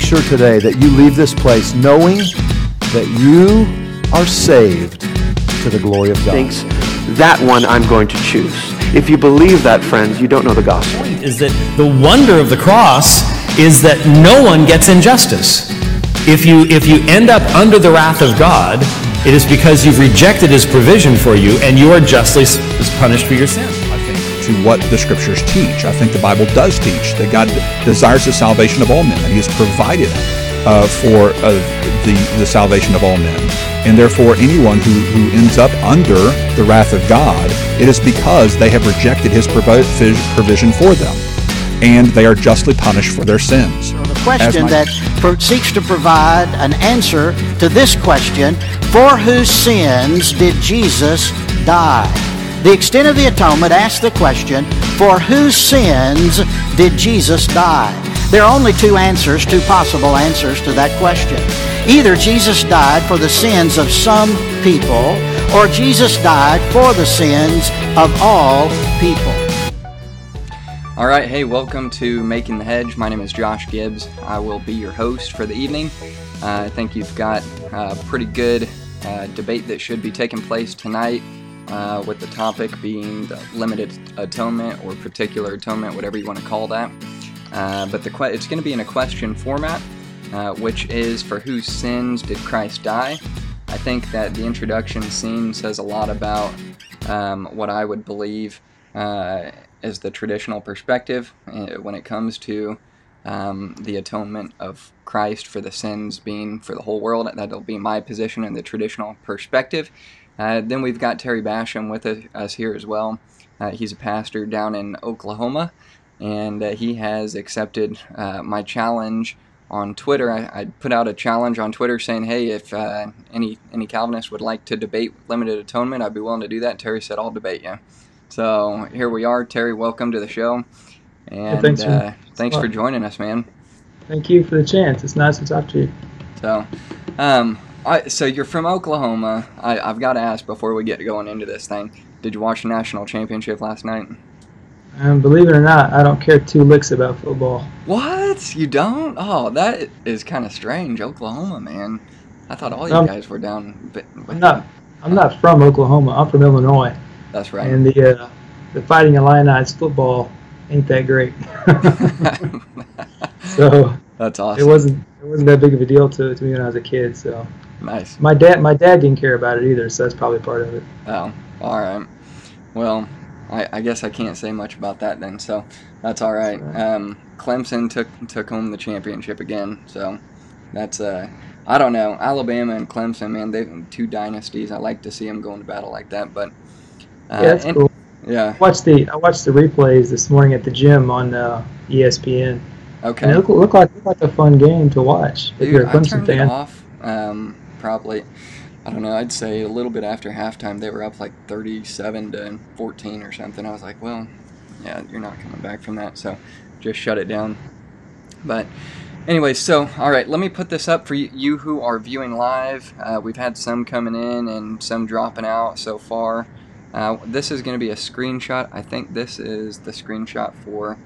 make sure today that you leave this place knowing that you are saved to the glory of God. Thanks. that one I'm going to choose. If you believe that, friends, you don't know the gospel. Is that the wonder of the cross is that no one gets injustice. If you if you end up under the wrath of God, it is because you've rejected his provision for you and you are justly punished for your sin. To what the scriptures teach. I think the Bible does teach that God desires the salvation of all men, and He has provided uh, for uh, the the salvation of all men. And therefore, anyone who, who ends up under the wrath of God, it is because they have rejected His provision for them, and they are justly punished for their sins. So the question that seeks to provide an answer to this question: For whose sins did Jesus die? The extent of the atonement asks the question: For whose sins did Jesus die? There are only two answers, two possible answers to that question. Either Jesus died for the sins of some people, or Jesus died for the sins of all people. All right, hey, welcome to Making the Hedge. My name is Josh Gibbs. I will be your host for the evening. Uh, I think you've got a pretty good uh, debate that should be taking place tonight, uh, with the topic being the limited atonement or particular atonement, whatever you want to call that. Uh, but the que- it's going to be in a question format, uh, which is for whose sins did Christ die? I think that the introduction scene says a lot about um, what I would believe uh, is the traditional perspective uh, when it comes to um, the atonement of Christ for the sins being for the whole world. That'll be my position in the traditional perspective. Uh, then we've got Terry Basham with us here as well. Uh, he's a pastor down in Oklahoma and uh, he has accepted uh, my challenge on Twitter. I, I, put out a challenge on Twitter saying, "Hey, if uh, any any Calvinists would like to debate limited atonement, I'd be willing to do that." Terry said, "I'll debate you." So here we are, Terry. Welcome to the show, and yeah, thanks, for, thanks for joining us, man. Thank you for the chance. It's nice to talk to you. So, um, I, so you're from Oklahoma. I, I've got to ask before we get going into this thing. Did you watch the national championship last night? Um, believe it or not, I don't care two licks about football. What? You don't? Oh, that is kind of strange. Oklahoma, man. I thought all you um, guys were down. I'm not. I'm not from Oklahoma. I'm from Illinois. That's right. And the uh, the Fighting Illini's football ain't that great. so that's awesome. It wasn't. It wasn't that big of a deal to, to me when I was a kid. So nice. My dad. My dad didn't care about it either. So that's probably part of it. Oh, all right. Well, I, I, guess I can't say much about that then. So that's all right. Um, Clemson took took home the championship again. So that's uh, I don't know. Alabama and Clemson, man, they have two dynasties. I like to see them go into battle like that. But uh, yeah, that's and, cool. Yeah. I watched the I watched the replays this morning at the gym on uh, ESPN. Okay. And it looked, looked like looked like a fun game to watch. Dude, if you're a Clemson I turned fan. It off. Um, probably. I don't know, I'd say a little bit after halftime, they were up like 37 to 14 or something. I was like, well, yeah, you're not coming back from that, so just shut it down. But, anyway, so, all right, let me put this up for you who are viewing live. Uh, we've had some coming in and some dropping out so far. Uh, this is going to be a screenshot. I think this is the screenshot for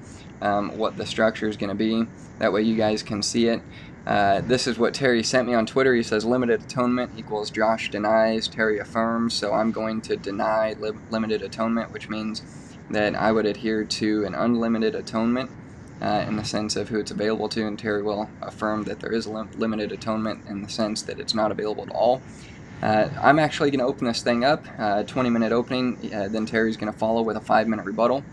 um, what the structure is going to be. That way you guys can see it. Uh, this is what Terry sent me on Twitter. He says limited atonement equals Josh denies, Terry affirms. So I'm going to deny li- limited atonement, which means that I would adhere to an unlimited atonement uh, in the sense of who it's available to, and Terry will affirm that there is lim- limited atonement in the sense that it's not available at all. Uh, I'm actually going to open this thing up, uh, 20 minute opening. Uh, then Terry's going to follow with a five minute rebuttal.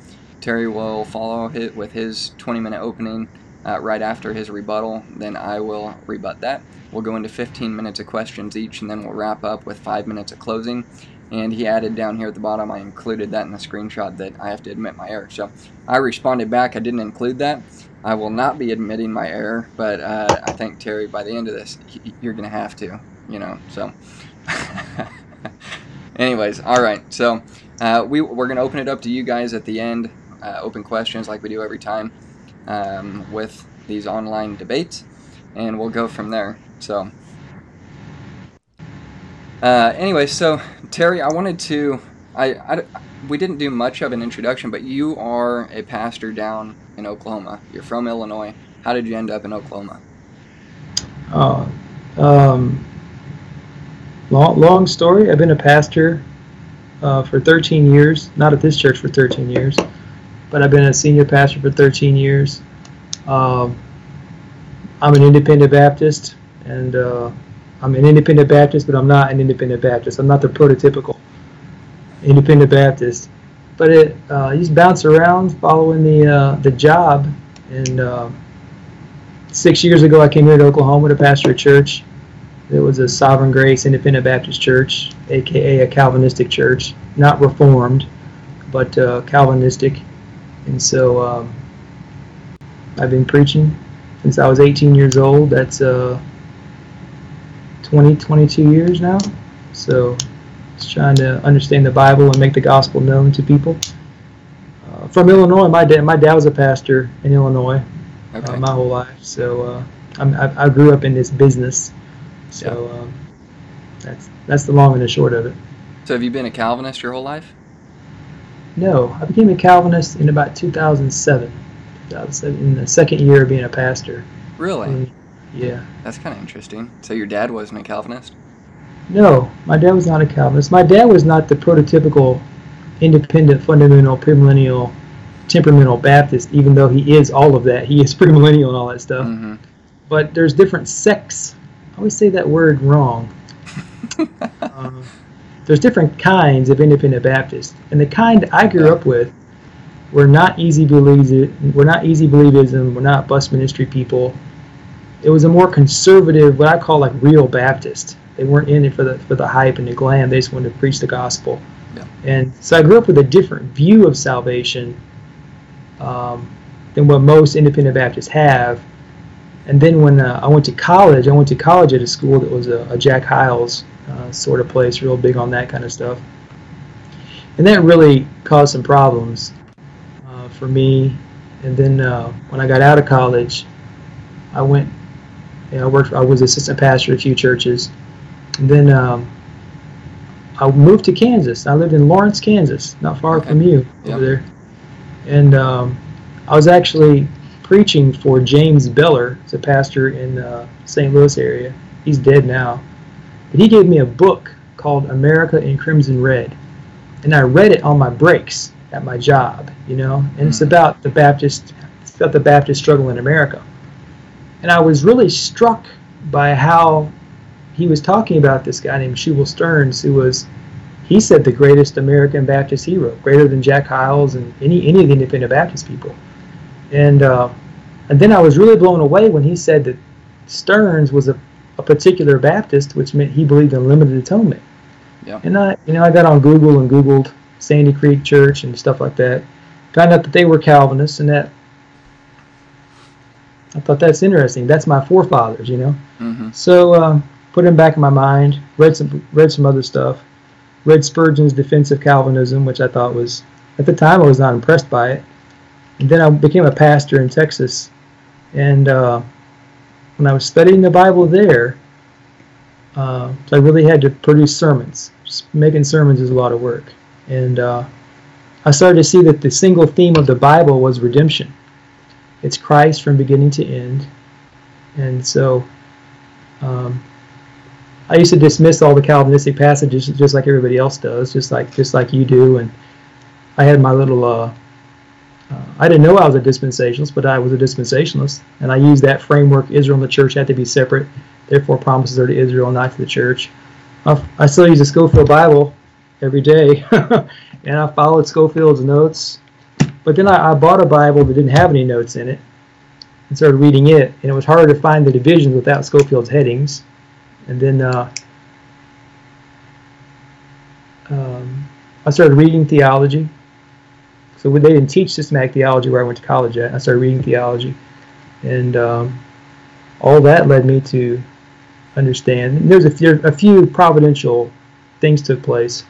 Terry will follow it with his 20 minute opening uh, right after his rebuttal. Then I will rebut that. We'll go into 15 minutes of questions each, and then we'll wrap up with five minutes of closing. And he added down here at the bottom, I included that in the screenshot that I have to admit my error. So I responded back, I didn't include that. I will not be admitting my error, but uh, I think, Terry, by the end of this, you're going to have to, you know, so. Anyways, all right. So uh, we, we're going to open it up to you guys at the end, uh, open questions like we do every time um, with these online debates, and we'll go from there. So, uh, anyway, so Terry, I wanted to. I, I, we didn't do much of an introduction, but you are a pastor down in Oklahoma. You're from Illinois. How did you end up in Oklahoma? Uh, um, long, long story. I've been a pastor uh, for 13 years. Not at this church for 13 years, but I've been a senior pastor for 13 years. Um, I'm an independent Baptist, and uh, I'm an independent Baptist, but I'm not an independent Baptist. I'm not the prototypical independent Baptist. But it uh, you just bounce around following the uh, the job. And uh, six years ago, I came here to Oklahoma to pastor a church. It was a Sovereign Grace Independent Baptist Church, aka a Calvinistic church, not Reformed, but uh, Calvinistic. And so um, I've been preaching since I was 18 years old. That's uh, 20, 22 years now. So just trying to understand the Bible and make the gospel known to people. Uh, from Illinois, my dad, my dad was a pastor in Illinois Okay. uh, my whole life. So uh, I'm, I, I grew up in this business. So um, that's that's the long and the short of it. so have you been a Calvinist your whole life? No, I became a Calvinist in about 2007. 2007 in the second year of being a pastor. Really? Mm, Yeah. That's kind of interesting. So your dad wasn't a Calvinist? No, my dad was not a Calvinist. My dad was not the prototypical independent, fundamental, premillennial, temperamental Baptist, even though he is all of that. He is premillennial and all that stuff. Mm-hmm. But there's different sects. I always say that word wrong. um, there's different kinds of independent Baptists, and the kind I grew up with were not easy believes. We're not easy believism. We're not bus ministry people. It was a more conservative, what I call like real Baptist. They weren't in it for the for the hype and the glam. They just wanted to preach the gospel. Yeah. And so I grew up with a different view of salvation um, than what most independent Baptists have. And then when uh, I went to college, I went to college at a school that was a, a Jack Hyles uh, sort of place, real big on that kind of stuff. And that really caused some problems uh, for me. And then uh, when I got out of college, I went. You know, I worked. I was assistant pastor at a few churches, and then um, I moved to Kansas. I lived in Lawrence, Kansas, not far Okay. from you Yeah. over there. And um, I was actually preaching for James Beller, he's a pastor in uh, St. Louis area. He's dead now, but he gave me a book called America in Crimson Red, and I read it on my breaks at my job. You know, and it's Mhm. about the Baptist, about the Baptist struggle in America. And I was really struck by how he was talking about this guy named Shubal Stearns, who was, he said, the greatest American Baptist hero, greater than Jack Hyles and any any of the independent Baptist people. And uh, and then I was really blown away when he said that Stearns was a, a particular Baptist, which meant he believed in limited atonement. Yeah. And I, you know, I got on Google and Googled Sandy Creek Church and stuff like that. Found out that they were Calvinists, and that I thought that's interesting. That's my forefathers, you know. Mm-hmm. So um, put him back in my mind. Read some read some other stuff. Read Spurgeon's Defense of Calvinism, which I thought was at the time I was not impressed by it. And then I became a pastor in Texas, and uh, when I was studying the Bible there, uh, I really had to produce sermons. Just making sermons is a lot of work, and uh, I started to see that the single theme of the Bible was redemption. It's Christ from beginning to end, and so um, I used to dismiss all the Calvinistic passages just like everybody else does, just like just like you do. And I had my little. Uh, uh, I didn't know I was a dispensationalist, but I was a dispensationalist, and I used that framework. Israel and the church had to be separate. Therefore, promises are to Israel, not to the church. I, I still use the Scofield Bible every day, and I followed Scofield's notes. But then I, I bought a Bible that didn't have any notes in it, and started reading it, and it was hard to find the divisions without Scofield's headings. And then uh, um, I started reading theology. So they didn't teach systematic theology where I went to college at. I started reading theology, and um, all that led me to understand. And there's a few, a few providential things took place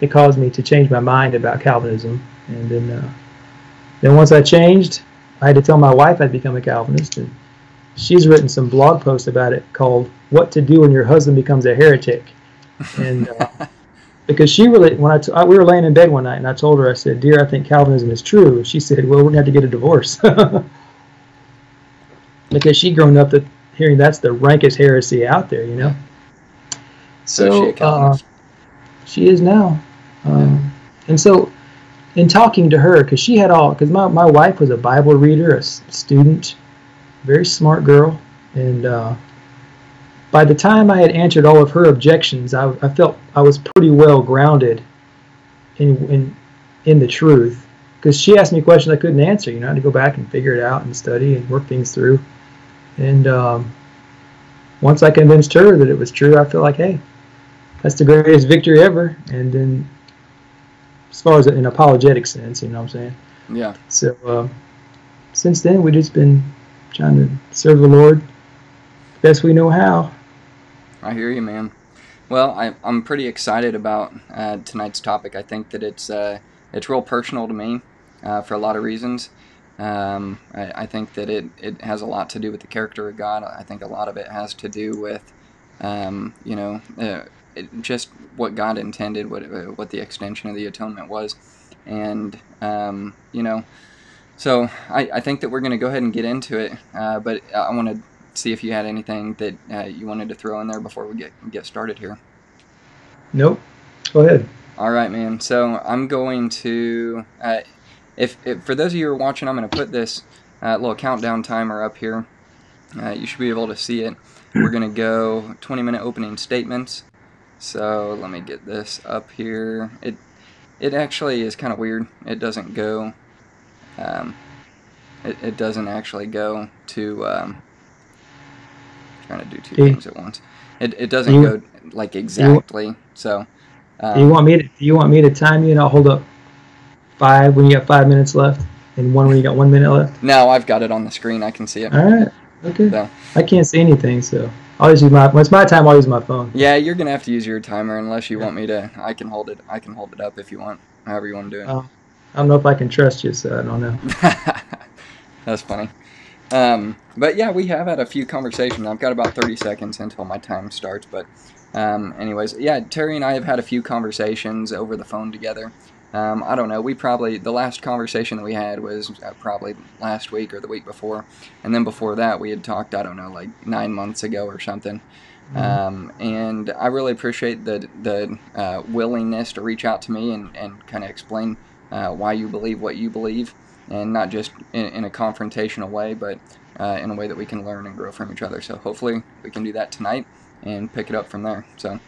that caused me to change my mind about Calvinism. And then, uh, then once I changed, I had to tell my wife I'd become a Calvinist, and she's written some blog posts about it called "What to Do When Your Husband Becomes a Heretic," and uh, because she really, when I, t- I we were laying in bed one night, and I told her, I said, "Dear, I think Calvinism is true." She said, "Well, we're gonna have to get a divorce," because she'd grown up that hearing that's the rankest heresy out there, you know. So, she uh, she is now, um, and so in talking to her, because she had all, because my my wife was a Bible reader, a s- student, very smart girl, and uh, by the time I had answered all of her objections, I, I felt I was pretty well grounded in in in the truth. Because she asked me questions I couldn't answer, you know, I had to go back and figure it out and study and work things through. And um, once I convinced her that it was true, I feel like, hey, that's the greatest victory ever. And then, as far as an apologetic sense, you know what I'm saying? Yeah. So uh, since then, we've just been trying to serve the Lord best we know how. I hear you, man. Well, I, I'm pretty excited about uh, tonight's topic. I think that it's uh, it's real personal to me uh, for a lot of reasons. Um, I, I think that it, it has a lot to do with the character of God. I think a lot of it has to do with, um, you know, uh, it, just what God intended, what uh, what the extension of the atonement was, and um, you know, so I, I think that we're going to go ahead and get into it. Uh, but I want to see if you had anything that uh, you wanted to throw in there before we get get started here. Nope. Go ahead. All right, man. So I'm going to, uh, if, if for those of you who are watching, I'm going to put this uh, little countdown timer up here. Uh, you should be able to see it. We're going to go 20 minute opening statements. So let me get this up here. It it actually is kind of weird. It doesn't go. Um, it, it doesn't actually go to. Um, trying to do two things at once. It, it doesn't you- go like exactly. So. Um, Do you want me to? You want me to time you and I'll hold up five when you got five minutes left, and one when you got one minute left? No, I've got it on the screen. I can see it. All right. Okay. So, I can't see anything, so I'll just use my. When it's my time, I'll use my phone. yeah, you're gonna have to use your timer unless you want me to. I can hold it. I can hold it up if you want. However you want to do it. Oh. I don't know if I can trust you, so I don't know. That's funny. Um, but yeah, we have had a few conversations. I've got about 30 seconds until my time starts. But, um, anyways, yeah, Terry and I have had a few conversations over the phone together. Um, I don't know. We probably, the last conversation that we had was uh, probably last week or the week before. And then before that, we had talked, I don't know, like nine months ago or something. Um, and I really appreciate the, the uh, willingness to reach out to me and, and kind of explain uh, why you believe what you believe and not just in, in a confrontational way, but uh, in a way that we can learn and grow from each other. So hopefully we can do that tonight and pick it up from there. So,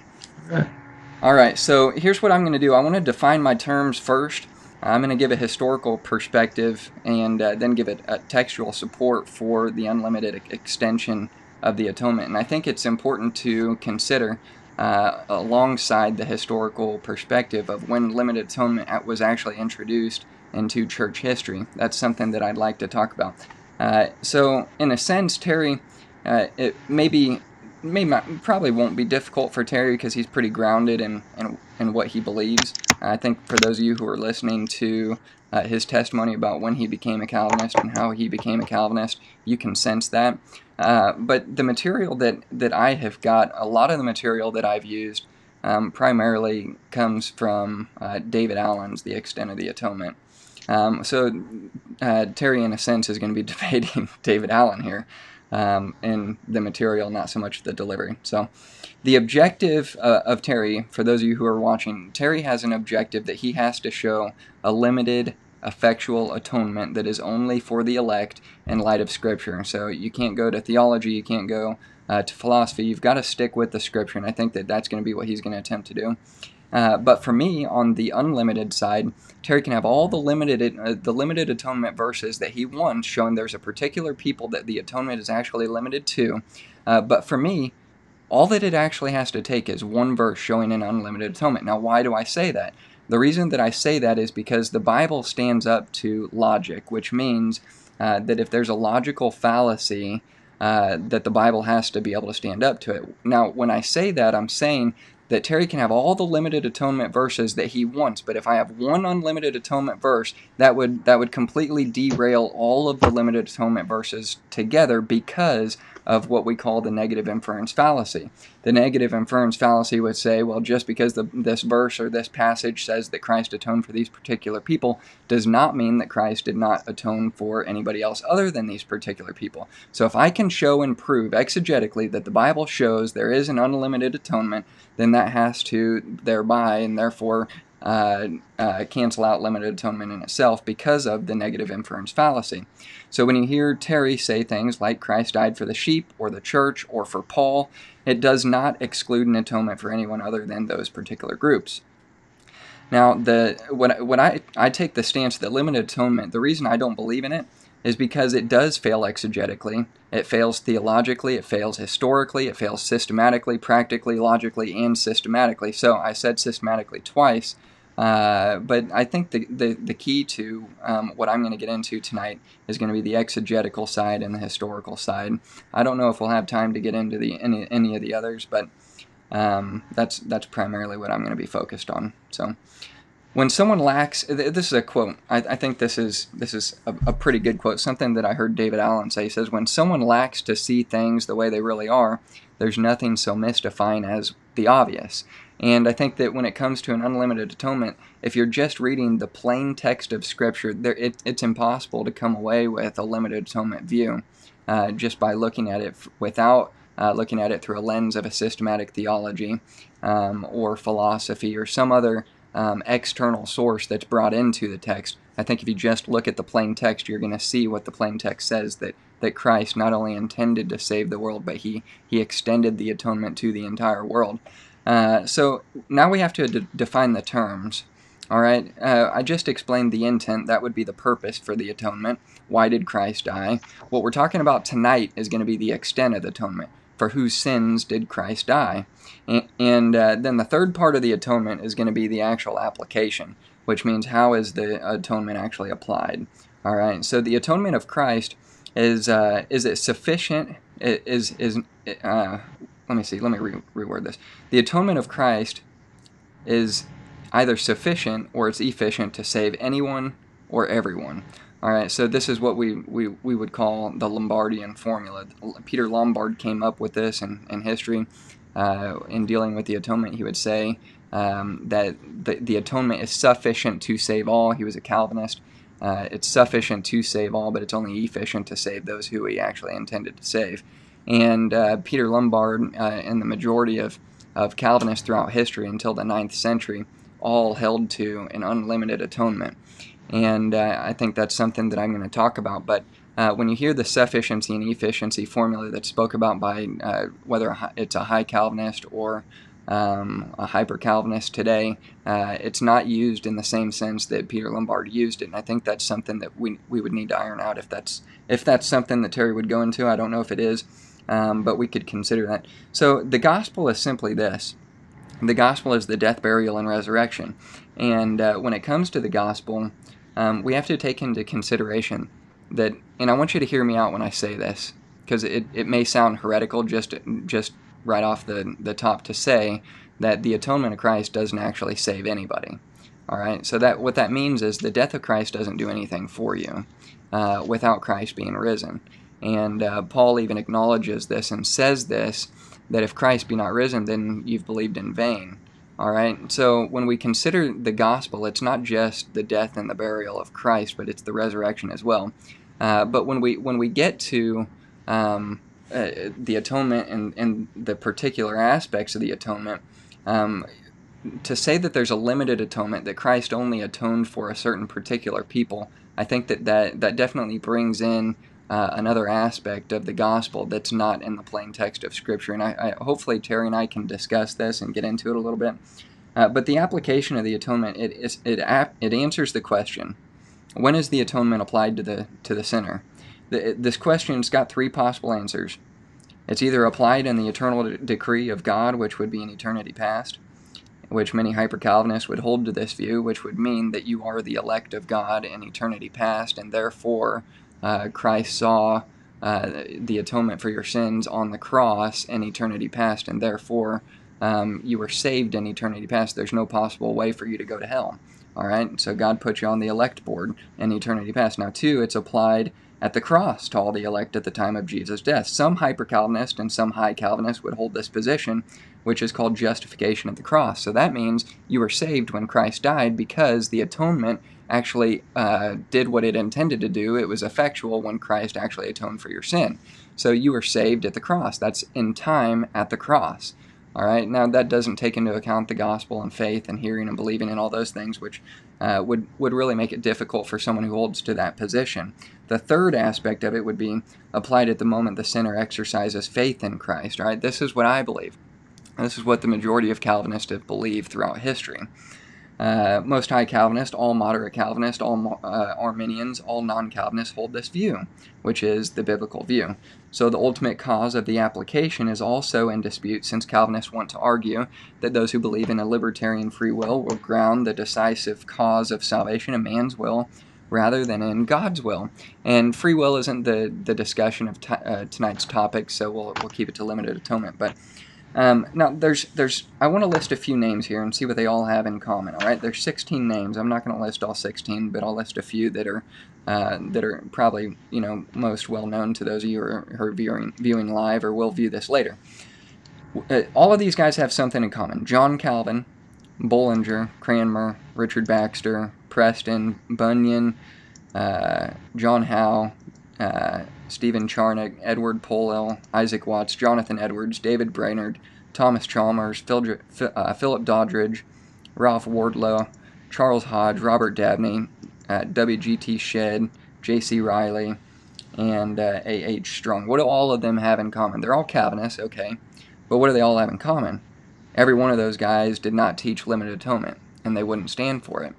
all right. So here's what I'm going to do. I want to define my terms first. I'm going to give a historical perspective and uh, then give it a textual support for the unlimited extension of the atonement. And I think it's important to consider uh, alongside the historical perspective of when limited atonement was actually introduced into church history. That's something that I'd like to talk about. Uh, so, in a sense, Terry, uh, it maybe, may not, probably won't be difficult for Terry because he's pretty grounded in, in, in what he believes. I think for those of you who are listening to uh, his testimony about when he became a Calvinist and how he became a Calvinist, you can sense that. Uh, but the material that, that I have got, a lot of the material that I've used, um, primarily comes from uh, David Allen's The Extent of the Atonement. Um, so uh, Terry, in a sense, is going to be debating David Allen here um, in the material, not so much the delivery. So the objective uh, of Terry, for those of you who are watching, Terry has an objective that he has to show a limited effectual atonement that is only for the elect in light of Scripture. So you can't go to theology, you can't go uh, to philosophy. You've got to stick with the Scripture, and I think that that's going to be what he's going to attempt to do. Uh, but for me, on the unlimited side, Terry can have all the limited uh, the limited atonement verses that he wants, showing there's a particular people that the atonement is actually limited to. Uh, but for me, all that it actually has to take is one verse showing an unlimited atonement. Now, why do I say that? The reason that I say that is because the Bible stands up to logic, which means uh, that if there's a logical fallacy, uh, that the Bible has to be able to stand up to it. Now, when I say that, I'm saying that Terry can have all the limited atonement verses that he wants, but if I have one unlimited atonement verse, that would that would completely derail all of the limited atonement verses together because of what we call the negative inference fallacy. the negative inference fallacy would say, well, just because the, this verse or this passage says that Christ atoned for these particular people does not mean that Christ did not atone for anybody else other than these particular people. So if I can show and prove exegetically that the Bible shows there is an unlimited atonement, then that has to thereby and therefore uh, uh, cancel out limited atonement in itself because of the negative inference fallacy. So when you hear Terry say things like Christ died for the sheep or the church or for Paul, it does not exclude an atonement for anyone other than those particular groups. Now, the when, when I, I take the stance that limited atonement, the reason I don't believe in it is because it does fail exegetically, it fails theologically, it fails historically, it fails systematically, practically, logically, and systematically. So I said systematically twice uh, but I think the, the, the key to um, what I'm going to get into tonight is going to be the exegetical side and the historical side. I don't know if we'll have time to get into the any, any of the others, but um, that's that's primarily what I'm going to be focused on. So, when someone lacks, this is a quote. I, I think this is this is a, a, pretty good quote. Something that I heard David Allen say. He says, "When someone lacks to see things the way they really are, there's nothing so mystifying as the obvious." And I think that when it comes to an unlimited atonement, if you're just reading the plain text of Scripture, there, it, it's impossible to come away with a limited atonement view uh, just by looking at it f- without uh, looking at it through a lens of a systematic theology um, or philosophy or some other um, external source that's brought into the text. I think if you just look at the plain text, you're going to see what the plain text says that, that Christ not only intended to save the world, but he, he extended the atonement to the entire world. Uh, so now we have to d- define the terms. All right, uh, I just explained the intent. That would be the purpose for the atonement. Why did Christ die? What we're talking about tonight is going to be the extent of the atonement. For whose sins did Christ die? And, and uh, then the third part of the atonement is going to be the actual application, which means how is the atonement actually applied? All right, so the atonement of Christ is uh, is it sufficient? Is is uh, let me see, let me re- reword this. The atonement of Christ is either sufficient or it's efficient to save anyone or everyone. All right, so this is what we, we, we would call the Lombardian formula. Peter Lombard came up with this in, in history. Uh, in dealing with the atonement, he would say um, that the, the atonement is sufficient to save all. He was a Calvinist. Uh, it's sufficient to save all, but it's only efficient to save those who he actually intended to save. And uh, Peter Lombard uh, and the majority of, of Calvinists throughout history until the ninth century all held to an unlimited atonement. And uh, I think that's something that I'm going to talk about. But uh, when you hear the sufficiency and efficiency formula that's spoke about by uh, whether it's a high Calvinist or um, a hyper Calvinist today, uh, it's not used in the same sense that Peter Lombard used it. And I think that's something that we, we would need to iron out if that's if that's something that Terry would go into. I don't know if it is um, but we could consider that. So the gospel is simply this the gospel is the death, burial, and resurrection. And uh, when it comes to the gospel, um, we have to take into consideration that, and I want you to hear me out when I say this, because it, it may sound heretical just just right off the, the top to say that the atonement of Christ doesn't actually save anybody. All right, so that what that means is the death of Christ doesn't do anything for you uh, without Christ being risen. And uh, Paul even acknowledges this and says this that if Christ be not risen, then you've believed in vain. All right. So when we consider the gospel, it's not just the death and the burial of Christ, but it's the resurrection as well. Uh, but when we when we get to um, uh, the atonement and, and the particular aspects of the atonement, um, to say that there's a limited atonement that Christ only atoned for a certain particular people, I think that that, that definitely brings in uh, another aspect of the gospel that's not in the plain text of Scripture. And I, I, hopefully Terry and I can discuss this and get into it a little bit. Uh, but the application of the atonement it it it, it answers the question: When is the atonement applied to the to the sinner? The, this question's got three possible answers. It's either applied in the eternal de- decree of God, which would be in eternity past, which many hyper Calvinists would hold to this view, which would mean that you are the elect of God in eternity past, and therefore uh, Christ saw uh, the atonement for your sins on the cross in eternity past, and therefore um, you were saved in eternity past. There's no possible way for you to go to hell. All right, so God put you on the elect board in eternity past. Now, two, it's applied at the cross to all the elect at the time of Jesus' death. Some hyper Calvinist and some high Calvinist would hold this position, which is called justification at the cross. So that means you were saved when Christ died because the atonement actually uh, did what it intended to do. It was effectual when Christ actually atoned for your sin. So you were saved at the cross. That's in time at the cross. All right. Now that doesn't take into account the gospel and faith and hearing and believing and all those things, which uh, would would really make it difficult for someone who holds to that position. The third aspect of it would be applied at the moment the sinner exercises faith in Christ. Right. This is what I believe. This is what the majority of Calvinists have believed throughout history. Uh, most high Calvinists, all moderate Calvinists, all uh, Arminians, all non Calvinists hold this view, which is the biblical view. So the ultimate cause of the application is also in dispute since Calvinists want to argue that those who believe in a libertarian free will will ground the decisive cause of salvation in man's will rather than in God's will. And free will isn't the, the discussion of uh, tonight's topic, so we'll, we'll keep it to limited atonement. But um, now, there's, there's, I want to list a few names here and see what they all have in common. All right, there's 16 names. I'm not going to list all 16, but I'll list a few that are, uh, that are probably, you know, most well known to those of you who are, viewing, viewing live or will view this later. Uh, all of these guys have something in common. John Calvin, Bullinger, Cranmer, Richard Baxter, Preston, Bunyan, uh, John Howe, uh, Stephen Charnock, Edward Polhill, Isaac Watts, Jonathan Edwards, David Brainerd, Thomas Chalmers, Phil, uh, Philip Doddridge, Ralph Wardlaw, Charles Hodge, Robert Dabney, uh, W.G.T. Shedd, J.C. Riley, and uh, A.H. Strong. What do all of them have in common? They're all Calvinists, okay, but what do they all have in common? Every one of those guys did not teach limited atonement, and they wouldn't stand for it.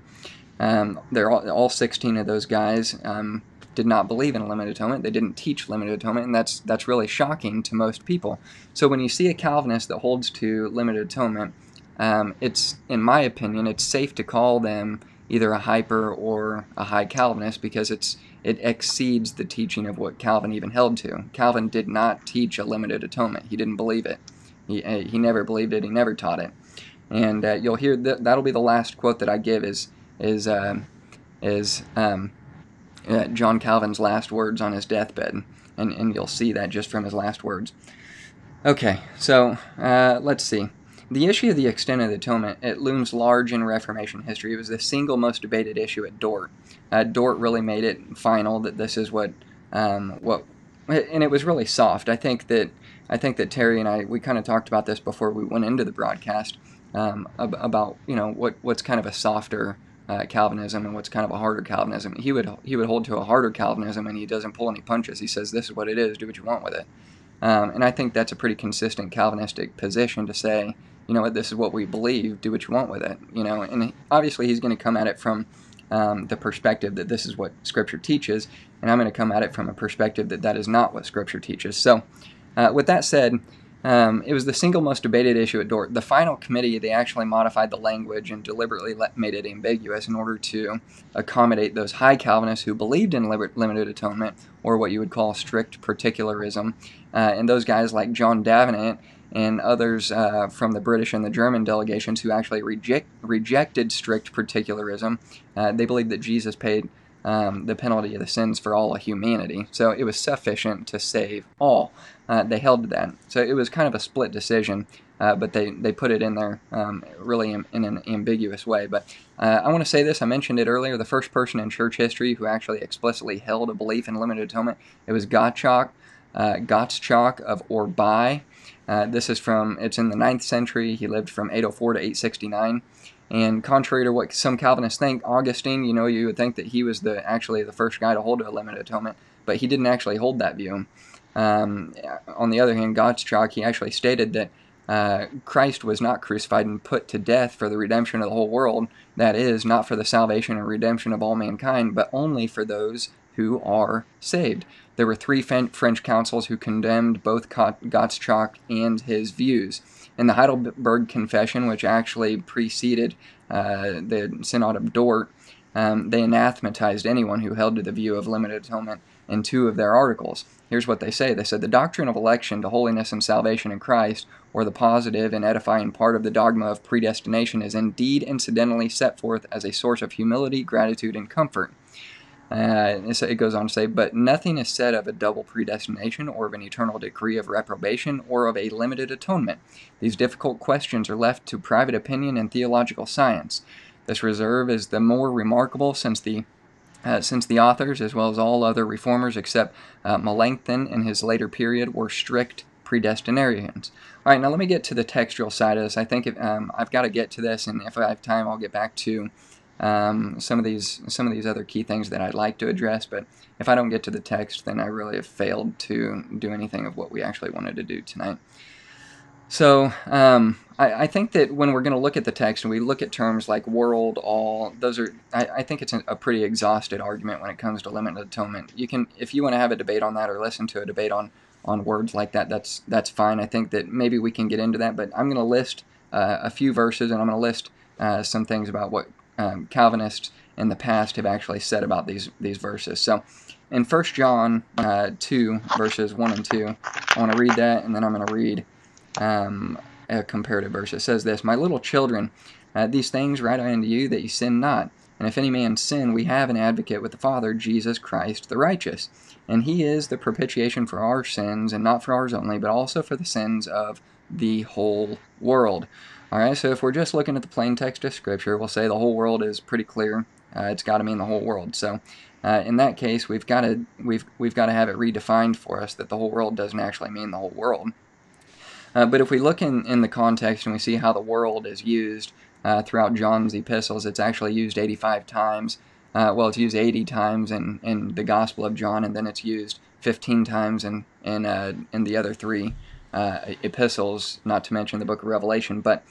Um, they're all, all 16 of those guys um, did not believe in limited atonement. They didn't teach limited atonement, and that's that's really shocking to most people. So when you see a Calvinist that holds to limited atonement, um, it's in my opinion, it's safe to call them either a hyper or a high Calvinist because it's it exceeds the teaching of what Calvin even held to. Calvin did not teach a limited atonement. He didn't believe it. He, uh, he never believed it. He never taught it. And uh, you'll hear that that'll be the last quote that I give is is uh, is um, uh, John Calvin's last words on his deathbed, and, and you'll see that just from his last words. Okay, so uh, let's see. The issue of the extent of the atonement, it looms large in Reformation history. It was the single most debated issue at Dort. Uh, Dort really made it final that this is what, um, what, and it was really soft. I think that, I think that Terry and I, we kind of talked about this before we went into the broadcast um, about, you know, what, what's kind of a softer uh, Calvinism and what's kind of a harder Calvinism. He would he would hold to a harder Calvinism, and he doesn't pull any punches. He says, "This is what it is. Do what you want with it." Um, and I think that's a pretty consistent Calvinistic position to say, you know what, this is what we believe. Do what you want with it. You know, and obviously he's going to come at it from um, the perspective that this is what Scripture teaches, and I'm going to come at it from a perspective that that is not what Scripture teaches. So, uh, with that said. Um, it was the single most debated issue at Dort. The final committee, they actually modified the language and deliberately let, made it ambiguous in order to accommodate those high Calvinists who believed in limited atonement, or what you would call strict particularism. Uh, and those guys like John Davenant and others uh, from the British and the German delegations who actually reject, rejected strict particularism. Uh, they believed that Jesus paid um, the penalty of the sins for all of humanity. So it was sufficient to save all. Uh, they held to that. So it was kind of a split decision, uh, but they, they put it in there um, really in, in, an ambiguous way. But uh, I want to say this I mentioned it earlier the first person in church history who actually explicitly held a belief in limited atonement, it was Gottschalk, uh, Gottschalk of Orbai. Uh, this is from, it's in the 9th century. He lived from 804 to 869. And contrary to what some Calvinists think, Augustine, you know, you would think that he was the actually the first guy to hold a limited atonement, but he didn't actually hold that view. Um, on the other hand, Gottschalk, he actually stated that uh, Christ was not crucified and put to death for the redemption of the whole world, that is, not for the salvation and redemption of all mankind, but only for those who are saved. There were three French councils who condemned both Gottschalk and his views. In the Heidelberg Confession, which actually preceded uh, the Synod of Dort, um, they anathematized anyone who held to the view of limited atonement. In two of their articles. Here's what they say. They said the doctrine of election to holiness and salvation in Christ, or the positive and edifying part of the dogma of predestination, is indeed incidentally set forth as a source of humility, gratitude, and comfort. Uh, it goes on to say, but nothing is said of a double predestination or of an eternal decree of reprobation or of a limited atonement. These difficult questions are left to private opinion and theological science. This reserve is the more remarkable since the uh, since the authors, as well as all other reformers except uh, Melanchthon in his later period, were strict predestinarians. All right, now let me get to the textual side of this. I think if, um, I've got to get to this, and if I have time, I'll get back to um, some of these some of these other key things that I'd like to address. But if I don't get to the text, then I really have failed to do anything of what we actually wanted to do tonight. So um, I, I, think that when we're going to look at the text and we look at terms like world, all, those are, I, I think it's a, a, pretty exhausted argument when it comes to limited atonement. You can, if you want to have a debate on that or listen to a debate on, on words like that, that's, that's fine. I think that maybe we can get into that, but I'm going to list uh, a few verses and I'm going to list uh, some things about what um, Calvinists in the past have actually said about these, these verses. So in 1 John uh, 2, verses 1 and 2, I want to read that and then I'm going to read um, a comparative verse. It says this My little children, uh, these things write I unto you that you sin not. And if any man sin, we have an advocate with the Father, Jesus Christ the righteous. And he is the propitiation for our sins, and not for ours only, but also for the sins of the whole world. Alright, so if we're just looking at the plain text of Scripture, we'll say the whole world is pretty clear. Uh, it's got to mean the whole world. So uh, in that case, we've got to we've we've got to have it redefined for us that the whole world doesn't actually mean the whole world. Uh, but if we look in, in the context and we see how the world is used uh, throughout John's epistles, it's actually used 85 times. Uh, well, it's used 80 times in, in the Gospel of John, and then it's used 15 times in, in, uh, in the other three uh, epistles, not to mention the book of Revelation. But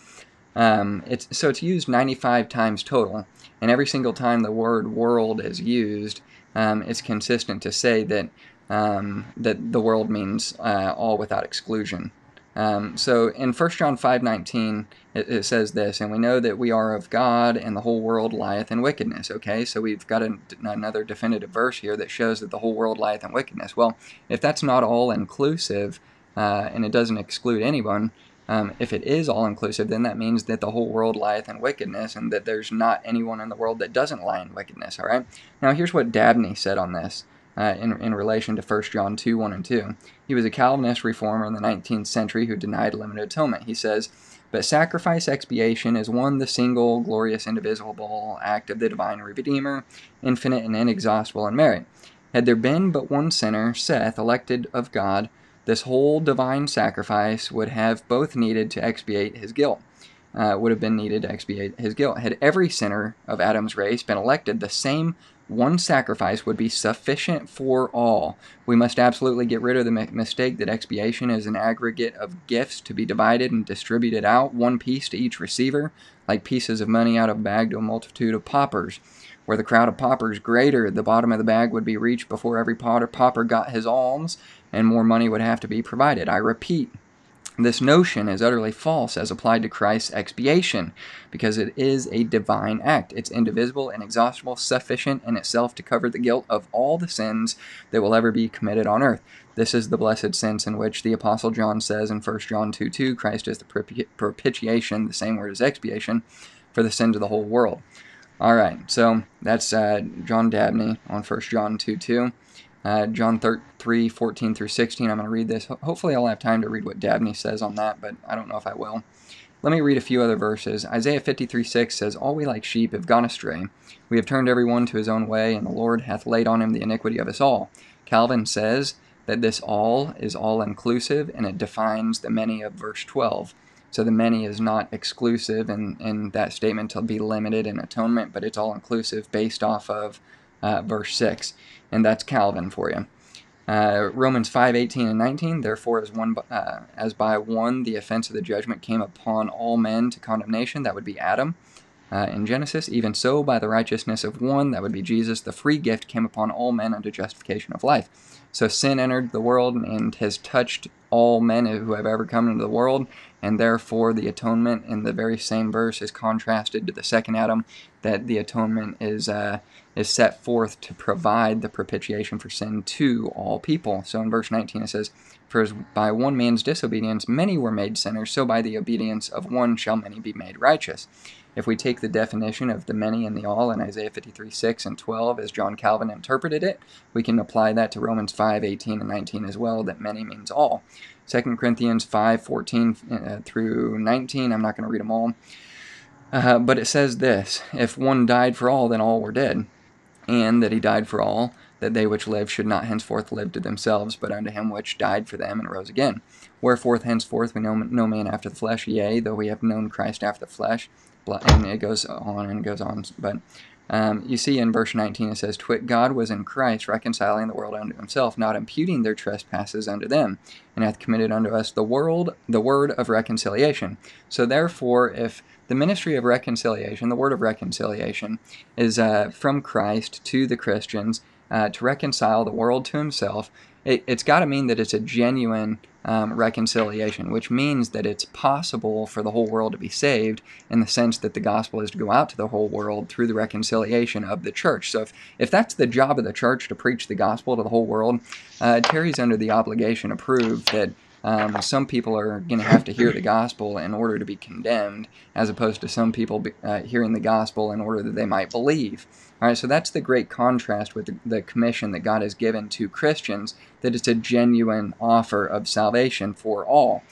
um, it's, so it's used 95 times total, and every single time the word world is used, um, it's consistent to say that, um, that the world means uh, all without exclusion. Um, so in 1 John 5.19, it, it, says this, And we know that we are of God, and the whole world lieth in wickedness. Okay, so we've got a, another definitive verse here that shows that the whole world lieth in wickedness. Well, if that's not all-inclusive, uh, and it doesn't exclude anyone, um, if it is all-inclusive, then that means that the whole world lieth in wickedness, and that there's not anyone in the world that doesn't lie in wickedness, all right? Now here's what Dabney said on this uh, in, in relation to 1 John 2 1 and 2. He was a Calvinist reformer in the 19th century who denied limited atonement. He says, But sacrifice expiation is one, the single, glorious, indivisible act of the divine Redeemer, infinite and inexhaustible in merit. Had there been but one sinner, Seth, elected of God, this whole divine sacrifice would have both needed to expiate his guilt. Uh, would have been needed to expiate his guilt. Had every sinner of Adam's race been elected, the same one sacrifice would be sufficient for all. We must absolutely get rid of the mistake that expiation is an aggregate of gifts to be divided and distributed out, one piece to each receiver, like pieces of money out of a bag to a multitude of paupers. Were the crowd of paupers greater, the bottom of the bag would be reached before every pauper got his alms, and more money would have to be provided. I repeat, this notion is utterly false as applied to Christ's expiation, because it is a divine act. It's indivisible, inexhaustible, sufficient in itself to cover the guilt of all the sins that will ever be committed on earth. This is the blessed sense in which the Apostle John says in 1 John 2 2, Christ is the propitiation, the same word as expiation, for the sins of the whole world. All right, so that's uh, John Dabney on 1 John 2 2. Uh, John 3, 14 through 16. I'm going to read this. Hopefully, I'll have time to read what Dabney says on that, but I don't know if I will. Let me read a few other verses. Isaiah 53 6 says, All we like sheep have gone astray. We have turned every one to his own way, and the Lord hath laid on him the iniquity of us all. Calvin says that this all is all inclusive, and it defines the many of verse 12. So the many is not exclusive in, in that statement to be limited in atonement, but it's all inclusive based off of uh, verse 6 and that's Calvin for you. Uh, Romans 5, 18 and 19, therefore as, one, uh, as by one the offense of the judgment came upon all men to condemnation, that would be Adam. uh, in Genesis. Even so, by the righteousness of one, that would be Jesus, the free gift came upon all men unto justification of life. So sin entered the world and has touched all men who have ever come into the world, and therefore the atonement in the very same verse is contrasted to the second Adam, that the atonement is uh, is set forth to provide the propitiation for sin to all people. So in verse 19 it says, For as by one man's disobedience many were made sinners, so by the obedience of one shall many be made righteous. If we take the definition of the many and the all in Isaiah 53, 6 and 12 as John Calvin interpreted it, we can apply that to Romans 5, 18 and 19 as well, that many means all. 2 Corinthians 5, 14 uh, through 19, I'm not going to read them all. Uh, but it says this If one died for all, then all were dead and that he died for all, that they which live should not henceforth live to themselves, but unto him which died for them and rose again. Wherefore, henceforth we know no man after the flesh, yea, though we have known Christ after the flesh. And it goes on and goes on. But um, you see in verse 19 it says, Twit God was in Christ reconciling the world unto himself, not imputing their trespasses unto them, and hath committed unto us the world the word of reconciliation. So therefore, if the ministry of reconciliation, the word of reconciliation, is uh, from Christ to the Christians uh, to reconcile the world to himself, it, has got to mean that it's a genuine um, reconciliation, which means that it's possible for the whole world to be saved in the sense that the gospel is to go out to the whole world through the reconciliation of the church. So if, if that's the job of the church to preach the gospel to the whole world, uh, Terry's under the obligation to prove that um, some people are going to have to hear the gospel in order to be condemned, as opposed to some people be, uh, hearing the gospel in order that they might believe. All right, so that's the great contrast with the, the, commission that God has given to Christians, that it's a genuine offer of salvation for all.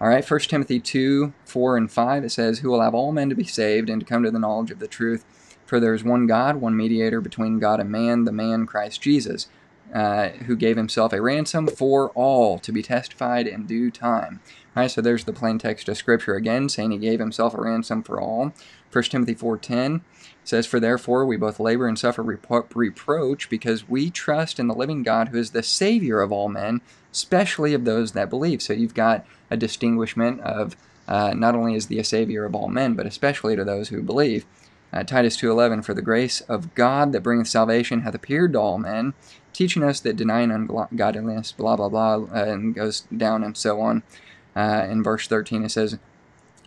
All right, 1 Timothy 2 4 and 5, it says, Who will have all men to be saved and to come to the knowledge of the truth. For there is one God, one mediator between God and man, the man Christ Jesus uh, who gave himself a ransom for all to be testified in due time. All right, so there's the plain text of Scripture again, saying he gave himself a ransom for all. 1 Timothy 4.10 says, For therefore we both labor and suffer repro- reproach, because we trust in the living God who is the Savior of all men, especially of those that believe. So you've got a distinguishment of uh, not only is the Savior of all men, but especially to those who believe. Uh, Titus 2.11, For the grace of God that bringeth salvation hath appeared to all men, teaching us that denying ungodliness, blah, blah, blah, uh, and goes down and so on. Uh, in verse 13 it says,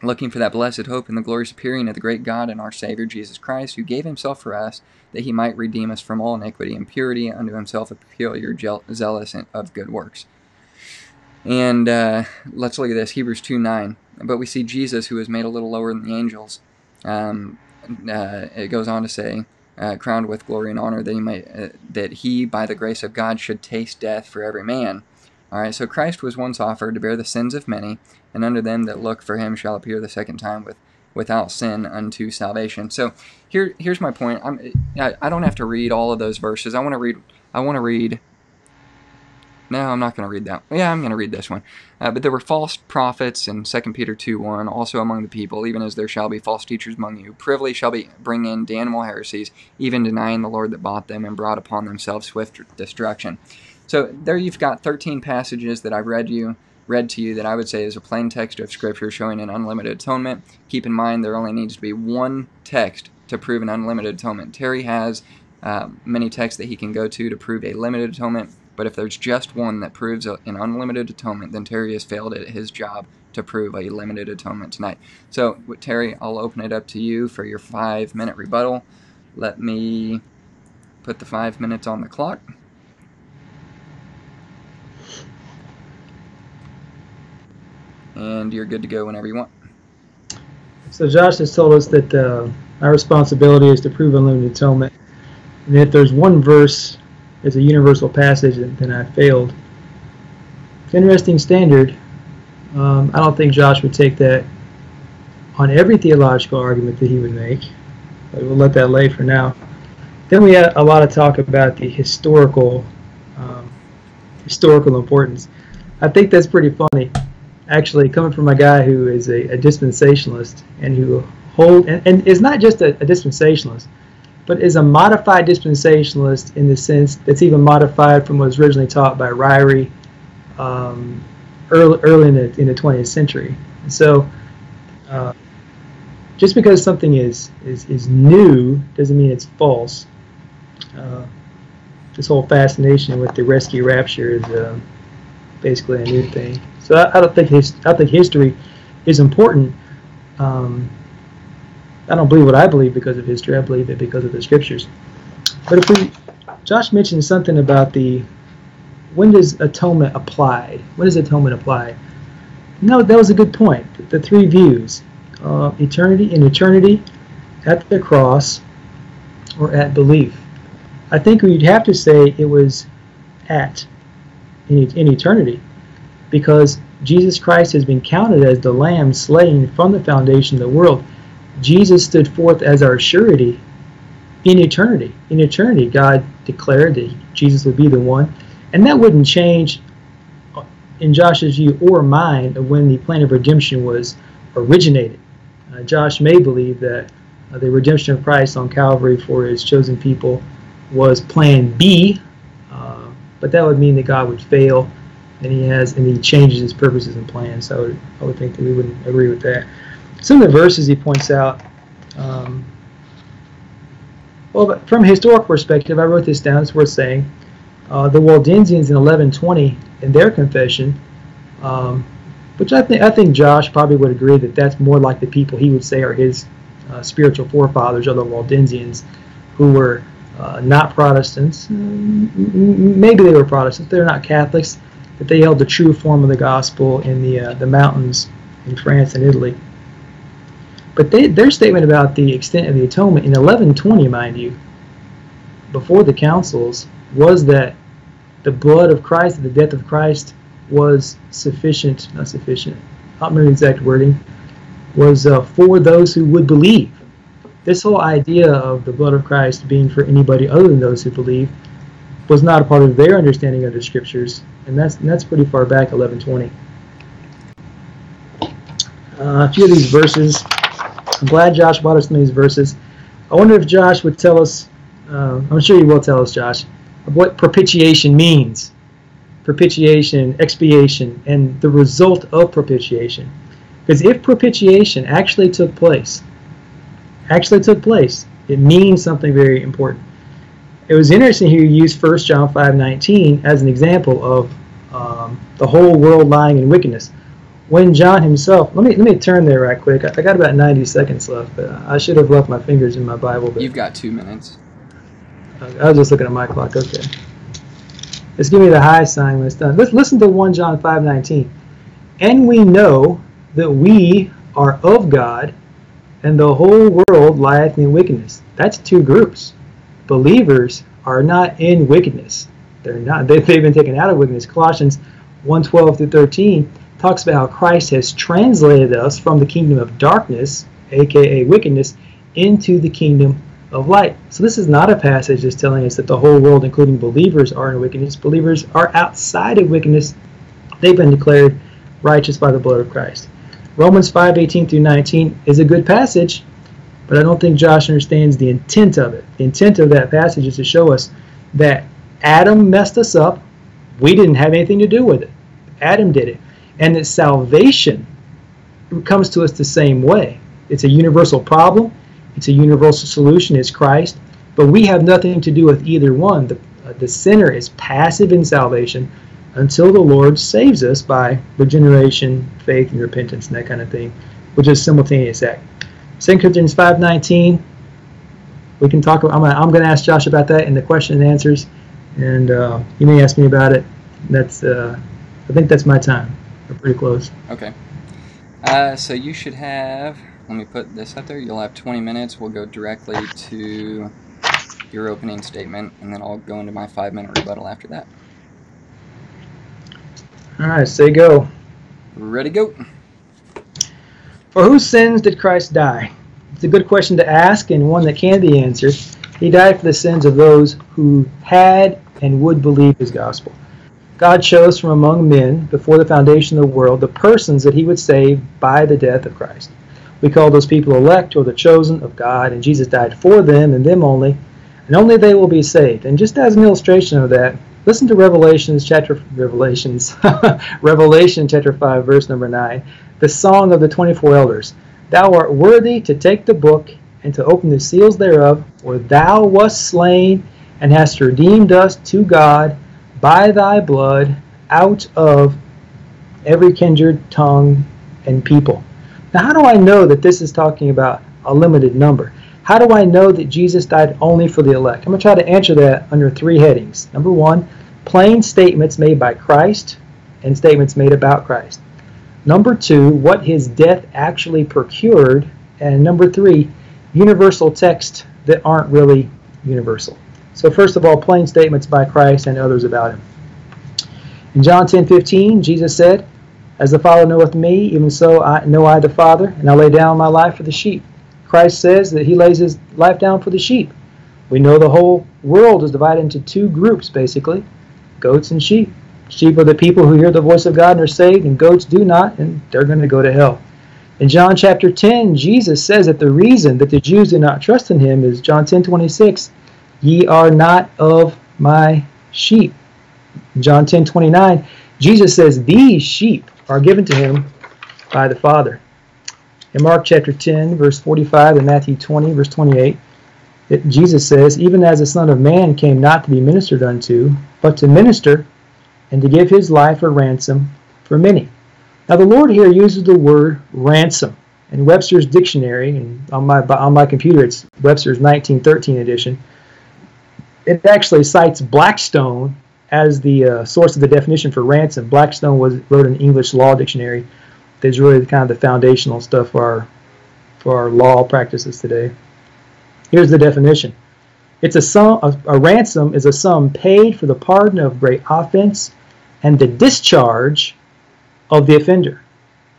Looking for that blessed hope and the glorious appearing of the great God and our Savior Jesus Christ, who gave himself for us, that he might redeem us from all iniquity and purity, unto himself a peculiar, zealous of good works. And uh, let's look at this Hebrews 2 9. But we see Jesus, who was made a little lower than the angels. Um, uh, it goes on to say, uh, crowned with glory and honor, that he uh, that he, by the grace of God, should taste death for every man. All right, so Christ was once offered to bear the sins of many, and unto them that look for him shall appear the second time with without sin unto salvation. So here, here's my point. I'm, I, I don't have to read all of those verses. I want to read. I want to read no, I'm not going to read that. Yeah, I'm going to read this one. Uh, but there were false prophets in 2 Peter 2 1, also among the people, even as there shall be false teachers among you. Privily shall be bring in damnable heresies, even denying the Lord that bought them and brought upon themselves swift destruction. So there you've got 13 passages that I've read you read to you that I would say is a plain text of Scripture showing an unlimited atonement. Keep in mind there only needs to be one text to prove an unlimited atonement. Terry has uh, many texts that he can go to to prove a limited atonement. But if there's just one that proves an unlimited atonement, then Terry has failed at his job to prove a limited atonement tonight. So, Terry, I'll open it up to you for your five minute rebuttal. Let me put the five minutes on the clock. And you're good to go whenever you want. So, Josh has told us that uh, our responsibility is to prove unlimited atonement. And if there's one verse as a universal passage, then I failed. Interesting standard. Um, I don't think Josh would take that on every theological argument that he would make, but we'll let that lay for now. Then we had a lot of talk about the historical um, historical importance. I think that's pretty funny, actually, coming from a guy who is a, a dispensationalist and who hold and, and is not just a, a dispensationalist but is a modified dispensationalist in the sense that's even modified from what was originally taught by Ryrie um, early, early in the, in the 20th century. And so, uh, just because something is, is, is new doesn't mean it's false. Uh, this whole fascination with the rescue rapture is uh, basically a new thing. So I, I don't think his, I think history is important. Um, I don't believe what I believe because of history. I believe it because of the scriptures. But if we, Josh mentioned something about the when does atonement apply? When does atonement apply? No, that was a good point. The three views: uh, eternity, in eternity, at the cross, or at belief. I think we'd have to say it was at in, in eternity, because Jesus Christ has been counted as the Lamb slain from the foundation of the world. Jesus stood forth as our surety in eternity. In eternity, God declared that Jesus would be the one, and that wouldn't change in Josh's view or mine of when the plan of redemption was originated. Uh, Josh may believe that uh, the redemption of Christ on Calvary for his chosen people was plan B, but that would mean that God would fail and he has and he changes his purposes and plans. So I would, I would think that we wouldn't agree with that. Some of the verses he points out. Um, well, from a historical perspective, I wrote this down. It's worth saying. Uh, the Waldensians in 1120, in their confession, um, which I think I think Josh probably would agree that that's more like the people he would say are his uh, spiritual forefathers, are the Waldensians, who were uh, not Protestants. Maybe they were Protestants. They're not Catholics that they held the true form of the gospel in the uh, the mountains in France and Italy. But they, their statement about the extent of the atonement in 1120, mind you, before the councils, was that the blood of Christ, the death of Christ, was sufficient, not sufficient, I don't remember the exact wording, was uh, for those who would believe. This whole idea of the blood of Christ being for anybody other than those who believe was not a part of their understanding of the scriptures, and that's and that's pretty far back, 1120. Uh, a few of these verses. I'm glad Josh brought us some of these verses. I wonder if Josh would tell us. Uh, I'm sure he will tell us, Josh, what propitiation means. Propitiation, expiation, and the result of propitiation. Because if propitiation actually took place, actually took place, it means something very important it was interesting here you used 1 John 5.19 as an example of um, the whole world lying in wickedness. When John himself, let me let me turn there right quick. I, got about 90 seconds left, but I should have left my fingers in my Bible. But You've got two minutes. I was just looking at my clock. Okay. Let's give me the high sign when it's done. Let's listen to 1 John 5.19. And we know that we are of God, and the whole world lieth in wickedness. That's two groups believers are not in wickedness. They're not. They've been taken out of wickedness. Colossians 1:12 through 13 talks about how Christ has translated us from the kingdom of darkness, aka wickedness, into the kingdom of light. So this is not a passage that's telling us that the whole world, including believers, are in wickedness. Believers are outside of wickedness. They've been declared righteous by the blood of Christ. Romans 5:18 through 19 is a good passage but I don't think Josh understands the intent of it. The intent of that passage is to show us that Adam messed us up. We didn't have anything to do with it. Adam did it. And that salvation comes to us the same way. It's a universal problem. It's a universal solution. It's Christ. But we have nothing to do with either one. The, uh, the sinner is passive in salvation until the Lord saves us by regeneration, faith, and repentance, and that kind of thing, which is simultaneous act. 2 Corinthians 5.19, we can talk about, I'm, I'm going to ask Josh about that in the question and answers, and uh, he may ask me about it. That's, uh, I think that's my time. We're pretty close. Okay. Uh, so you should have, let me put this up there, you'll have 20 minutes. We'll go directly to your opening statement, and then I'll go into my five minute rebuttal after that. All right, say go. Ready, go. For whose sins did Christ die? It's a good question to ask and one that can be answered. He died for the sins of those who had and would believe his gospel. God chose from among men before the foundation of the world the persons that he would save by the death of Christ. We call those people elect or the chosen of God, and Jesus died for them and them only, and only they will be saved. And just as an illustration of that, listen to Revelations chapter Revelations Revelation chapter 5 verse number 9 the song of the 24 elders. Thou art worthy to take the book and to open the seals thereof, for thou wast slain and hast redeemed us to God by thy blood out of every kindred, tongue, and people. Now, how do I know that this is talking about a limited number? How do I know that Jesus died only for the elect? I'm going to try to answer that under three headings. Number one, plain statements made by Christ and statements made about Christ. Number two, what his death actually procured. And number three, universal texts that aren't really universal. So, first of all, plain statements by Christ and others about him. In John 10 15, Jesus said, As the Father knoweth me, even so I know I the Father, and I lay down my life for the sheep. Christ says that he lays his life down for the sheep. We know the whole world is divided into two groups, basically goats and sheep. Sheep are the people who hear the voice of God and are saved, and goats do not, and they're going to go to hell. In John chapter 10, Jesus says that the reason that the Jews do not trust in him is John 10 26, ye are not of my sheep. In John 10 29, Jesus says, These sheep are given to him by the Father. In Mark chapter 10, verse 45, and Matthew 20, verse 28, it, Jesus says, Even as the Son of Man came not to be ministered unto, but to minister and to give his life a ransom for many. Now, the Lord here uses the word ransom. In Webster's dictionary, and on my, on my computer, it's Webster's 1913 edition, it actually cites Blackstone as the uh, source of the definition for ransom. Blackstone was wrote an English law dictionary that's really kind of the foundational stuff for our, for our law practices today. Here's the definition. It's a sum. A, a ransom is a sum paid for the pardon of great offense and the discharge of the offender,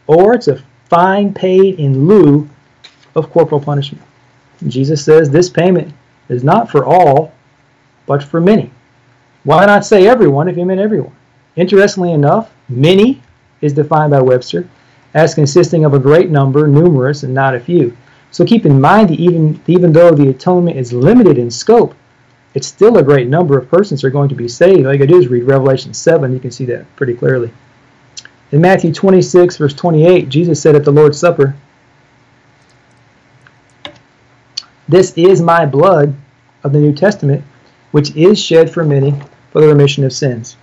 or it's a fine paid in lieu of corporal punishment. Jesus says this payment is not for all, but for many. Why not say everyone if you meant everyone? Interestingly enough, many is defined by Webster as consisting of a great number, numerous, and not a few. So keep in mind that even, even though the atonement is limited in scope, it's still a great number of persons are going to be saved. All you got to do is read Revelation 7. You can see that pretty clearly. In Matthew 26, verse 28, Jesus said at the Lord's Supper, This is my blood of the New Testament, which is shed for many for the remission of sins.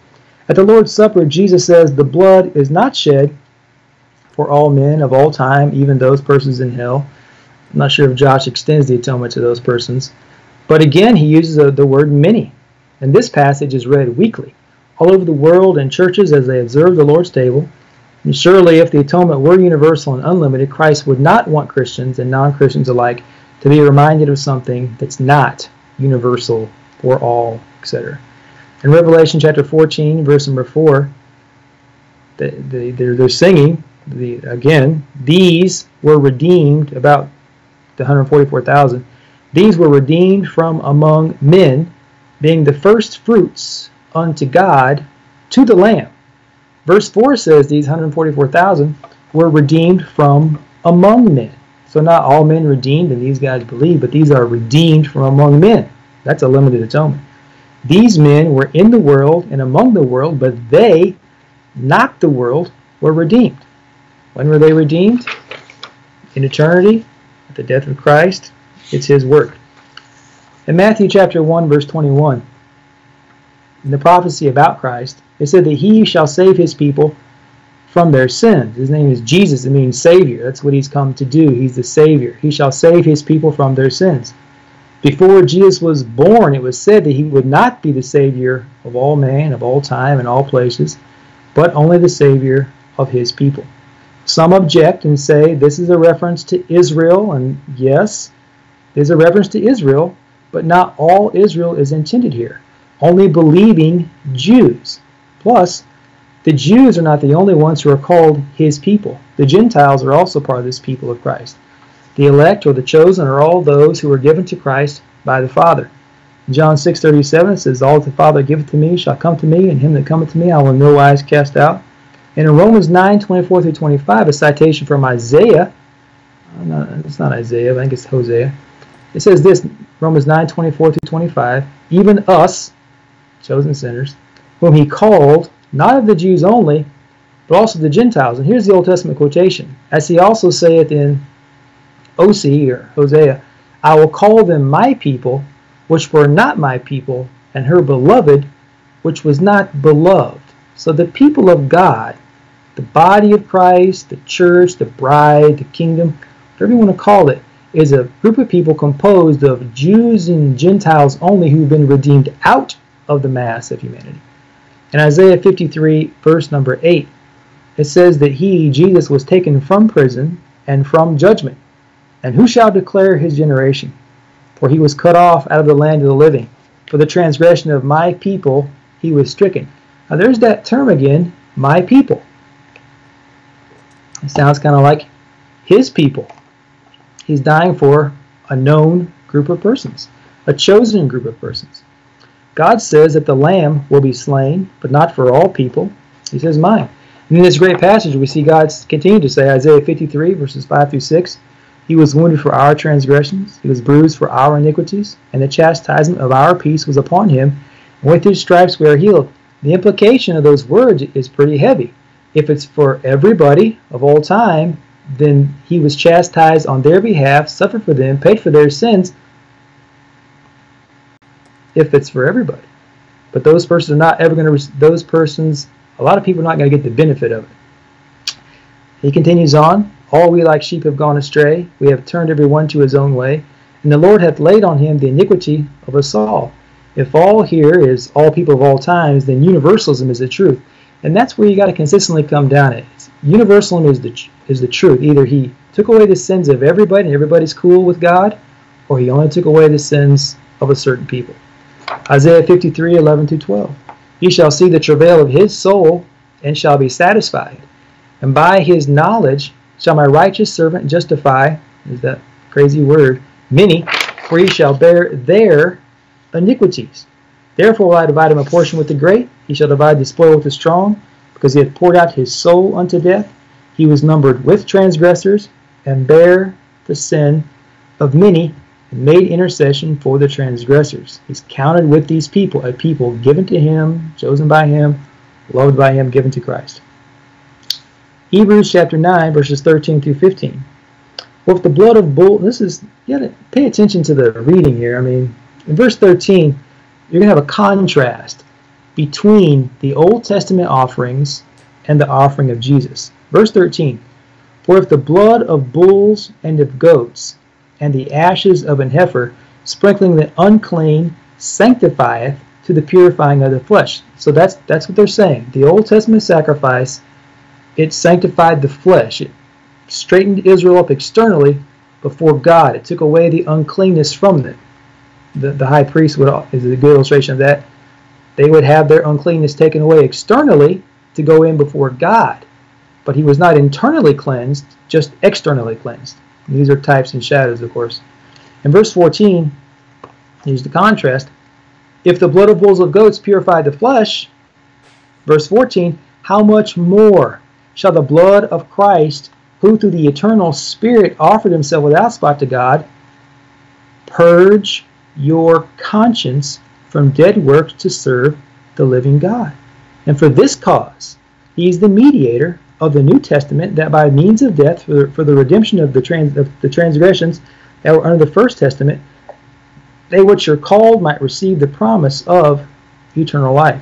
At the Lord's Supper, Jesus says, The blood is not shed for all men of all time, even those persons in hell. I'm not sure if Josh extends the atonement to those persons. But again, he uses a, the word many. And this passage is read weekly all over the world in churches as they observe the Lord's table. And surely, if the atonement were universal and unlimited, Christ would not want Christians and non Christians alike to be reminded of something that's not universal for all, etc. In Revelation chapter 14, verse number 4, they, they, they're, they're singing, the, again, these were redeemed, about the 144,000 these were redeemed from among men, being the first fruits unto God to the Lamb. Verse 4 says these 144,000 were redeemed from among men. So not all men redeemed, and these guys believe, but these are redeemed from among men. That's a limited atonement. These men were in the world and among the world, but they, not the world, were redeemed. When were they redeemed? In eternity, at the death of Christ, it's his work. In Matthew chapter 1, verse 21, in the prophecy about Christ, it said that he shall save his people from their sins. His name is Jesus. It means Savior. That's what he's come to do. He's the Savior. He shall save his people from their sins. Before Jesus was born, it was said that he would not be the Savior of all man, of all time, and all places, but only the Savior of his people. Some object and say this is a reference to Israel, and yes, there's a reference to Israel, but not all Israel is intended here. Only believing Jews. Plus, the Jews are not the only ones who are called his people. The Gentiles are also part of this people of Christ. The elect or the chosen are all those who are given to Christ by the Father. John 6:37 says, All that the Father giveth to me shall come to me, and him that cometh to me I will in no wise cast out. And in Romans 9:24 through 25, a citation from Isaiah, uh, it's not Isaiah, I think it's Hosea, it says this, Romans 9, 24 through 25, even us, chosen sinners, whom he called, not of the Jews only, but also the Gentiles. And here's the Old Testament quotation. As he also saith in Osee or Hosea, I will call them my people, which were not my people, and her beloved, which was not beloved. So the people of God, the body of Christ, the church, the bride, the kingdom, whatever you want to call it, is a group of people composed of Jews and Gentiles only who've been redeemed out of the mass of humanity. In Isaiah 53, verse number 8, it says that he, Jesus, was taken from prison and from judgment. And who shall declare his generation? For he was cut off out of the land of the living. For the transgression of my people he was stricken. Now there's that term again, my people. It sounds kind of like his people. He's dying for a known group of persons, a chosen group of persons. God says that the lamb will be slain, but not for all people. He says mine. And in this great passage, we see God continue to say, Isaiah 53, verses 5 through 6, He was wounded for our transgressions, He was bruised for our iniquities, and the chastisement of our peace was upon Him, and with His stripes we are healed. The implication of those words is pretty heavy. If it's for everybody of all time, then He was chastised on their behalf, suffered for them, paid for their sins, if it's for everybody. But those persons are not ever going to, those persons a lot of people are not going to get the benefit of it. He continues on, All we like sheep have gone astray, we have turned every one to his own way, and the Lord hath laid on him the iniquity of us all. If all here is all people of all times, then universalism is the truth. And that's where you got to consistently come down at. Universalism is the, is the truth. Either he took away the sins of everybody and everybody's cool with God, or he only took away the sins of a certain people. Isaiah 53, 11 to 12. He shall see the travail of his soul and shall be satisfied. And by his knowledge shall my righteous servant justify, is that crazy word, many, for he shall bear their iniquities. Therefore will I divide him a portion with the great, he shall divide the spoil with the strong, because he hath poured out his soul unto death. He was numbered with transgressors, and bare the sin of many, and made intercession for the transgressors. He's counted with these people, a people given to him, chosen by him, loved by him, given to Christ. Hebrews chapter 9, verses 13 through 15. Well, if the blood of bull, this is, you gotta pay attention to the reading here. I mean, in verse 13, you're going to have a contrast between the Old Testament offerings and the offering of Jesus. Verse 13, For if the blood of bulls and of goats and the ashes of an heifer, sprinkling the unclean, sanctifieth to the purifying of the flesh. So that's that's what they're saying. The Old Testament sacrifice, it sanctified the flesh. It straightened Israel up externally before God. It took away the uncleanness from them. The, the high priest would is a good illustration of that. They would have their uncleanness taken away externally to go in before God. But he was not internally cleansed, just externally cleansed. These are types and shadows, of course. In verse 14, here's the contrast. If the blood of bulls of goats purified the flesh, verse 14, how much more shall the blood of Christ, who through the eternal Spirit offered himself without spot to God, purge your conscience from dead works to serve the living God? And for this cause, he is the mediator of the New Testament that by means of death for the, for the redemption of the, trans, of the transgressions that were under the First Testament, they which are called might receive the promise of eternal life.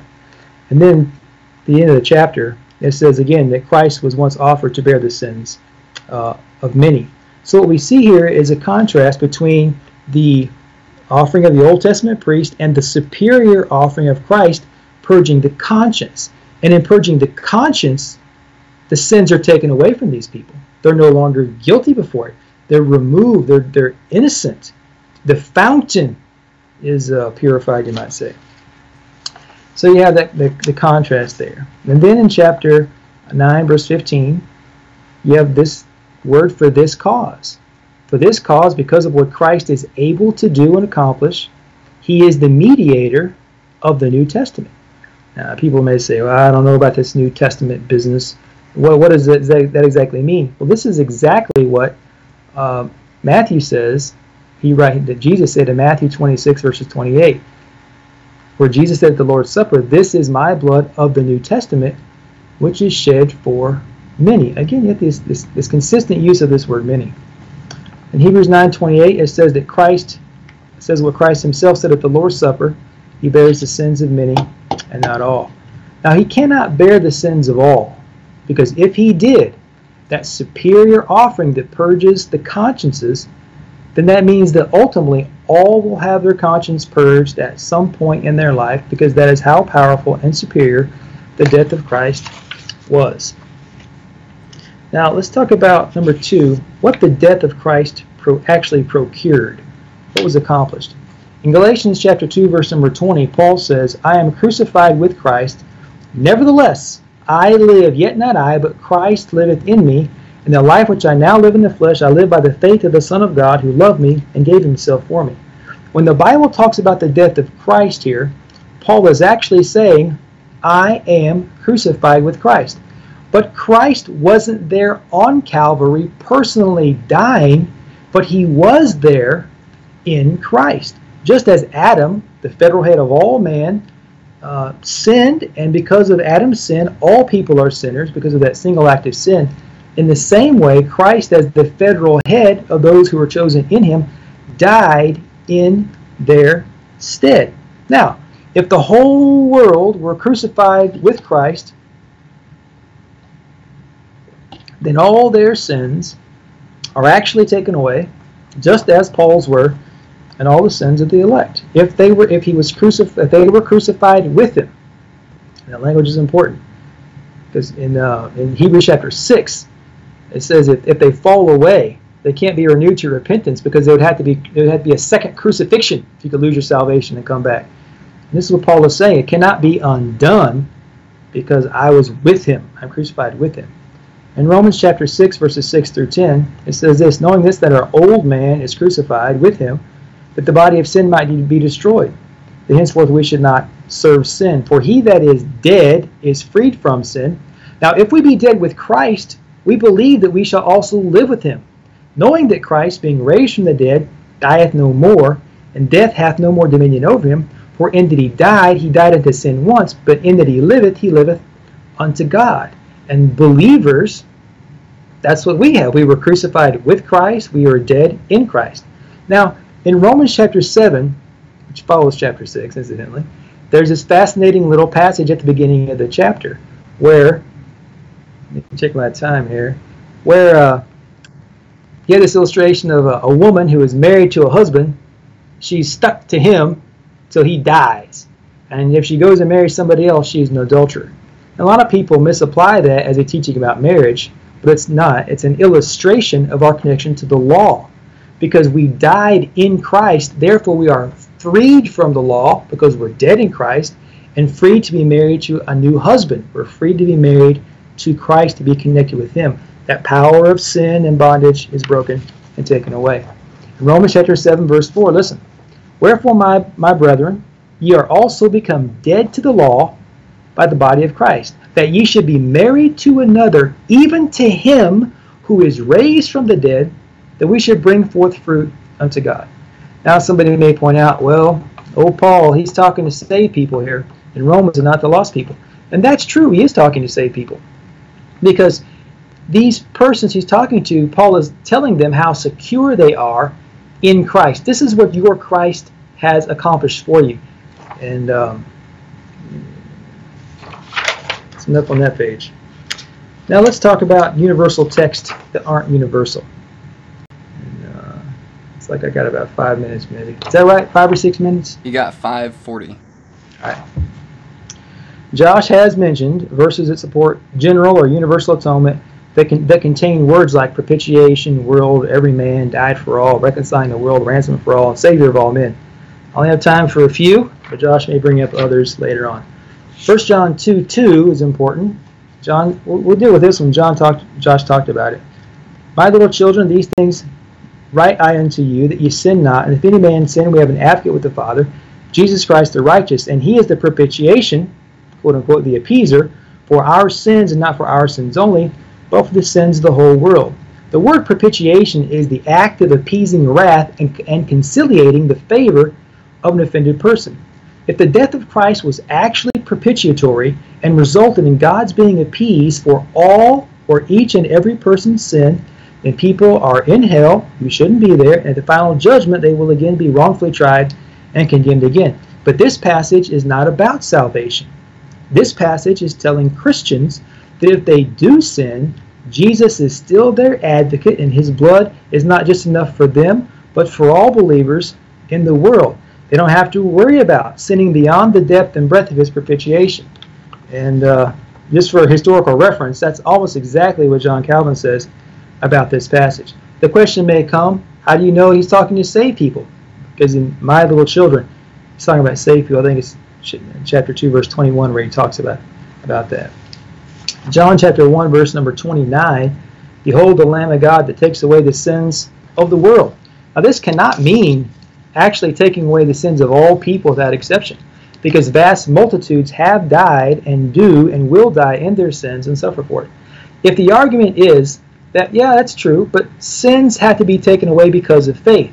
And then the end of the chapter, it says again that Christ was once offered to bear the sins uh, of many. So what we see here is a contrast between the offering of the Old Testament priest and the superior offering of Christ purging the conscience. And in purging the conscience, the sins are taken away from these people. They're no longer guilty before it. They're removed. They're, they're innocent. The fountain is uh, purified, you might say. So you have that the, the contrast there. And then in chapter 9, verse 15, you have this word for this cause. For this cause, because of what Christ is able to do and accomplish, he is the mediator of the New Testament. Now, people may say, well, I don't know about this New Testament business. Well, what does that exactly mean? Well, this is exactly what uh, Matthew says. He write that Jesus said in Matthew 26 verses 28, where Jesus said at the Lord's Supper, "This is my blood of the New Testament, which is shed for many." Again, have this, this, this consistent use of this word "many." In Hebrews 9:28 it says that Christ says what Christ himself said at the Lord's Supper, he bears the sins of many and not all. Now he cannot bear the sins of all, because if he did, that superior offering that purges the consciences, then that means that ultimately all will have their conscience purged at some point in their life, because that is how powerful and superior the death of Christ was. Now let's talk about number two, what the death of Christ pro- actually procured. What was accomplished? In Galatians chapter 2, verse number 20, Paul says, I am crucified with Christ. Nevertheless, I live, yet not I, but Christ liveth in me. And the life which I now live in the flesh, I live by the faith of the Son of God, who loved me and gave himself for me. When the Bible talks about the death of Christ here, Paul is actually saying, I am crucified with Christ. But Christ wasn't there on Calvary personally dying, but he was there in Christ. Just as Adam, the federal head of all man, uh, sinned, and because of Adam's sin, all people are sinners because of that single act of sin. In the same way, Christ, as the federal head of those who were chosen in him, died in their stead. Now, if the whole world were crucified with Christ, then all their sins are actually taken away, just as Paul's were, and all the sins of the elect. If they were, if he was crucified, if they were crucified with him, that language is important because in uh, in Hebrews chapter six, it says if, if they fall away, they can't be renewed to repentance because there would have to be there would have to be a second crucifixion if you could lose your salvation and come back. And this is what Paul is saying. It cannot be undone because I was with him. I'm crucified with him. In Romans chapter 6, verses 6 through 10, it says this Knowing this, that our old man is crucified with him, that the body of sin might be destroyed, that henceforth we should not serve sin. For he that is dead is freed from sin. Now, if we be dead with Christ, we believe that we shall also live with him, knowing that Christ, being raised from the dead, dieth no more, and death hath no more dominion over him. For in that he died, he died unto sin once, but in that he liveth, he liveth unto God. And believers, that's what we have. We were crucified with Christ, we are dead in Christ. Now, in Romans chapter 7, which follows chapter 6, incidentally, there's this fascinating little passage at the beginning of the chapter where, let me check my time here, where uh, you have this illustration of a, a woman who is married to a husband. She's stuck to him till he dies. And if she goes and marries somebody else, she's an adulterer. And a lot of people misapply that as a teaching about marriage, but it's not. It's an illustration of our connection to the law because we died in Christ, therefore we are freed from the law because we're dead in Christ and free to be married to a new husband. We're free to be married to Christ to be connected with him. That power of sin and bondage is broken and taken away. In Romans chapter 7 verse 4, listen. Wherefore my my brethren, ye are also become dead to the law by the body of Christ, that ye should be married to another, even to him who is raised from the dead, that we should bring forth fruit unto God. Now, somebody may point out, well, oh, Paul, he's talking to save people here in Romans and not the lost people. And that's true, he is talking to save people. Because these persons he's talking to, Paul is telling them how secure they are in Christ. This is what your Christ has accomplished for you. And um, enough on that page. Now let's talk about universal texts that aren't universal uh, It's like I got about five minutes, maybe. Is that right? Five or six minutes? You got 540. All right. Josh has mentioned verses that support general or universal atonement that, can, that contain words like propitiation, world, every man, died for all, reconciling the world, ransom for all, and savior of all men. I only have time for a few, but Josh may bring up others later on. 1 John 2 2 is important. John, we'll, we'll deal with this when John talked, Josh talked about it. My little children, these things write I unto you that ye sin not. And if any man sin, we have an advocate with the Father, Jesus Christ the righteous, and he is the propitiation, quote unquote, the appeaser, for our sins and not for our sins only, but for the sins of the whole world. The word propitiation is the act of appeasing wrath and, and conciliating the favor of an offended person. If the death of Christ was actually propitiatory and resulted in God's being appeased for all or each and every person's sin, and people are in hell who shouldn't be there, at the final judgment they will again be wrongfully tried and condemned again. But this passage is not about salvation. This passage is telling Christians that if they do sin, Jesus is still their advocate, and his blood is not just enough for them, but for all believers in the world. They don't have to worry about sinning beyond the depth and breadth of his propitiation. And uh, just for historical reference, that's almost exactly what John Calvin says about this passage. The question may come how do you know he's talking to saved people? Because in My Little Children, he's talking about saved people. I think it's chapter 2, verse 21, where he talks about, about that. John chapter 1, verse number 29 Behold the Lamb of God that takes away the sins of the world. Now, this cannot mean actually taking away the sins of all people without exception, because vast multitudes have died and do and will die in their sins and suffer for it. If the argument is that, yeah, that's true, but sins have to be taken away because of faith,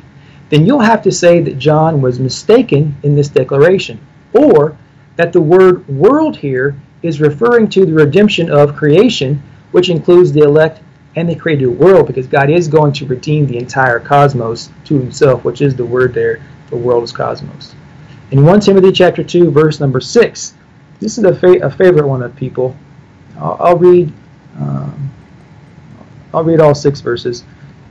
then you'll have to say that John was mistaken in this declaration, or that the word world here is referring to the redemption of creation, which includes the elect and they created a world, because God is going to redeem the entire cosmos to himself, which is the word there, the world is cosmos. In 1 Timothy chapter 2, verse number 6, this is a, fa- a favorite one of people. I'll, I'll read um, I'll read all six verses.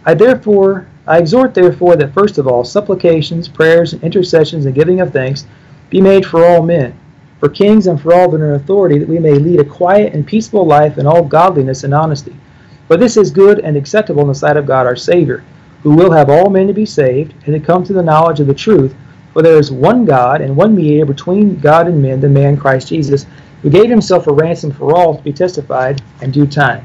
I therefore I exhort therefore that first of all supplications, prayers, and intercessions and giving of thanks be made for all men, for kings and for all that are in authority, that we may lead a quiet and peaceful life in all godliness and honesty. For this is good and acceptable in the sight of God our Savior, who will have all men to be saved and to come to the knowledge of the truth. For there is one God and one mediator between God and men, the man Christ Jesus, who gave himself a ransom for all to be testified in due time.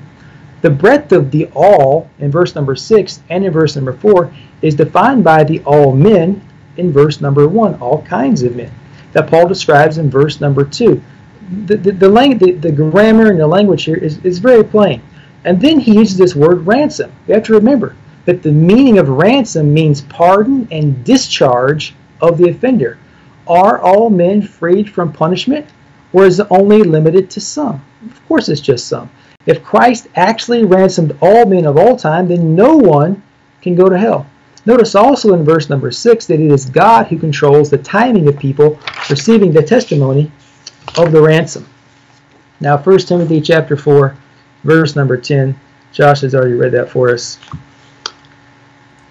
The breadth of the all in verse number 6 and in verse number 4 is defined by the all men in verse number 1, all kinds of men, that Paul describes in verse number 2. The, the, the, the, the grammar and the language here is, is very plain. And then he uses this word ransom. You have to remember that the meaning of ransom means pardon and discharge of the offender. Are all men freed from punishment, or is it only limited to some? Of course, it's just some. If Christ actually ransomed all men of all time, then no one can go to hell. Notice also in verse number 6 that it is God who controls the timing of people receiving the testimony of the ransom. Now 1 Timothy chapter 4 verse number 10. Josh has already read that for us.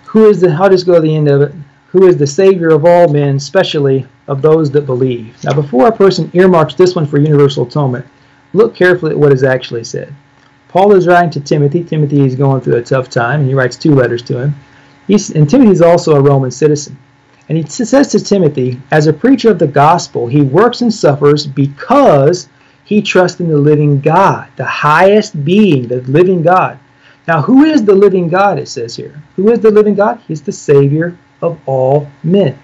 Who is the I'll just go to the end of it. Who is the Savior of all men, especially of those that believe. Now before a person earmarks this one for universal atonement, look carefully at what is actually said. Paul is writing to Timothy. Timothy is going through a tough time, and he writes two letters to him. He's, and Timothy is also a Roman citizen. And he says to Timothy, as a preacher of the gospel, he works and suffers because he trusts in the living God, the highest being, the living God. Now, who is the living God, it says here? Who is the living God? He's the Savior of all men.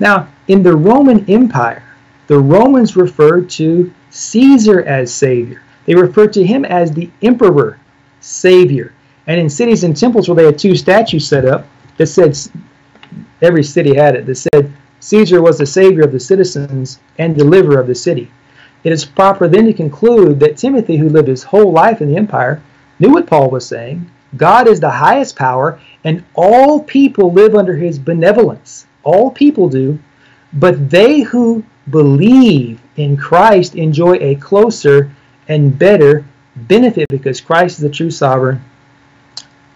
Now, in the Roman Empire, the Romans referred to Caesar as Savior. They referred to him as the Emperor Savior. And in cities and temples where they had two statues set up that said, every city had it, that said Caesar was the Savior of the citizens and deliverer of the city. It is proper then to conclude that Timothy, who lived his whole life in the empire, knew what Paul was saying. God is the highest power, and all people live under his benevolence. All people do. But they who believe in Christ enjoy a closer and better benefit because Christ is the true sovereign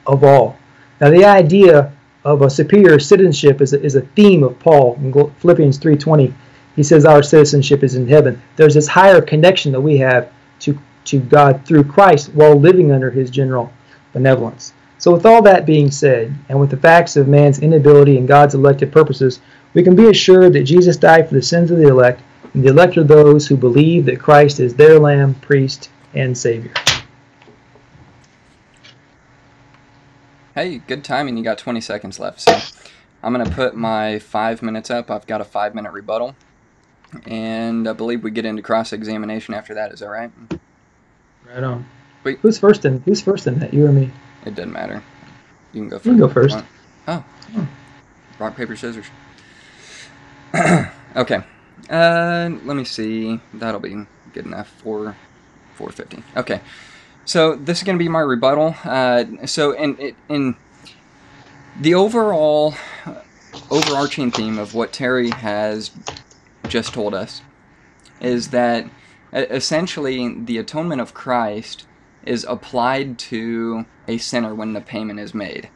of all. Now, the idea of a superior citizenship is a, is a theme of Paul in Philippians 3:20. He says our citizenship is in heaven. There's this higher connection that we have to, to God through Christ while living under his general benevolence. So, with all that being said, and with the facts of man's inability and God's elected purposes, we can be assured that Jesus died for the sins of the elect, and the elect are those who believe that Christ is their Lamb, priest, and Savior. Hey, good timing. You got 20 seconds left. So I'm going to put my five minutes up. I've got a five minute rebuttal. And I believe we get into cross examination after that. Is that right? Right on. Wait. Who's first in who's first in that? You or me? It doesn't matter. You can go first. You can go first. Oh. Rock, paper, scissors. okay. Uh, let me see. That'll be good enough for 450. Okay. so this is going to be my rebuttal. Uh, so in in the overall overarching theme of what Terry has just told us is that essentially the atonement of Christ is applied to a sinner when the payment is made.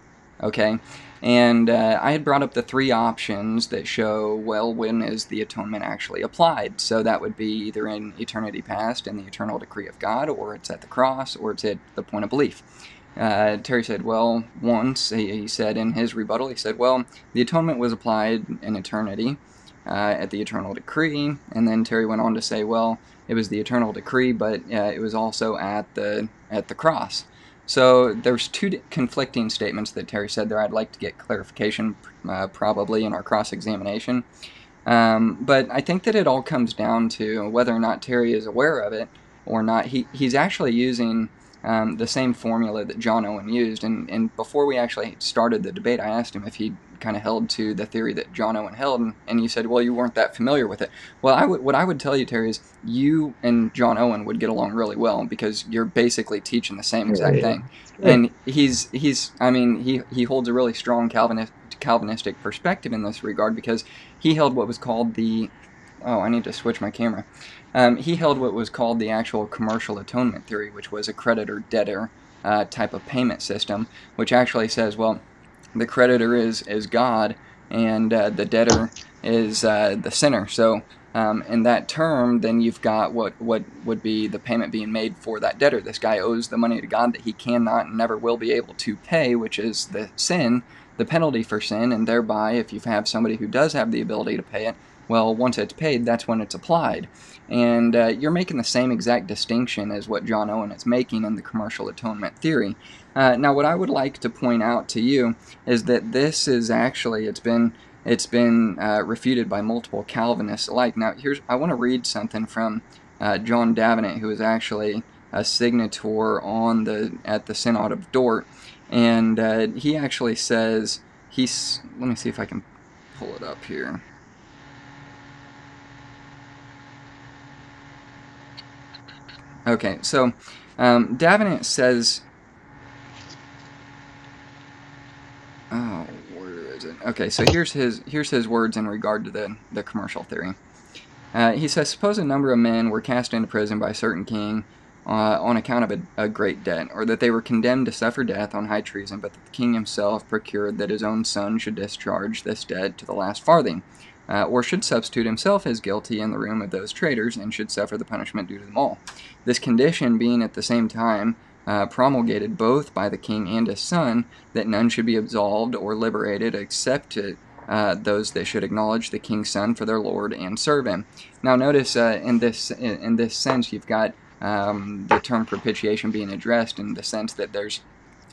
Okay? And uh, I had brought up the three options that show, well, when is the atonement actually applied? So that would be either in eternity past in the eternal decree of God, or it's at the cross, or it's at the point of belief. Uh, Terry said, well, once, he, he, said in his rebuttal, he said, well, the atonement was applied in eternity uh, at the eternal decree. And then Terry went on to say, well, it was the eternal decree, but uh, it was also at the at the cross. So there's two conflicting statements that Terry said there. I'd like to get clarification, uh, probably in our cross examination. Um, but I think that it all comes down to whether or not Terry is aware of it or not. He he's actually using um, the same formula that John Owen used. And, and before we actually started the debate, I asked him if he kind of held to the theory that John Owen held, and, and you said, well, you weren't that familiar with it. Well, I w- what I would tell you, Terry, is you and John Owen would get along really well because you're basically teaching the same exact thing. And he's he's I mean he he holds a really strong Calvinist Calvinistic perspective in this regard because he held what was called the oh I need to switch my camera. Um, he held what was called the actual commercial atonement theory, which was a creditor debtor uh, type of payment system, which actually says, well, the creditor is is God and uh, the debtor is uh, the sinner. So um, in that term, then you've got what what would be the payment being made for that debtor. This guy owes the money to God that he cannot and never will be able to pay, which is the sin, the penalty for sin, and thereby, if you have somebody who does have the ability to pay it, well, once it's paid, that's when it's applied. And uh, you're making the same exact distinction as what John Owen is making in the commercial atonement theory. Uh, now, what I would like to point out to you is that this is actually, it's been it's been uh, refuted by multiple Calvinists alike. Now, here's I want to read something from uh, John Davenant, who is actually a signator on the at the Synod of Dort, and uh, he actually says he's. Let me see if I can pull it up here. Okay, so um, Davenant says. Oh, where is it? Okay, so here's his here's his words in regard to the the commercial theory. Uh, he says, suppose a number of men were cast into prison by a certain king uh, on account of a, a, great debt, or that they were condemned to suffer death on high treason, but that the king himself procured that his own son should discharge this debt to the last farthing uh, or should substitute himself as guilty in the room of those traitors and should suffer the punishment due to them all. This condition being at the same time uh, promulgated both by the king and his son, that none should be absolved or liberated except uh, those that should acknowledge the king's son for their lord and serve him. Now, notice uh, in this in, in, this sense, you've got um, the term propitiation being addressed in the sense that there's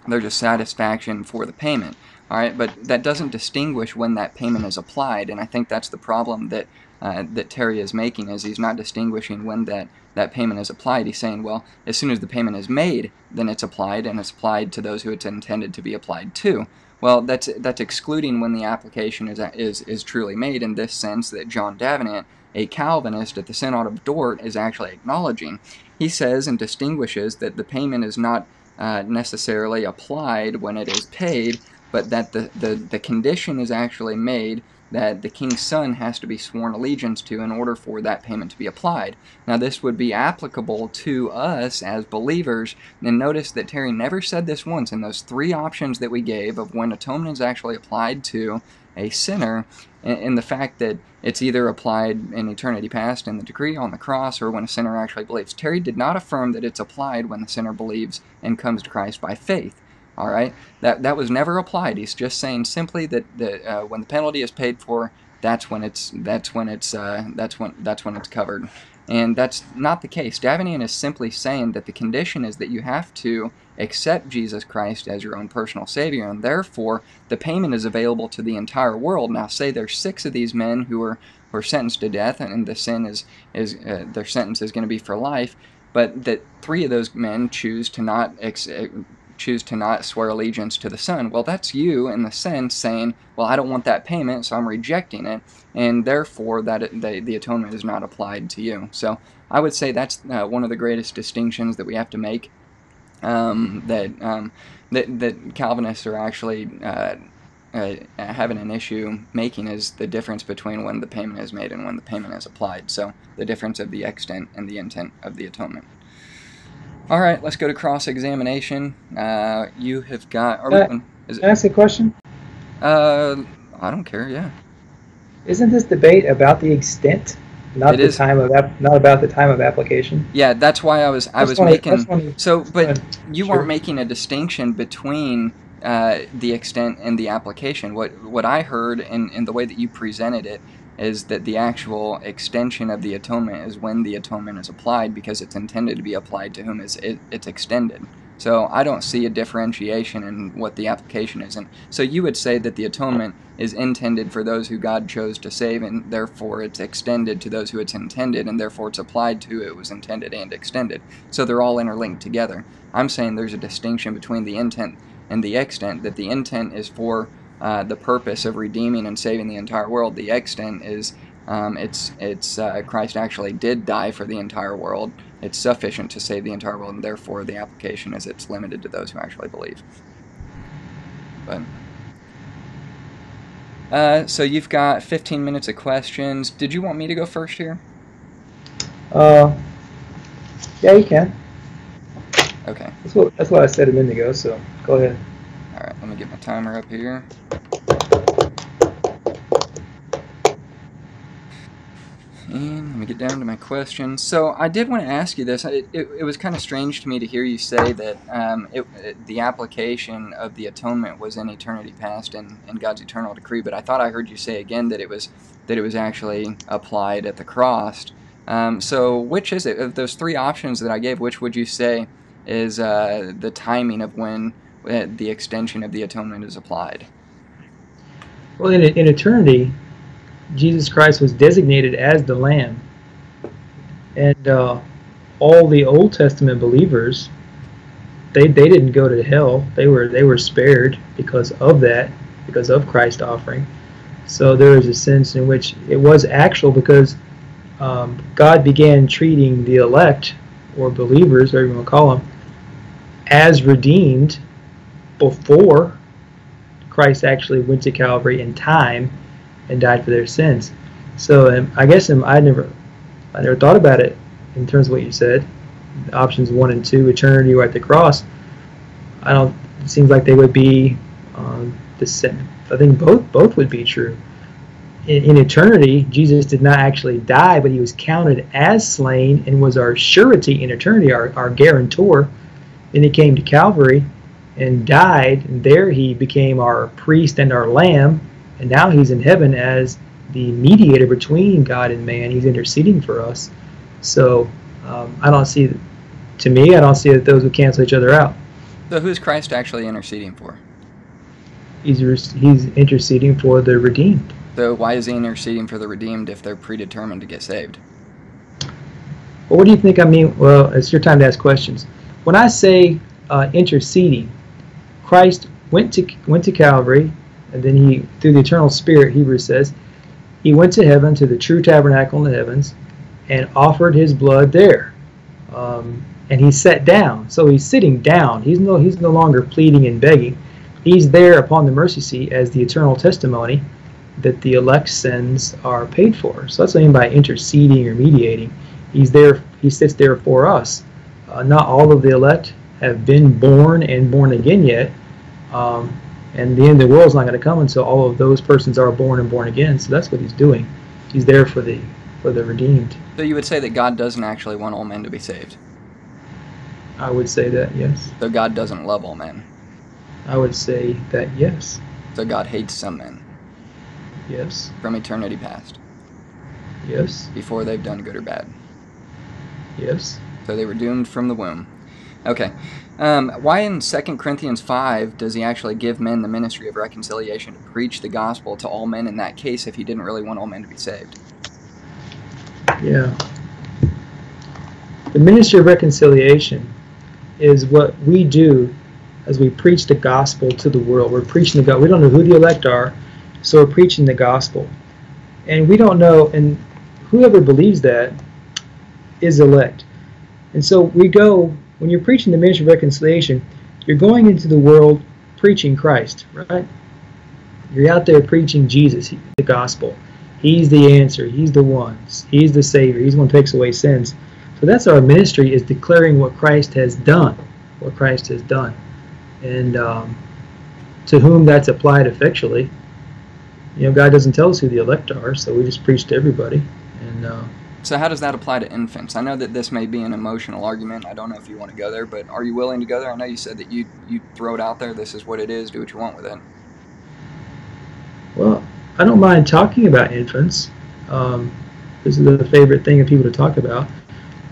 there's a satisfaction for the payment. All right, but that doesn't distinguish when that payment is applied, and I think that's the problem that uh, that Terry is making is he's not distinguishing when that that payment is applied. He's saying, well, as soon as the payment is made, then it's applied, and it's applied to those who it's intended to be applied to. Well, that's that's excluding when the application is is is truly made in this sense that John Davenant, a Calvinist at the Synod of Dort, is actually acknowledging. He says and distinguishes that the payment is not uh, necessarily applied when it is paid, but that the, the, the condition is actually made that the king's son has to be sworn allegiance to in order for that payment to be applied. Now, this would be applicable to us as believers. And notice that Terry never said this once in those three options that we gave of when atonement is actually applied to a sinner, and the fact that it's either applied in eternity past in the decree on the cross or when a sinner actually believes. Terry did not affirm that it's applied when the sinner believes and comes to Christ by faith. All right, that that was never applied. He's just saying simply that that uh, when the penalty is paid for, that's when it's that's when it's uh, that's when that's when it's covered, and that's not the case. Davenant is simply saying that the condition is that you have to accept Jesus Christ as your own personal Savior, and therefore the payment is available to the entire world. Now, say there's six of these men who are who are sentenced to death, and the sin is is uh, their sentence is going to be for life, but that three of those men choose to not choose to not swear allegiance to the Son. Well, that's you in the sense saying, well, I don't want that payment, so I'm rejecting it, and therefore that it, the, the atonement is not applied to you. So I would say that's uh, one of the greatest distinctions that we have to make um, that, um, that that Calvinists are actually uh, uh, having an issue making is the difference between when the payment is made and when the payment is applied. So the difference of the extent and the intent of the atonement. All right, let's go to cross examination. Uh, you have got. Are we, is Can I ask a question? uh, I don't care. Yeah. Isn't this debate about the extent, not It the is. time of ap- not about the time of application? Yeah, that's why I was I That's was why- making so, but you Sure. weren't making a distinction between uh, the extent and the application. What what I heard in, in the way that you presented it is that the actual extension of the atonement is when the atonement is applied because it's intended to be applied to whom is it, it's extended. So I don't see a differentiation in what the application is. And so you would say that the atonement is intended for those who God chose to save, and therefore it's extended to those who it's intended, and therefore it's applied to it was intended and extended. So they're all interlinked together. I'm saying there's a distinction between the intent and the extent, that the intent is for uh, the purpose of redeeming and saving the entire world. The extent is um, it's it's uh, Christ actually did die for the entire world. It's sufficient to save the entire world, and therefore the application is it's limited to those who actually believe. But uh, so you've got 15 minutes of questions. Did you want me to go first here? Uh, yeah, you can. Okay. That's what that's what I said a minute ago. So go ahead. All right. Let me get my timer up here. And let me get down to my question. So I did want to ask you this. It, it, it was kind of strange to me to hear you say that um, it, it- the application of the atonement was in eternity past and, God's eternal decree. But I thought I heard you say again that it was that it was actually applied at the cross. Um, so which is it of those three options that I gave? Which would you say is uh, the timing of when the extension of the atonement is applied? Well, in, in eternity, Jesus Christ was designated as the Lamb, and uh, all the Old Testament believers, they they didn't go to hell. They were they were spared because of that, because of Christ's offering. So there is a sense in which it was actual because um, God began treating the elect or believers, whatever you want to call them, as redeemed before Christ actually went to Calvary in time and died for their sins. So um, I guess um, I never, I never thought about it in terms of what you said. Options one and two, eternity or at the cross. I don't. It seems like they would be um, the same. I think both both would be true. In, in eternity, Jesus did not actually die, but he was counted as slain and was our surety in eternity, our, our guarantor. Then he came to Calvary and died, and there he became our priest and our lamb, and now he's in heaven as the mediator between God and man. He's interceding for us. So um, I don't see, to me, I don't see that those would cancel each other out. So who is Christ actually interceding for? He's he's interceding for the redeemed. So why is he interceding for the redeemed if they're predetermined to get saved? Well, what do you think I mean? Well, it's your time to ask questions. When I say uh, interceding, Christ went to went to Calvary, and then he, through the eternal Spirit, Hebrews says, he went to heaven to the true tabernacle in the heavens, and offered his blood there. Um, and he sat down. So he's sitting down. He's no he's no longer pleading and begging. He's there upon the mercy seat as the eternal testimony that the elect sins are paid for. So that's what I mean by interceding or mediating. He's there. He sits there for us. Uh, not all of the elect have been born and born again yet, um, and the end of the world is not going to come until all of those persons are born and born again. So that's what he's doing. He's there for the for the redeemed. So you would say that God doesn't actually want all men to be saved. I would say that yes. So God doesn't love all men. I would say that yes, So God hates some men yes, from eternity past yes, before they've done good or bad. yes. So they were doomed from the womb. Okay. Um, why in 2 Corinthians 5 does he actually give men the ministry of reconciliation to preach the gospel to all men in that case if he didn't really want all men to be saved? Yeah. The ministry of reconciliation is what we do as we preach the gospel to the world. We're preaching the gospel. We don't know who the elect are, so we're preaching the gospel. And we don't know, and whoever believes that is elect. And so we go, when you're preaching the ministry of reconciliation, you're going into the world preaching Christ, right? You're out there preaching Jesus, the gospel. He's the answer. He's the one. He's the Savior. He's the one who takes away sins. So that's our ministry is declaring what Christ has done, what Christ has done, and um, to whom that's applied effectually. You know, God doesn't tell us who the elect are, so we just preach to everybody. And uh, so, how does that apply to infants? I know that this may be an emotional argument. I don't know if you want to go there, but are you willing to go there? I know you said that you you throw it out there. This is what it is. Do what you want with it. Well, I don't mind talking about infants. Um, this is the favorite thing of people to talk about.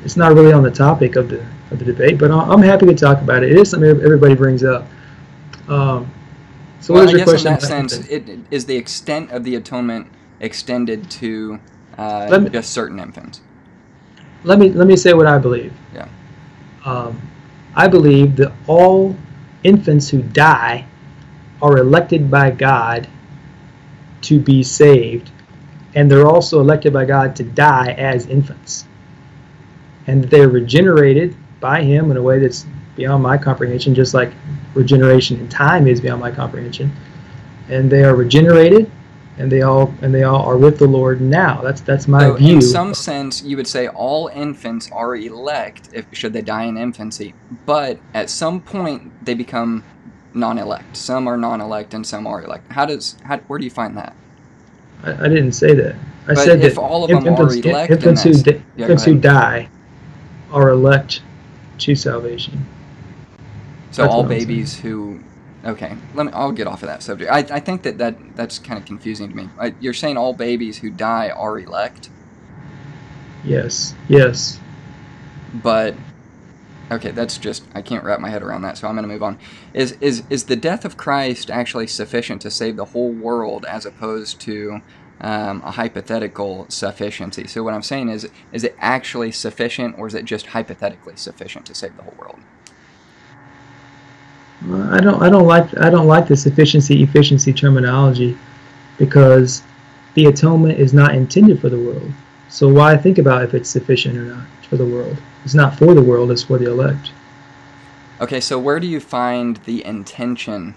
It's not really on the topic of the of the debate, but I'm happy to talk about it. It is something everybody brings up. Um, so, well, what is your question? in that sense, it, is the extent of the atonement extended to uh, me, just certain infants? Let me let me say what I believe. Yeah. Um, I believe that all infants who die are elected by God to be saved, and they're also elected by God to die as infants. And they're regenerated by Him in a way that's beyond my comprehension, just like regeneration in time is beyond my comprehension. And they are regenerated, and they all and they all are with the Lord now. That's that's my so view. In some sense, you would say all infants are elect if should they die in infancy, but at some point they become non-elect. Some are non-elect and some are elect. How does how, where do you find that? I, I didn't say that. I but said if that all of them infants, are elect, infants, who, di- yeah, infants who die are elect to salvation. So that's all babies who, okay, let me. I'll get off of that subject. I, I think that, that that's kind of confusing to me. I, you're saying all babies who die are elect. Yes. Yes. But Okay, that's just I can't wrap my head around that, so I'm going to move on. Is is is the death of Christ actually sufficient to save the whole world, as opposed to um, a hypothetical sufficiency? So what I'm saying is, is it actually sufficient, or is it just hypothetically sufficient to save the whole world? I don't I don't like I don't like the sufficiency efficiency terminology because the atonement is not intended for the world. So why think about if it's sufficient or not for the world? It's not for the world, it's for the elect. Okay, so where do you find the intention?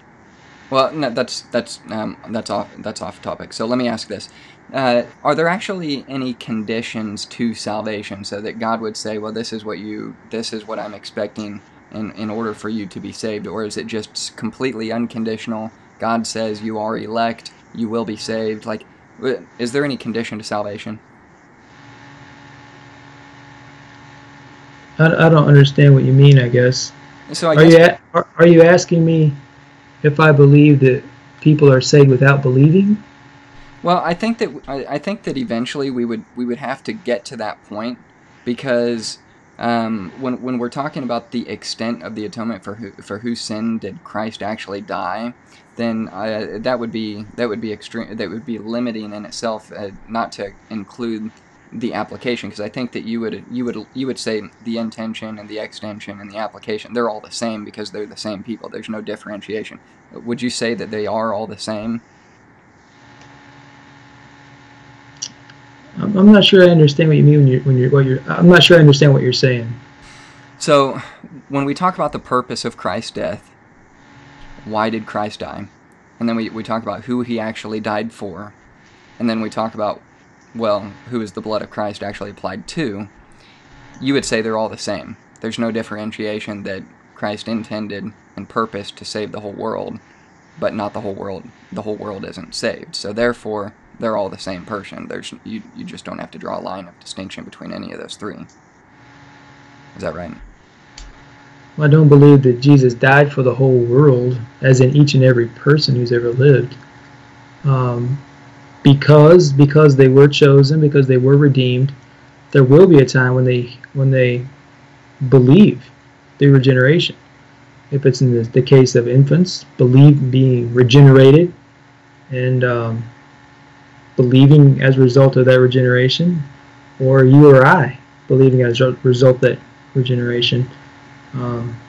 Well, no, that's that's um, that's off that's off topic. So let me ask this: uh, Are there actually any conditions to salvation, so that God would say, "Well, this is what you, this is what I'm expecting in in order for you to be saved," or is it just completely unconditional? God says you are elect, you will be saved. Like, is there any condition to salvation? I, I don't understand what you mean. I guess. So I are guess you a, are, are you asking me if I believe that people are saved without believing? Well, I think that I, I think that eventually we would we would have to get to that point because um, when when we're talking about the extent of the atonement for who, for whose sin did Christ actually die, then uh, that would be that would be extreme that would be limiting in itself, uh, not to include the application because I think that you would you would you would say the intention and the extension and the application they're all the same because they're the same people. There's no differentiation. Would you say that they are all the same? I'm not sure I understand what you mean when you're when you're what you're. I'm not sure I understand what you're saying. So, when we talk about the purpose of Christ's death, why did Christ die? And then we, we talk about who he actually died for. And then we talk about well, who is the blood of Christ actually applied to, you would say they're all the same. There's no differentiation that Christ intended and purposed to save the whole world, but not the whole world. The whole world isn't saved. So therefore, they're all the same person. There's you, you just don't have to draw a line of distinction between any of those three. Is that right? Well I don't believe that Jesus died for the whole world, as in each and every person who's ever lived. Um, because because they were chosen, because they were redeemed, there will be a time when they when they believe through regeneration. If it's in the, the case of infants, believe being regenerated and um, believing as a result of that regeneration, or you or I believing as a result of that regeneration. Um,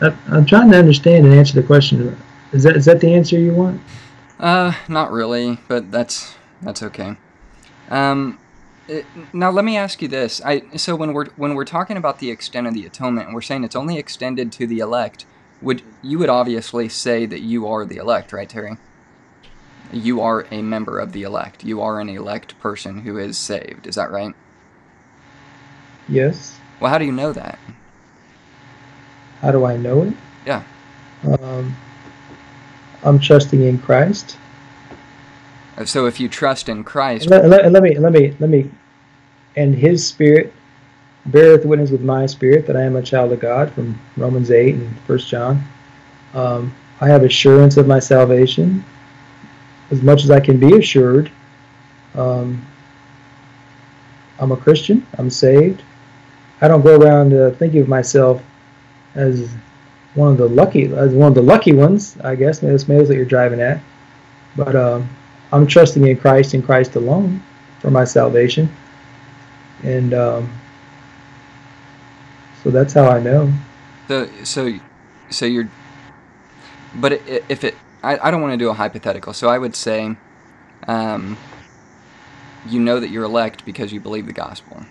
I, am trying to understand and answer the question. Is that is that the answer you want? Uh, not really, but that's that's okay. Um, Uh, now let me ask you this. I so when we're when we're talking about the extent of the atonement, and we're saying it's only extended to the elect, would you would obviously say that you are the elect, right, Terry? You are a member of the elect. You are an elect person who is saved. Is that right? Yes. Well, how do you know that? How do I know it? Yeah. Um, I'm trusting in Christ. So if you trust in Christ, Let, let, let me let me let me and his spirit beareth witness with my spirit that I am a child of God from Romans 8 and 1 John. Um, I have assurance of my salvation as much as I can be assured. Um, I'm a Christian. I'm saved. I don't go around uh, thinking of myself as one of the lucky, as one of the lucky ones. I guess maybe that's maybe what you're driving at. But um, I'm trusting in Christ and Christ alone for my salvation, and um, so that's how I know. so so so you're. But if it, I, I don't want to do a hypothetical. So I would say, um, you know that you're elect because you believe the gospel,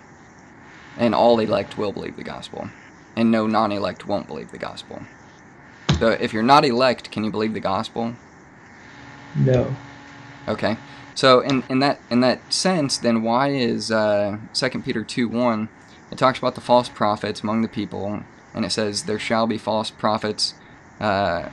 and all elect will believe the gospel, and no non-elect won't believe the gospel. So if you're not elect, can you believe the gospel? No, Okay. So in, in that in that sense, then why is uh, 2 Peter 2 1, it talks about the false prophets among the people, and it says, There shall be false prophets. Uh,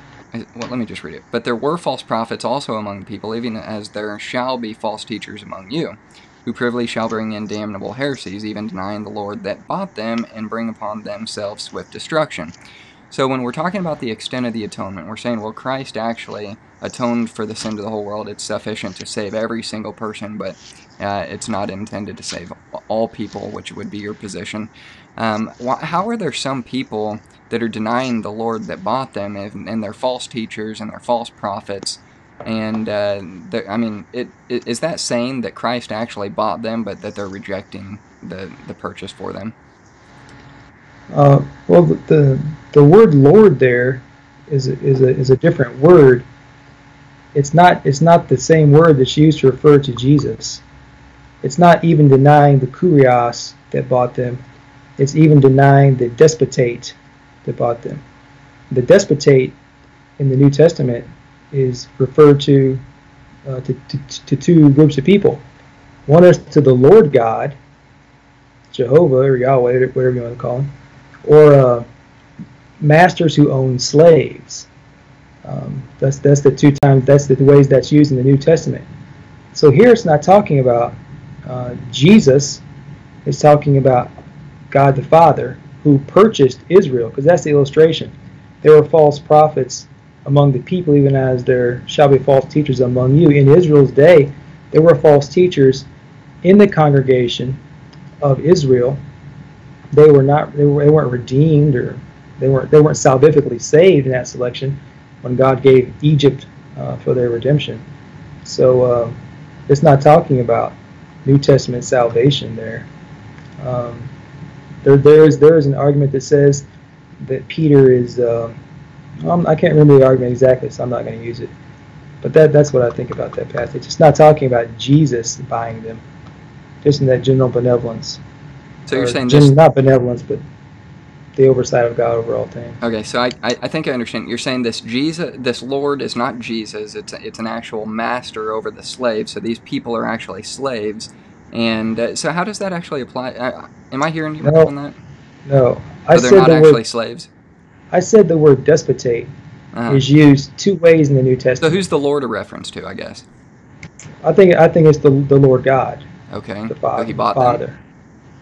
well, let me just read it. But there were false prophets also among the people, even as there shall be false teachers among you, who privily shall bring in damnable heresies, even denying the Lord that bought them, and bring upon themselves swift destruction. So when we're talking about the extent of the atonement, we're saying, well, Christ actually atoned for the sin of the whole world. It's sufficient to save every single person, but uh, it's not intended to save all people, which would be your position. Um, how are there some people that are denying the Lord that bought them, and, and they're false teachers and they're false prophets? And uh, I mean, it, it, is that saying that Christ actually bought them, but that they're rejecting the, the purchase for them? uh, well the, the word Lord there is is a is a different word. It's not it's not the same word that's used to refer to Jesus. It's not even denying the kurios that bought them. It's even denying the despotes that bought them. The despotes in the New Testament is referred to uh, to, to, to two groups of people. One is to the Lord God, Jehovah or Yahweh, whatever you want to call him, or uh, masters who own slaves. Um, that's that's the two times that's the ways that's used in the New Testament. So here it's not talking about uh, Jesus. It's talking about God the Father who purchased Israel, because that's the illustration. There were false prophets among the people, even as there shall be false teachers among you. In Israel's day, there were false teachers in the congregation of Israel. They were not they, were, they weren't redeemed or they weren't they weren't salvifically saved in that selection when God gave Egypt uh, for their redemption. So uh, it's not talking about New Testament salvation there. Um, there there is there is an argument that says that Peter is uh, um, I can't remember the argument exactly, so I'm not going to use it. But that that's what I think about that passage. It's not talking about Jesus buying them, just in that general benevolence. So you're saying this not benevolence, but the oversight of God over all things. Okay, so I, I, I think I understand. You're saying this Jesus, this Lord is not Jesus. It's a, it's an actual master over the slaves. So these people are actually slaves. And uh, so how does that actually apply? Am I hearing you right No. on that? No, I So they're said not the actually word. slaves. I said the word despotes Uh-huh. is used two ways in the New Testament. So who's the Lord a reference to? I guess. I think I think it's the the Lord God, Okay. the Father, So he the bought them. Father,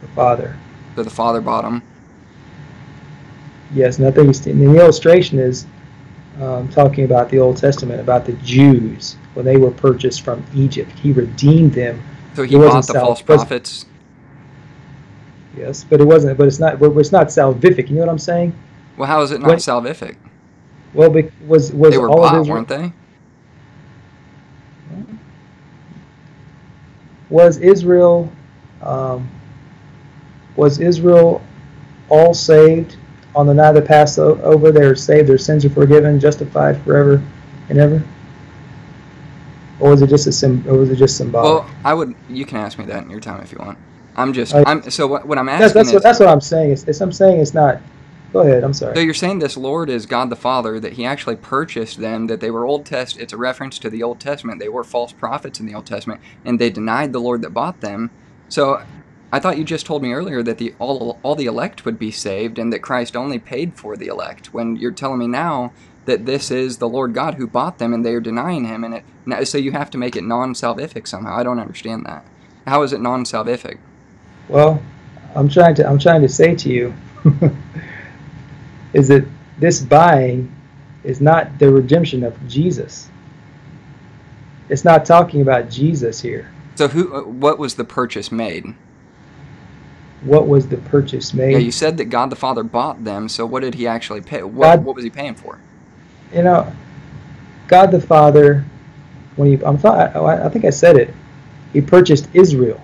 the Father. So the Father bought them. Yes, Nothing. And the illustration is um, talking about the Old Testament about the Jews when they were purchased from Egypt. He redeemed them. So he wasn't bought the sal- false prophets. Yes, but it wasn't. But it's not. But it's not salvific. You know what I'm saying? Well, how is it not What- salvific? Well, bec- was was They were all bought, of Israel weren't they? was Israel um, was Israel all saved on the night of the Passover? They were saved; their sins are forgiven, justified forever and ever. Or was it just a sim- Or was it just symbolic? Well, I would. You can ask me that in your time if you want. I'm just. I- I'm so what, what I'm That's asking that's is. what, that's what I'm saying. It's, it's I'm saying it's not. Go ahead. I'm sorry. So you're saying this Lord is God the Father, that He actually purchased them, that they were Old Test. It's a reference to the Old Testament. They were false prophets in the Old Testament, and they denied the Lord that bought them. So I thought you just told me earlier that the all all the elect would be saved, and that Christ only paid for the elect. When you're telling me now that this is the Lord God who bought them, and they are denying Him, and it so you have to make it non-salvific somehow. I don't understand that. How is it non-salvific? Well, I'm trying to I'm trying to say to you is that this buying is not the redemption of Jesus. It's not talking about Jesus here. So who? uh, What was the purchase made? What was the purchase made? Yeah, you said that God the Father bought them. So what did He actually pay? What, God- what was He paying for? you know, God the Father, when he, I'm thought, I, I think I said it. He purchased Israel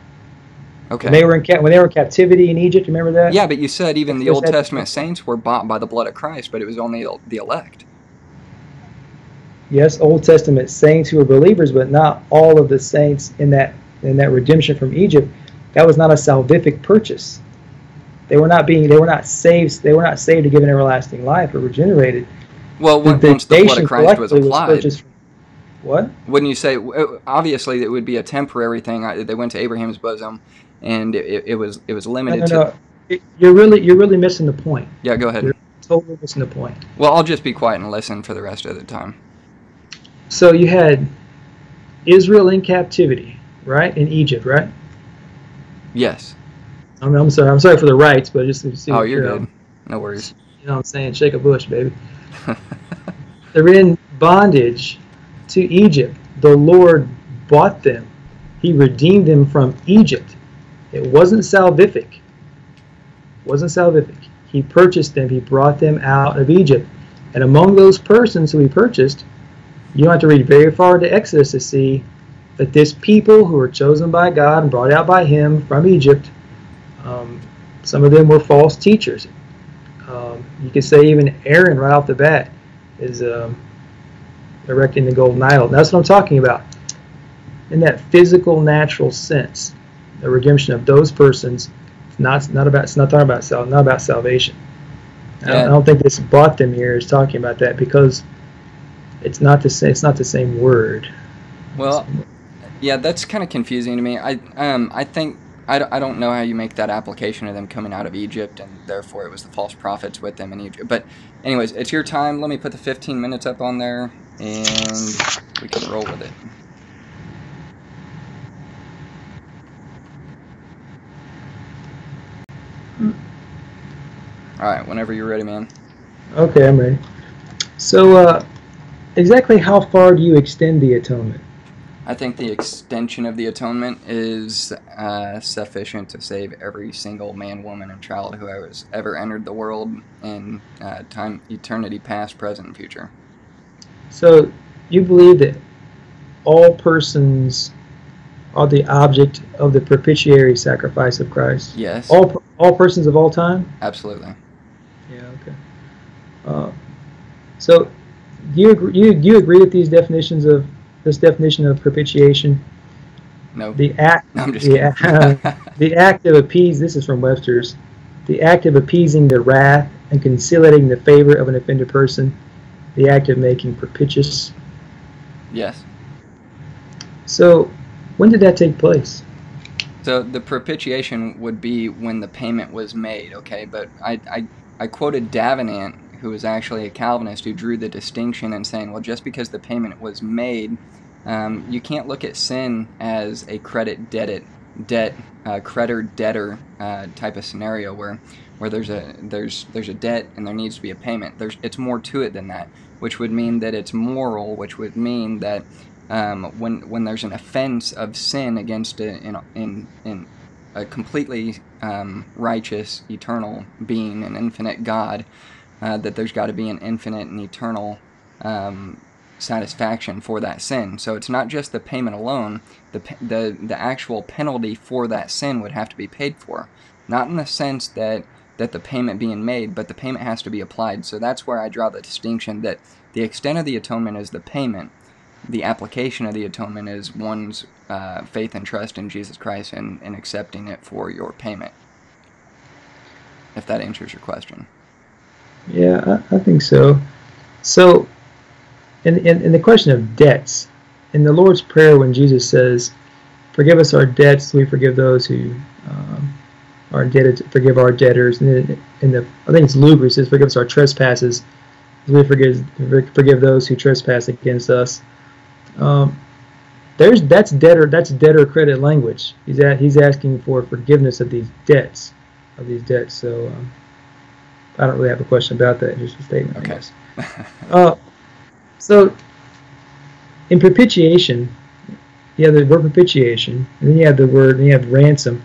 Okay. when they were in ca- when they were in captivity in Egypt. Remember that? yeah, but you said even the Old Testament saints were bought by the blood of Christ, but it was only the elect. Yes, Old Testament saints who were believers, but not all of the saints in that in that redemption from Egypt. That was not a salvific purchase. They were not being. They were not saved. They were not saved to give an everlasting life or regenerated. Well, when, once the blood of Christ was applied, purchased. What? wouldn't you say? Obviously, it would be a temporary thing. They went to Abraham's bosom, and it, it, was it was No, limited no, to. no. It- You're really you're really missing the point. Yeah, go ahead. You're- Totally missing the point. Well, I'll just be quiet and listen for the rest of the time. So you had Israel in captivity, right? In Egypt, right? Yes. I'm, I'm sorry. I'm sorry for the rights, but just to see. Oh, you're good. No worries. You know what I'm saying? Shake a bush, baby. They're in bondage to Egypt. The Lord bought them. He redeemed them from Egypt. It wasn't salvific. It wasn't salvific. He purchased them. He brought them out of Egypt. And among those persons who he purchased, you don't have to read very far into Exodus to see that this people who were chosen by God and brought out by him from Egypt, um, some of them were false teachers. Um, you could say even Aaron right off the bat is um, erecting the golden idol. That's what I'm talking about. In that physical, natural sense, the redemption of those persons. It's not not about. It's not talking about sal. Not about salvation. I, don't, I don't think this bought them here is talking about that because it's not the same. It's not the same word. Well, yeah, that's kind of confusing to me. I um I think I, d- I don't know how you make that application of them coming out of Egypt and therefore it was the false prophets with them in Egypt. But anyways, it's your time. Let me put the 15 minutes up on there and we can roll with it. All right, whenever you're ready, man. Okay, I'm ready. So, uh, exactly how far do you extend the atonement? I think the extension of the atonement is uh, sufficient to save every single man, woman, and child who has ever entered the world in uh, time, eternity, past, present, and future. So, you believe that all persons are the object of the propitiatory sacrifice of Christ? Yes, All all persons of all time? absolutely. Uh, so, do you agree? You, do you agree with these definitions of this definition of propitiation? No, The act. no I'm just the, act- the act of appease. This is from Webster's. The act of appeasing the wrath and conciliating the favor of an offended person. The act of making propitious. yes. So, when did that take place? So the propitiation would be when the payment was made, okay? But I, I, I quoted Davenant, who was actually a Calvinist, who drew the distinction and saying, well, just because the payment was made, um, you can't look at sin as a credit debit debt uh, creditor debtor uh, type of scenario where where there's a there's there's a debt and there needs to be a payment. There's it's more to it than that, which would mean that it's moral, which would mean that um, when when there's an offense of sin against a, in, in, in a completely um, righteous, eternal being, an infinite God, uh, that there's got to be an infinite and eternal um, satisfaction for that sin. So it's not just the payment alone; the the the actual penalty for that sin would have to be paid for, not in the sense that that the payment being made, but the payment has to be applied. So that's where I draw the distinction that the extent of the atonement is the payment, the application of the atonement is one's uh, faith and trust in Jesus Christ and, and accepting it for your payment. If that answers your question. Yeah, I, I think so. So, in, in, in the question of debts, in the Lord's Prayer, when Jesus says, Forgive us our debts, we forgive those who um, are indebted, forgive our debtors. And then in the, I think it's Luke, where he says, Forgive us our trespasses, we forgive, forgive those who trespass against us. Um, there's that's debtor that's debtor credit language. He's at, he's asking for forgiveness of these debts, of these debts. So um, I don't really have a question about that. Just a statement. I Okay. guess. Uh, so in propitiation, you have the word propitiation, and then you have the word, and you have ransom.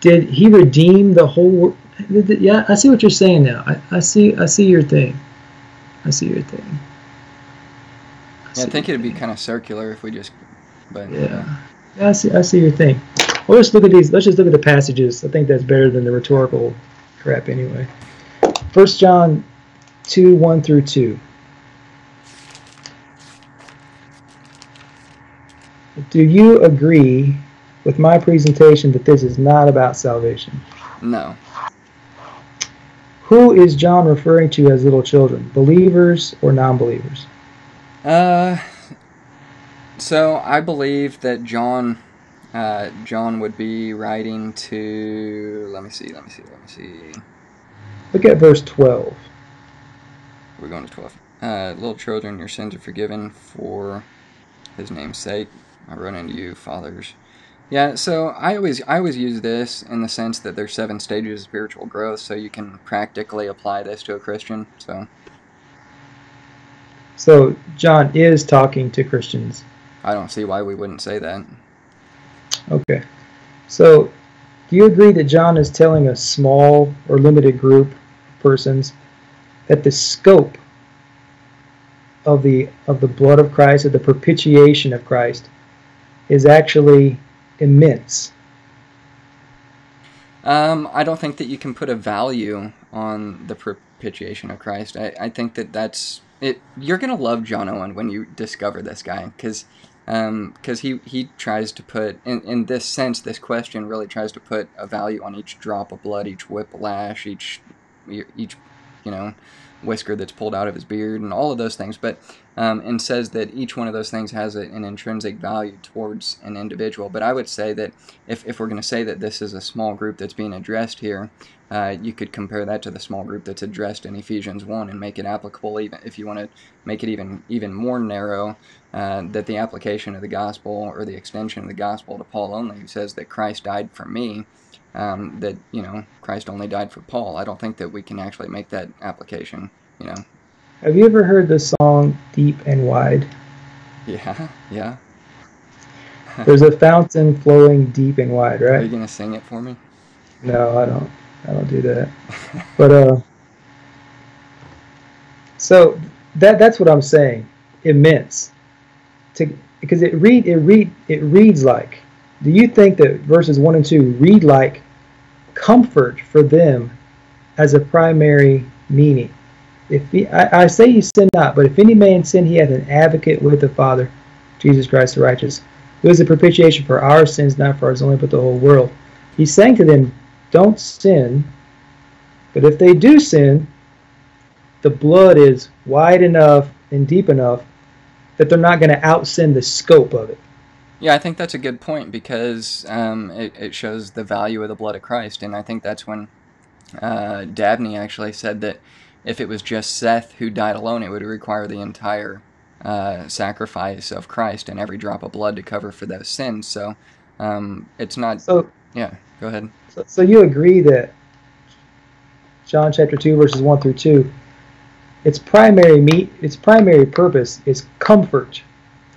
Did he redeem the whole? wor- did the- Yeah, I see what you're saying now. I, I see. I see your thing. I see your thing. Yeah, I think it'd be kind of circular if we just, but Yeah. yeah. I see. I see your thing. Well, let's look at these. Let's just look at the passages. I think that's better than the rhetorical crap, anyway. First John two one through two. Do you agree with my presentation that this is not about salvation? no. Who is John referring to as little children? Believers or non-believers? Uh, so I believe that John, uh, John would be writing to. Let me see. Let me see. Let me see. Look at verse twelve. We're going to 12. Uh, little children, your sins are forgiven for his name's sake. I run into you, fathers. Yeah, so I always I always use this in the sense that there's seven stages of spiritual growth, so you can practically apply this to a Christian. So So John is talking to Christians. I don't see why we wouldn't say that. Okay. So, do you agree that John is telling a small or limited group persons that the scope of the of the blood of Christ, of the propitiation of Christ, is actually immense? Um, I don't think that you can put a value on the propitiation of Christ. I, I think that that's it. You're gonna love John Owen when you discover this guy, because because he he tries to put in in this sense, this question really tries to put a value on each drop of blood, each whiplash, each each you know whisker that's pulled out of his beard, and all of those things. But um, and says that each one of those things has a, an intrinsic value towards an individual. But I would say that if, if we're going to say that this is a small group that's being addressed here, uh, you could compare that to the small group that's addressed in Ephesians 1 and make it applicable even if you want to make it even even more narrow uh, that the application of the gospel or the extension of the gospel to Paul only who says that Christ died for me um, that you know Christ only died for Paul I don't think that we can actually make that application you know Have you ever heard the song "Deep and Wide"? yeah yeah There's a fountain flowing deep and wide, right? are you gonna sing it for me No, I don't. I don't do that. But uh, so that that's what I'm saying. Immense. To because it read it read it reads like. Do you think that verses one and two read like comfort for them as a primary meaning? If he, I, I say you sin not, but if any man sin, he hath an advocate with the Father, Jesus Christ the righteous, who is the propitiation for our sins, not for ours only, but the whole world. He's saying to them, don't sin. But if they do sin, the blood is wide enough and deep enough that they're not going to out sin the scope of it. Yeah, I think that's a good point because um, it, it shows the value of the blood of Christ. And I think that's when uh, Dabney actually said that if it was just Seth who died alone, it would require the entire uh, sacrifice of Christ and every drop of blood to cover for those sins. So um, it's not. So, Yeah, go ahead. so, so you agree that John chapter 2, verses 1 through 2, its primary meat, its primary purpose is comfort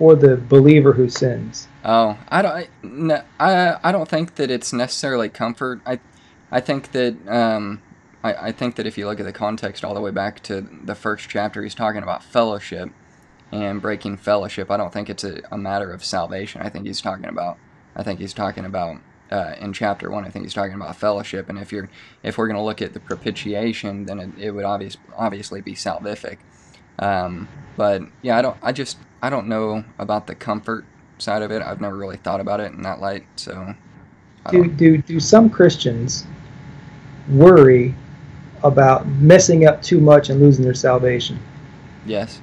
for the believer who sins. Oh, I don't. I, no, I I don't think that it's necessarily comfort. I I think that um I, I think that if you look at the context all the way back to the first chapter, he's talking about fellowship and breaking fellowship. I don't think it's a, a matter of salvation. I think he's talking about. I think he's talking about uh, in chapter one. I think he's talking about fellowship. And if you're if we're going to look at the propitiation, then it, it would obvious obviously be salvific. Um, but yeah, I don't. I just I don't know about the comfort side of it. I've never really thought about it in that light. So, Do, do, do some Christians worry about messing up too much and losing their salvation? yes.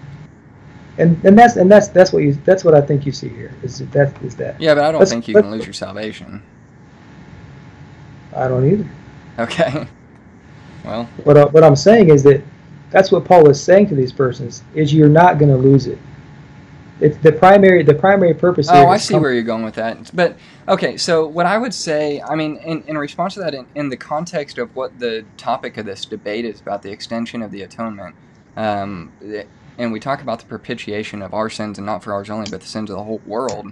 And, and that's and that's that's what you that's what I think you see here is that that is that Yeah, but I don't Let's- think you can lose your salvation. I don't either. Okay. Well, What, I, what I'm saying is that that's what Paul is saying to these persons is you're not going to lose it. It's the primary the primary purpose. oh, I see com- where you're going with that. But okay, so what I would say, I mean, in, in response to that, in, in the context of what the topic of this debate is about, the extension of the atonement, um, and we talk about the propitiation of our sins and not for ours only, but the sins of the whole world.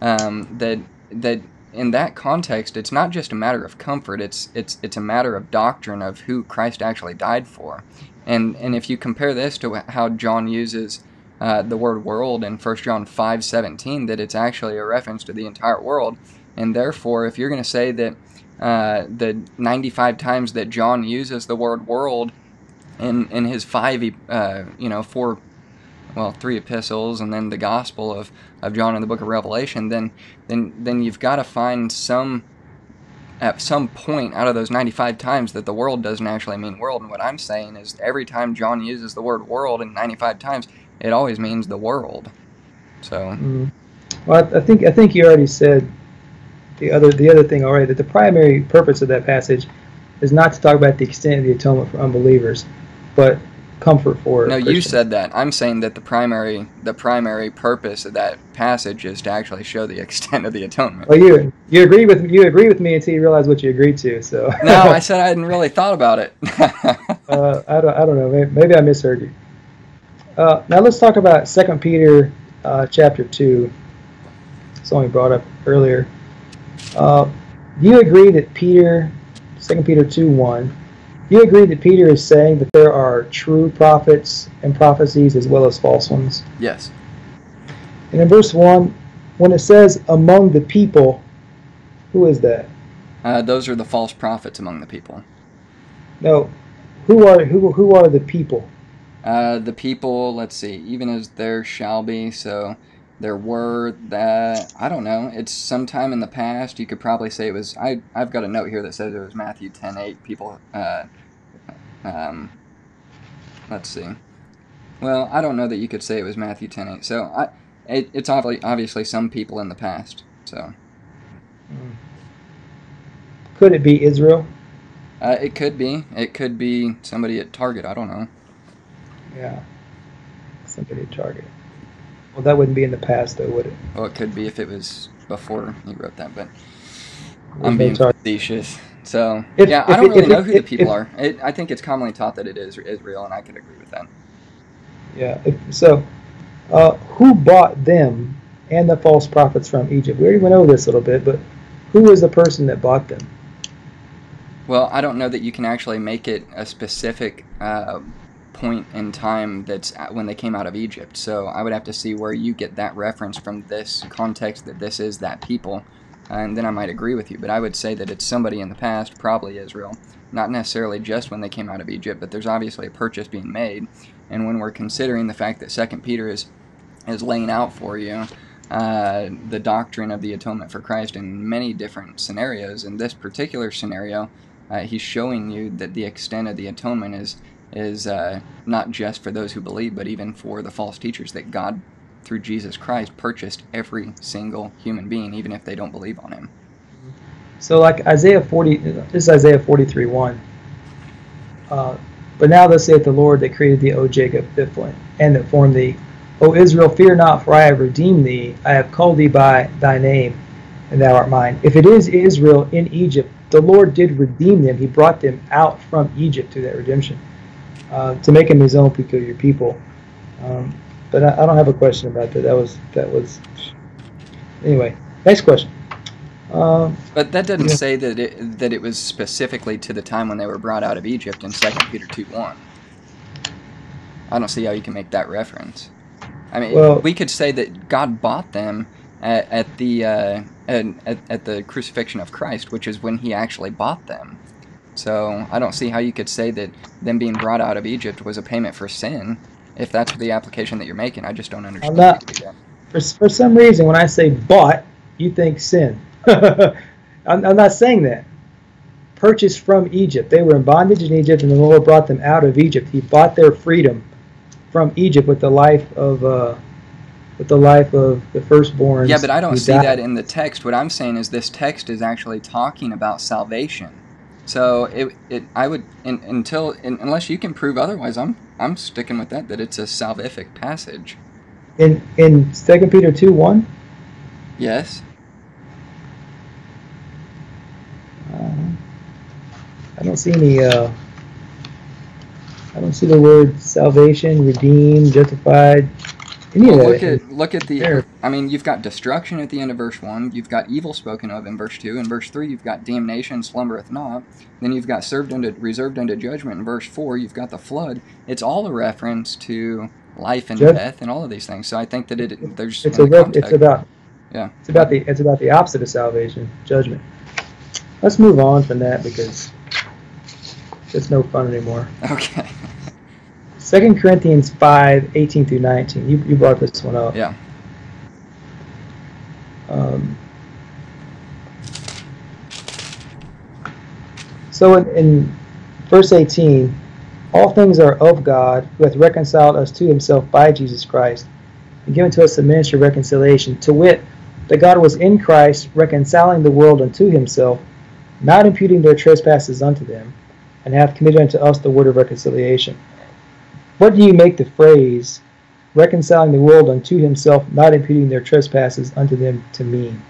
Um, that that in that context, it's not just a matter of comfort; it's it's it's a matter of doctrine of who Christ actually died for. And and if you compare this to how John uses uh, the word world in 1 John 5 17, that it's actually a reference to the entire world. And therefore, if you're going to say that uh, the 95 times that John uses the word world in, in his five, uh, you know, four, well, three epistles and then the Gospel of, of John in the book of Revelation, then, then, then you've got to find some at some point out of those 95 times that the world doesn't actually mean world. And what I'm saying is every time John uses the word world in 95 times, it always means the world. So, Mm. Well, I, I think I think you already said the other the other thing already that the primary purpose of that passage is not to talk about the extent of the atonement for unbelievers, but comfort for. no, you said that. I'm saying that the primary the primary purpose of that passage is to actually show the extent of the atonement. Well, you you agree with you agree with me until you realize what you agreed to. So no, I said I hadn't really thought about it. uh, I don't I don't know. Maybe, maybe I misheard you. Uh, now let's talk about Second Peter uh, chapter two. Something we brought up earlier. Uh, do you agree that Peter, Second Peter two one, do you agree that Peter is saying that there are true prophets and prophecies as well as false ones? yes. And in verse one, when it says among the people, who is that? Uh, those are the false prophets among the people. No, who are who who are the people? Uh, the people, let's see, even as there shall be, so there were that, I don't know, it's sometime in the past, you could probably say it was, I, I've got a note here that says it was Matthew 10 8, people, uh, um, let's see. Well, I don't know that you could say it was Matthew 10 8, so I, it, it's obviously, obviously some people in the past, so. Could it be Israel? Uh, it could be, it could be somebody at Target, I don't know. Yeah. Somebody at Target. Well, that wouldn't be in the past, though, would it? Well, it could be if it was before he wrote that, but There's I'm no being Target. facetious. So If- yeah, if I don't it- really if know it- who the if- people if- are. It, I think it's commonly taught that it is Israel, and I could agree with that. Yeah. If, so, uh, who bought them and the false prophets from Egypt? We already went over this a little bit, but who was the person that bought them? Well, I don't know that you can actually make it a specific uh, point in time that's when they came out of Egypt. So I would have to see where you get that reference from this context that this is that people, and then I might agree with you. But I would say that it's somebody in the past, probably Israel, not necessarily just when they came out of Egypt, but there's obviously a purchase being made. And when we're considering the fact that Second Peter is is laying out for you uh, the doctrine of the atonement for Christ in many different scenarios. In this particular scenario, uh, he's showing you that the extent of the atonement is is uh, not just for those who believe, but even for the false teachers that God, through Jesus Christ, purchased every single human being, even if they don't believe on Him. So, like Isaiah 40, this is Isaiah 43 1. Uh, but now thus saith the Lord that created thee, O Jacob, and that formed thee. O Israel, fear not, for I have redeemed thee. I have called thee by thy name, and thou art mine. If it is Israel in Egypt, the Lord did redeem them. He brought them out from Egypt through that redemption uh, to make them His own peculiar people. Um, but I, I don't have a question about that. That was that was anyway. Next question. Um, But that doesn't Yeah. say that it, that it was specifically to the time when they were brought out of Egypt in 2 Peter 2 1. I don't see how you can make that reference. I mean, Well- we could say that God bought them at, at the uh, at, at the crucifixion of Christ, which is when He actually bought them. So I don't see how you could say that them being brought out of Egypt was a payment for sin. If that's the application that you're making, I just don't understand. not- you could do that. For, for some reason, when I say bought, you think sin. I'm, I'm not saying that. Purchased from Egypt. They were in bondage in Egypt, and the Lord brought them out of Egypt. He bought their freedom from Egypt with the life of uh, with the life of the firstborn. Yeah, but I don't see that in the text. What I'm saying is this text is actually talking about salvation. So it, it I would in, until in, unless you can prove otherwise, I'm I'm sticking with that that it's a salvific passage. In in Second Peter two one. Yes. Uh, I don't see any. Uh, I don't see the word salvation, redeemed, justified. Well, look at look at the. there. I mean, you've got destruction at the end of verse one. You've got evil spoken of in verse two. In verse three, you've got damnation slumbereth not. Then you've got served unto reserved unto judgment in verse four. You've got the flood. It's all a reference to life and Judge- death and all of these things. So I think that it there's It's a the it's about yeah. it's about the it's about the opposite of salvation, judgment. Let's move on from that because it's no fun anymore. Okay. Second Corinthians 5, 18 through 19. You, you brought this one up. Yeah. Um, so in, in verse 18, all things are of God, who hath reconciled us to himself by Jesus Christ, and given to us the ministry of reconciliation, to wit, that God was in Christ reconciling the world unto himself, not imputing their trespasses unto them, and hath committed unto us the word of reconciliation. What do you make the phrase, reconciling the world unto himself, not imputing their trespasses unto them to mean?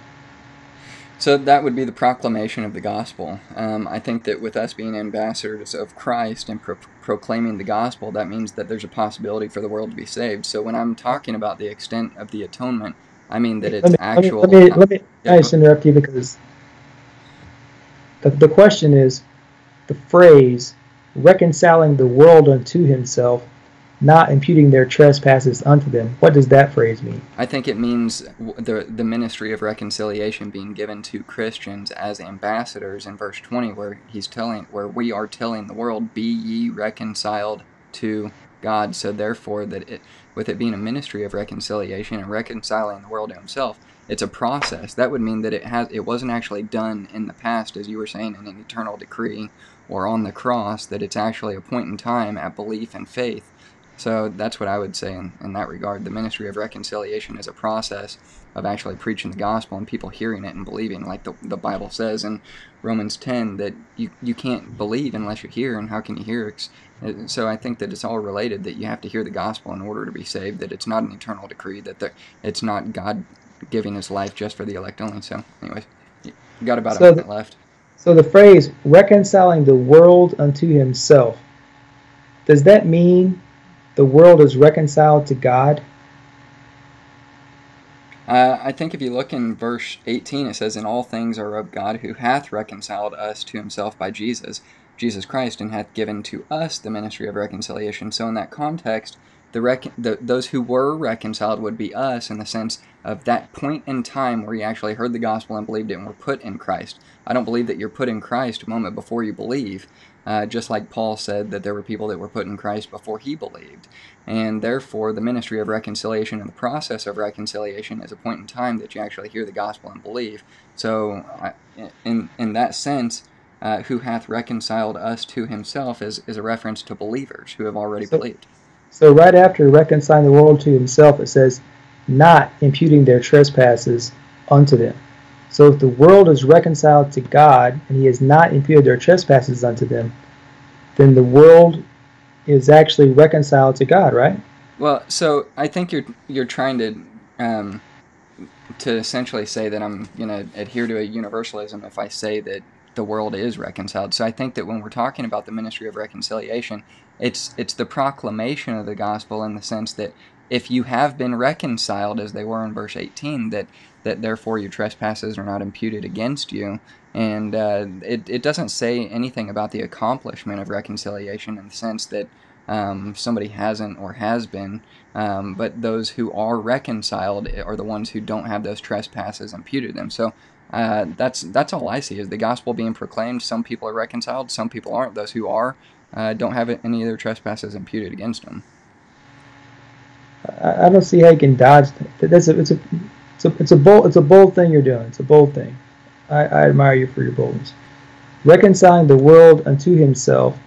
So that would be the proclamation of the gospel. Um, I think that with us being ambassadors of Christ and pro- proclaiming the gospel, that means that there's a possibility for the world to be saved. So when I'm talking about the extent of the atonement, I mean that it's let me, actual. Let me, let me, Yeah, I just interrupt you because the, the question is the phrase reconciling the world unto himself, not imputing their trespasses unto them. What does that phrase mean? I think it means the the ministry of reconciliation being given to Christians as ambassadors in verse 20 where he's telling where we are telling the world be ye reconciled to God so therefore that it with it being a ministry of reconciliation and reconciling the world to himself it's a process that would mean that it has it wasn't actually done in the past as you were saying in an eternal decree or on the cross that it's actually a point in time at belief and faith so that's what I would say in, in that regard. The ministry of reconciliation is a process of actually preaching the gospel and people hearing it and believing, like the, the Bible says in Romans 10, that you, you can't believe unless you hear, and how can you hear? So I think that it's all related, that you have to hear the gospel in order to be saved, that it's not an eternal decree, that the, it's not God giving his life just for the elect only. So, anyways, you got about So a the- minute left. So the phrase reconciling the world unto himself, does that mean the world is reconciled to God? Uh, I think if you look in verse 18, it says, In all things are of God, who hath reconciled us to himself by Jesus, Jesus Christ, and hath given to us the ministry of reconciliation. So, in that context, the, rec- the those who were reconciled would be us in the sense of that point in time where you actually heard the gospel and believed it and were put in Christ. I don't believe that you're put in Christ a moment before you believe, uh, just like Paul said that there were people that were put in Christ before he believed. And therefore, the ministry of reconciliation and the process of reconciliation is a point in time that you actually hear the gospel and believe. So, I- in, in that sense, uh, who hath reconciled us to himself is, is a reference to believers who have already So- believed. So right after reconciling the world to himself, it says, not imputing their trespasses unto them. So if the world is reconciled to God and he has not imputed their trespasses unto them, then the world is actually reconciled to God, right? Well, so I think you're you're trying to um, to essentially say that I'm going to adhere to a universalism if I say that the world is reconciled. So I think that when we're talking about the ministry of reconciliation, it's it's the proclamation of the gospel in the sense that if you have been reconciled as they were in verse 18 that that therefore your trespasses are not imputed against you and uh, it, it doesn't say anything about the accomplishment of reconciliation in the sense that um, somebody hasn't or has been um, but those who are reconciled are the ones who don't have those trespasses imputed them so uh, that's that's all I see is the gospel being proclaimed. Some people are reconciled, some people aren't. Those who are uh, don't have any of their trespasses imputed against them. I, I don't see how you can dodge that. That's a, it's a, it's a, it's a bold, it's a bold thing you're doing. It's a bold thing. I, I admire you for your boldness. Reconciling the world unto himself,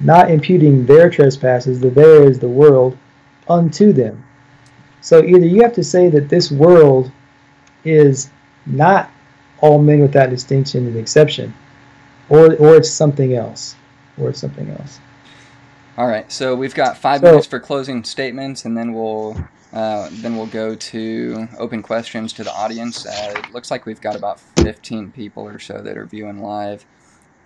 not imputing their trespasses, the there is the world, unto them. So either you have to say that this world is not all men without distinction and exception, or or it's something else, or something else. All right, so we've got five So- minutes for closing statements, and then we'll uh, then we'll go to open questions to the audience. Uh, it looks like we've got about 15 people or so that are viewing live,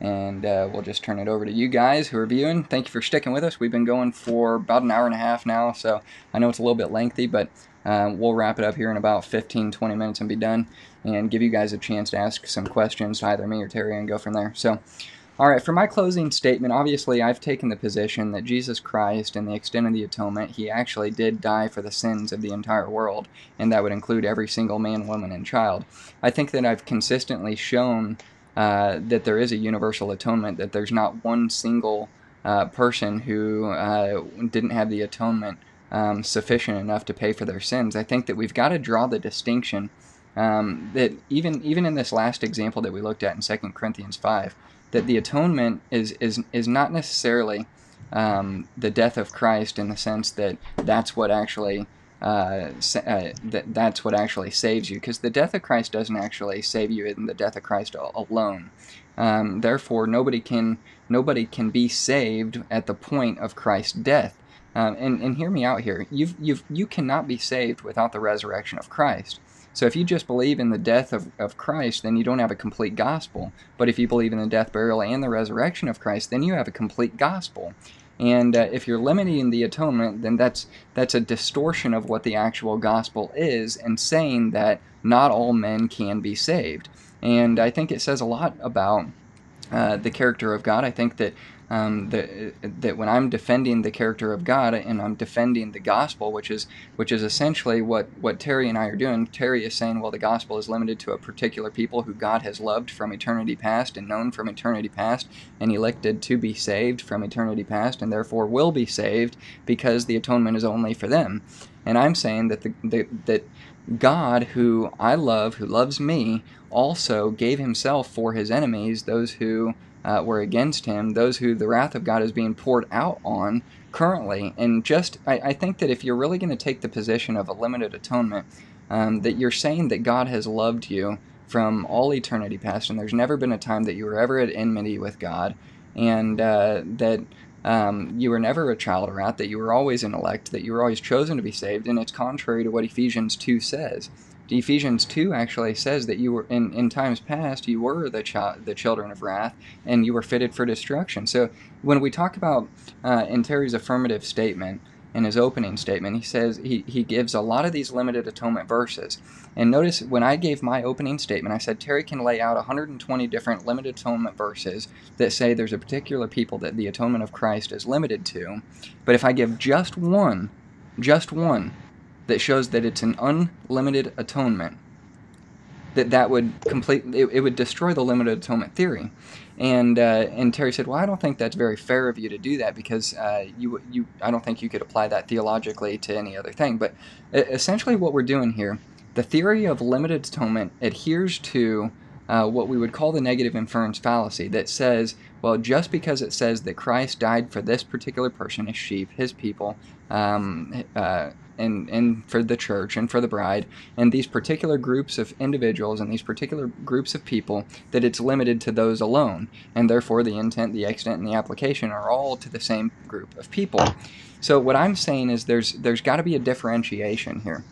and uh, we'll just turn it over to you guys who are viewing. Thank you for sticking with us. We've been going for about an hour and a half now, so I know it's a little bit lengthy, but uh, we'll wrap it up here in about 15, 20 minutes and be done, and give you guys a chance to ask some questions to either me or Terry and go from there. So. All right, for my closing statement, obviously I've taken the position that Jesus Christ, in the extent of the atonement, he actually did die for the sins of the entire world, and that would include every single man, woman, and child. I think that I've consistently shown uh, that there is a universal atonement, that there's not one single uh, person who uh, didn't have the atonement um, sufficient enough to pay for their sins. I think that we've got to draw the distinction um, that even even in this last example that we looked at in 2 Corinthians 5, that the atonement is is is not necessarily um, the death of Christ in the sense that that's what actually uh, sa- uh, that that's what actually saves you, because the death of Christ doesn't actually save you in the death of Christ alone. Um, therefore, nobody can nobody can be saved at the point of Christ's death. Um, and, and hear me out here. You've, you've, you cannot be saved without the resurrection of Christ. So if you just believe in the death of, of Christ, then you don't have a complete gospel. But if you believe in the death, burial, and the resurrection of Christ, then you have a complete gospel. And uh, if you're limiting the atonement, then that's that's a distortion of what the actual gospel is, and saying that not all men can be saved. And I think it says a lot about uh, the character of God. I think that um, that that when I'm defending the character of God and I'm defending the gospel, which is which is essentially what what Terry and I are doing. Terry is saying, well, the gospel is limited to a particular people who God has loved from eternity past and known from eternity past and elected to be saved from eternity past, and therefore will be saved because the atonement is only for them. And I'm saying that the, the that God, who I love, who loves me, also gave himself for his enemies, those who uh, were against him, those who the wrath of God is being poured out on currently. And just, I, I think that if you're really going to take the position of a limited atonement, um, that you're saying that God has loved you from all eternity past, and there's never been a time that you were ever at enmity with God, and uh, that um, you were never a child of wrath, that you were always an elect, that you were always chosen to be saved, and it's contrary to what Ephesians 2 says. Ephesians 2 actually says that you were in, in times past you were the chi- the children of wrath and you were fitted for destruction. So when we talk about uh, in Terry's affirmative statement in his opening statement, he says he, he gives a lot of these limited atonement verses. And notice when I gave my opening statement, I said Terry can lay out 120 different limited atonement verses that say there's a particular people that the atonement of Christ is limited to. But if I give just one, just one, that shows that it's an unlimited atonement, that that would complete it, it would destroy the limited atonement theory. And uh, and Terry said, well, I don't think that's very fair of you to do that because uh, you you I don't think you could apply that theologically to any other thing. But essentially, what we're doing here, the theory of limited atonement adheres to uh, what we would call the negative inference fallacy that says, well, just because it says that Christ died for this particular person, his sheep, his people, um, uh, and, and for the church and for the bride, and these particular groups of individuals and these particular groups of people, that it's limited to those alone. And therefore, the intent, the extent, and the application are all to the same group of people. So, what I'm saying is there's, there's got to be a differentiation here.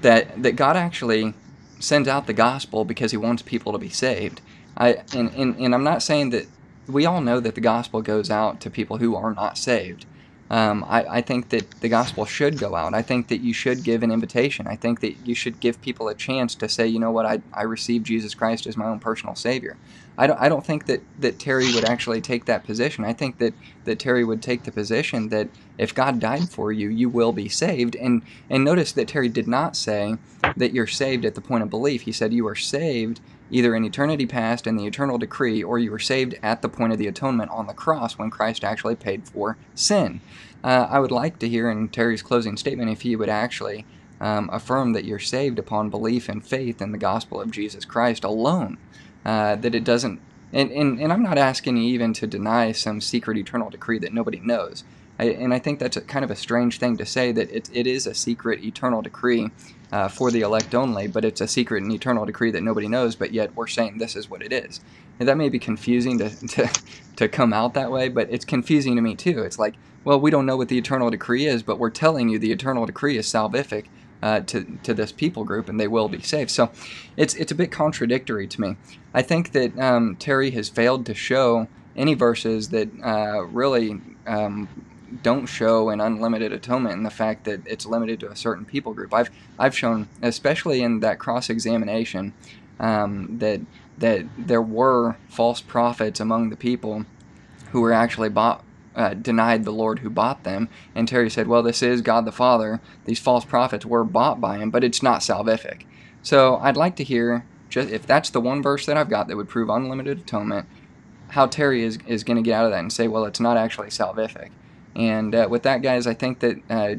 That, that God actually sends out the gospel because he wants people to be saved. I and, and, and I'm not saying that we all know that the gospel goes out to people who are not saved. Um, I, I think that the gospel should go out. I think that you should give an invitation. I think that you should give people a chance to say, you know what, I, I received Jesus Christ as my own personal Savior. I don't, I don't think that, that Terry would actually take that position. I think that, that Terry would take the position that if God died for you, you will be saved. And, and notice that Terry did not say that you're saved at the point of belief. He said you are saved either in eternity past in the eternal decree, or you were saved at the point of the atonement on the cross when Christ actually paid for sin. Uh, I would like to hear in Terry's closing statement if he would actually um, affirm that you're saved upon belief and faith in the gospel of Jesus Christ alone. Uh, that it doesn't, and, and, and I'm not asking you even to deny some secret eternal decree that nobody knows. I, and I think that's a, kind of a strange thing to say that it, it is a secret eternal decree uh, for the elect only, but it's a secret and eternal decree that nobody knows, but yet we're saying this is what it is. And that may be confusing to, to, to come out that way, but it's confusing to me too. It's like, well, we don't know what the eternal decree is, but we're telling you the eternal decree is salvific. Uh, to, to this people group and they will be saved. So it's, it's a bit contradictory to me. I think that um, Terry has failed to show any verses that uh, really um, don't show an unlimited atonement in the fact that it's limited to a certain people group. I've I've shown, especially in that cross examination, um, that that there were false prophets among the people who were actually bought. Uh, denied the Lord who bought them, and Terry said, "Well, this is God the Father. These false prophets were bought by Him, but it's not salvific." So I'd like to hear, just if that's the one verse that I've got that would prove unlimited atonement, how Terry is is going to get out of that and say, "Well, it's not actually salvific." And uh, with that, guys, I think that uh,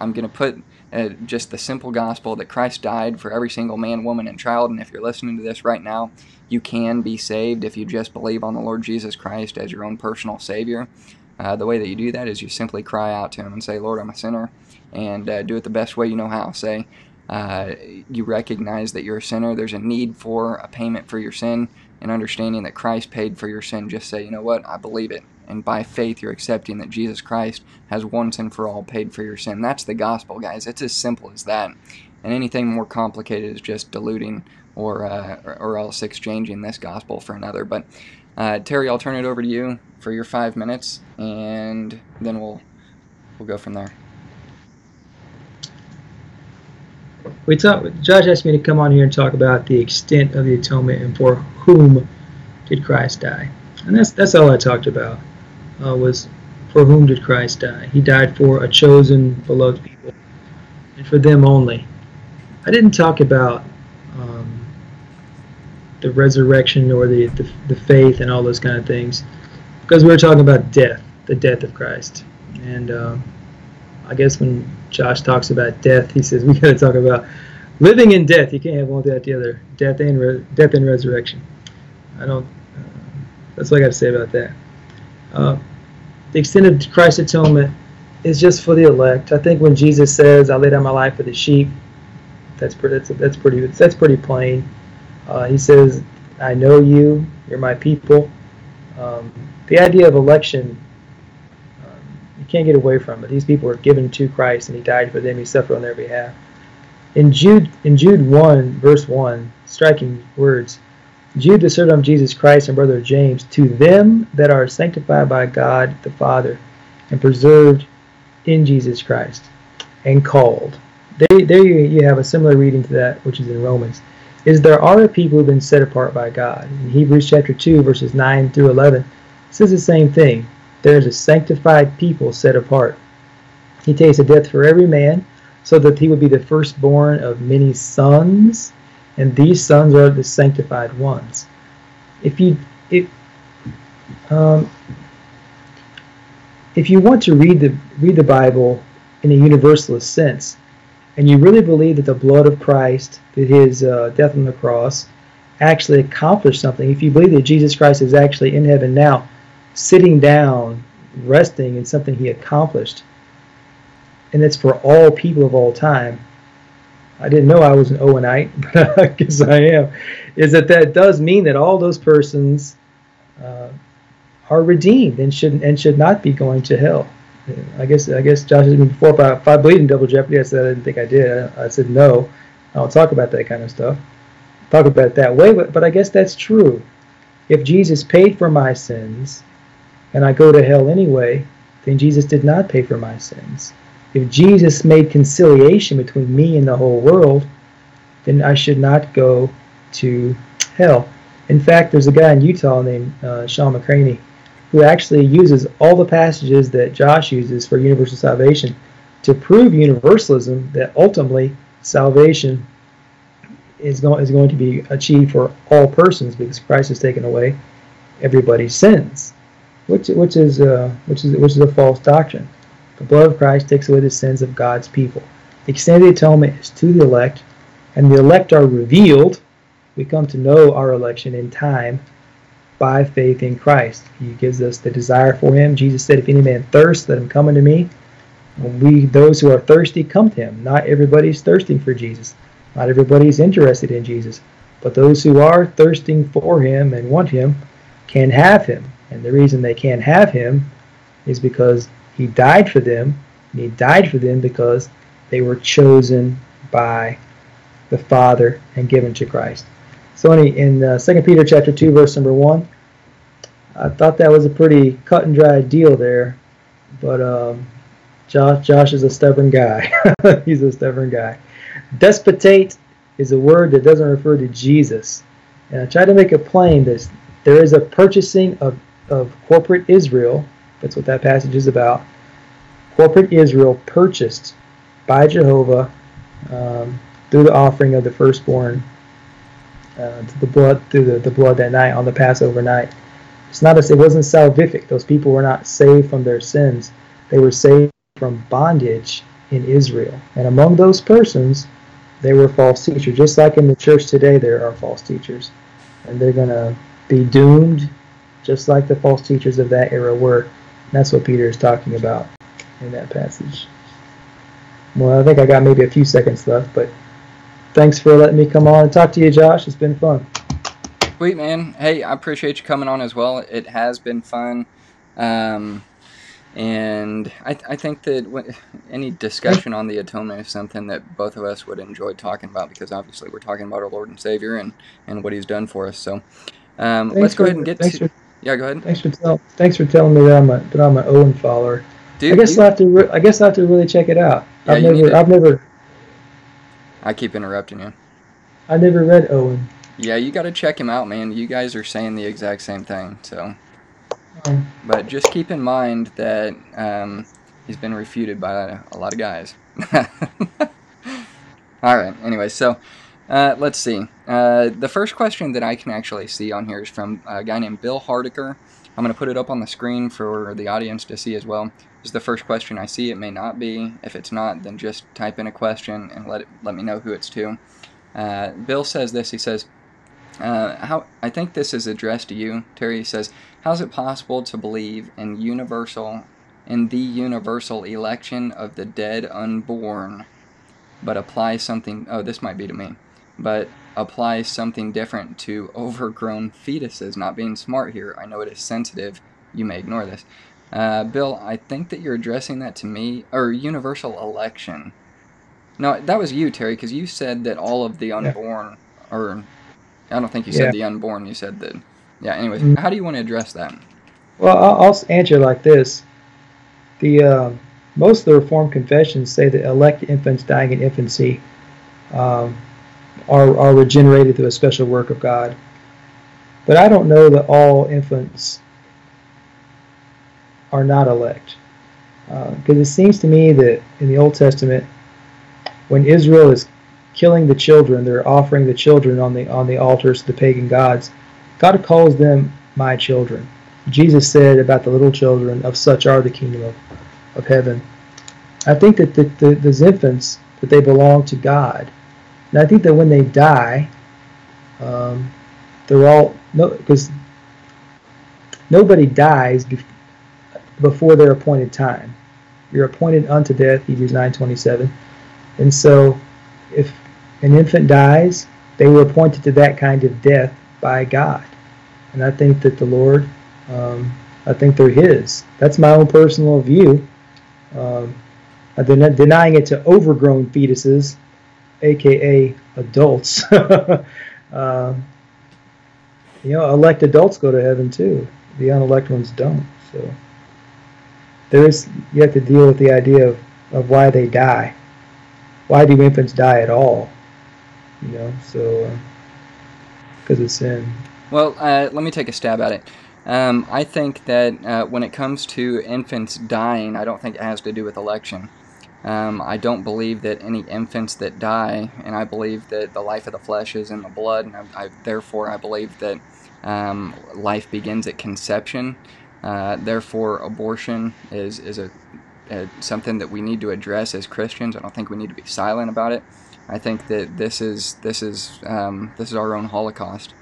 I'm going to put uh, just the simple gospel that Christ died for every single man, woman, and child. And if you're listening to this right now, you can be saved if you just believe on the Lord Jesus Christ as your own personal Savior. Uh, the way that you do that is you simply cry out to Him and say, Lord, I'm a sinner, and uh, do it the best way you know how. Say, uh, you recognize that you're a sinner, there's a need for a payment for your sin, and understanding that Christ paid for your sin. Just say, you know what, I believe it and by faith you're accepting that Jesus Christ has once and for all paid for your sin. That's the gospel, guys. It's as simple as that. And anything more complicated is just diluting or uh, or else exchanging this gospel for another. But uh, Terry, I'll turn it over to you for your five minutes, and then we'll we'll go from there. We talked. Josh asked me to come on here and talk about the extent of the atonement and for whom did Christ die, and that's that's all I talked about uh, was for whom did Christ die? He died for a chosen, beloved people, and for them only. I didn't talk about um, the resurrection or the, the, the faith and all those kind of things because we were talking about death, the death of Christ. And um, I guess when Josh talks about death, he says we got to talk about living in death. You can't have one without the other. Death and re- death and resurrection. I don't. Uh, that's what I got to say about that. Uh, the extent of Christ's atonement is just for the elect. I think when Jesus says, "I lay down my life for the sheep," that's pretty. That's, that's pretty. That's pretty plain. Uh, he says, "I know you. You're my people." Um, the idea of election, um, you can't get away from it. These people were given to Christ, and He died for them. He suffered on their behalf. In Jude, in Jude one, verse one, striking words. Jude, the servant of Jesus Christ and brother of James, to them that are sanctified by God the Father and preserved in Jesus Christ and called. There, there you, have a similar reading to that, which is in Romans. Is there are a people who've been set apart by God. In Hebrews chapter 2, verses 9 through 11, it says the same thing. There is a sanctified people set apart. He tasted death for every man, so that he would be the firstborn of many sons and these sons are the sanctified ones. If you if um, if you want to read the read the Bible in a universalist sense, and you really believe that the blood of Christ, that His uh, death on the cross, actually accomplished something, if you believe that Jesus Christ is actually in heaven now, sitting down, resting in something He accomplished, and it's for all people of all time, I didn't know I was an Owenite, but I guess I am, is that that does mean that all those persons uh, are redeemed and should and should not be going to hell. I guess I guess Josh asked me before if I, if I believe in double jeopardy. I said I didn't think I did. I, I said no. I don't talk about that kind of stuff. Talk about it that way, but, but I guess that's true. If Jesus paid for my sins and I go to hell anyway, then Jesus did not pay for my sins. If Jesus made conciliation between me and the whole world, then I should not go to hell. In fact, there's a guy in Utah named uh, Shawn McCraney who actually uses all the passages that Josh uses for universal salvation to prove universalism that ultimately salvation is going is going to be achieved for all persons because Christ has taken away everybody's sins, which which is uh, which is which is a false doctrine. The blood of Christ takes away the sins of God's people. The extent of the atonement is to the elect, and the elect are revealed. We come to know our election in time by faith in Christ. He gives us the desire for Him. Jesus said, "If any man thirst, let him come unto me." When we, those who are thirsty, come to Him. Not everybody's thirsting for Jesus. Not everybody's interested in Jesus. But those who are thirsting for Him and want Him can have Him. And the reason they can have Him is because He died for them. And He died for them because they were chosen by the Father and given to Christ. So in uh, 2 Peter chapter 2, verse number 1, I thought that was a pretty cut and dry deal there. But um, Josh, Josh is a stubborn guy. He's a stubborn guy. Despotes is a word that doesn't refer to Jesus. And I try to make it plain that there is a purchasing of, of corporate Israel. That's what that passage is about. Corporate Israel purchased by Jehovah um, through the offering of the firstborn uh, the blood through the, the blood that night on the Passover night. It's not as it wasn't salvific. Those people were not saved from their sins. They were saved from bondage in Israel. And among those persons, they were false teachers. Just like in the church today, there are false teachers. And they're going to be doomed just like the false teachers of that era were. That's what Peter is talking about in that passage. Well, I think I got maybe a few seconds left, but thanks for letting me come on and talk to you, Josh. It's been fun. Sweet, man. Hey, I appreciate you coming on as well. It has been fun. Um, and I, th- I think that any discussion on the atonement is something that both of us would enjoy talking about because obviously we're talking about our Lord and Savior and, and what He's done for us. So um, let's go ahead and get to. Yeah, go ahead. Thanks for, tell, thanks for telling me that I'm a, that I'm an Owen follower. Dude, I guess I have to. Re- I guess I have to really check it out. Yeah, I've never. I've never. I keep interrupting you. I never read Owen. Yeah, you got to check him out, man. You guys are saying the exact same thing, so. But just keep in mind that um, he's been refuted by a lot of guys. All right. Anyway, so uh, let's see. Uh, the first question that I can actually see on here is from a guy named Bill Hardiker. I'm going to put it up on the screen for the audience to see as well. This is the first question I see. It may not be. If it's not, then just type in a question and let it, let me know who it's to. Uh, Bill says this. He says, uh, how I think this is addressed to you, Terry. Says, "How is it possible to believe in universal, in the universal election of the dead unborn, but apply something? Oh, this might be to me, but apply something different to overgrown fetuses? Not being smart here. I know it is sensitive. You may ignore this." Uh, Bill, I think that you're addressing that to me, or universal election. No, that was you, Terry, because you said that all of the unborn, yeah. or I don't think you said yeah. the unborn. You said that. Yeah. Anyways, mm-hmm. how do you want to address that? Well, I'll, I'll answer like this: the uh, most of the Reformed confessions say that elect infants dying in infancy um, are are regenerated through a special work of God. But I don't know that all infants are not elect, because uh, it seems to me that in the Old Testament, when Israel is killing the children. They're offering the children on the on the altars to the pagan gods. God calls them my children. Jesus said about the little children, of such are the kingdom of, of heaven. I think that the, the, those infants, that they belong to God. And I think that when they die, um, they're all, no, because nobody dies before their appointed time. You're appointed unto death, Hebrews 9.27. And so if an infant dies, they were appointed to that kind of death by God. And I think that the Lord, um, I think they're His. That's my own personal view. Um, not denying it to overgrown fetuses, aka adults. uh, you know, elect adults go to heaven too. The unelect ones don't. So there is you have to deal with the idea of, of why they die. Why do infants die at all? you know, so because uh, of sin. Well, uh, let me take a stab at it. Um, I think that uh, when it comes to infants dying, I don't think it has to do with election. Um, I don't believe that any infants that die, and I believe that the life of the flesh is in the blood, and I, I, therefore I believe that um, life begins at conception. Uh, therefore, abortion is is a, a, something that we need to address as Christians. I don't think we need to be silent about it. I think that this is this is um, this is our own Holocaust,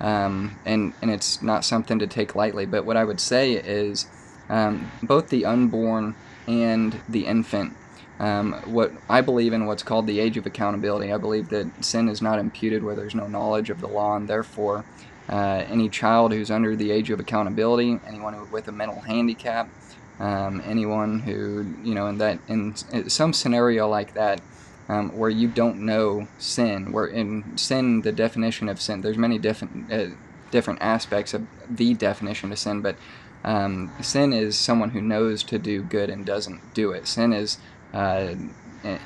um, and and it's not something to take lightly. But what I would say is, um, both the unborn and the infant um, what I believe in what's called the age of accountability. I believe that sin is not imputed where there's no knowledge of the law, and therefore, uh, any child who's under the age of accountability, anyone with a mental handicap, um, anyone who you know in that in, in some scenario like that. Um, where you don't know sin, where in sin the definition of sin, there's many different uh, different aspects of the definition of sin, but um, sin is someone who knows to do good and doesn't do it. Sin is uh,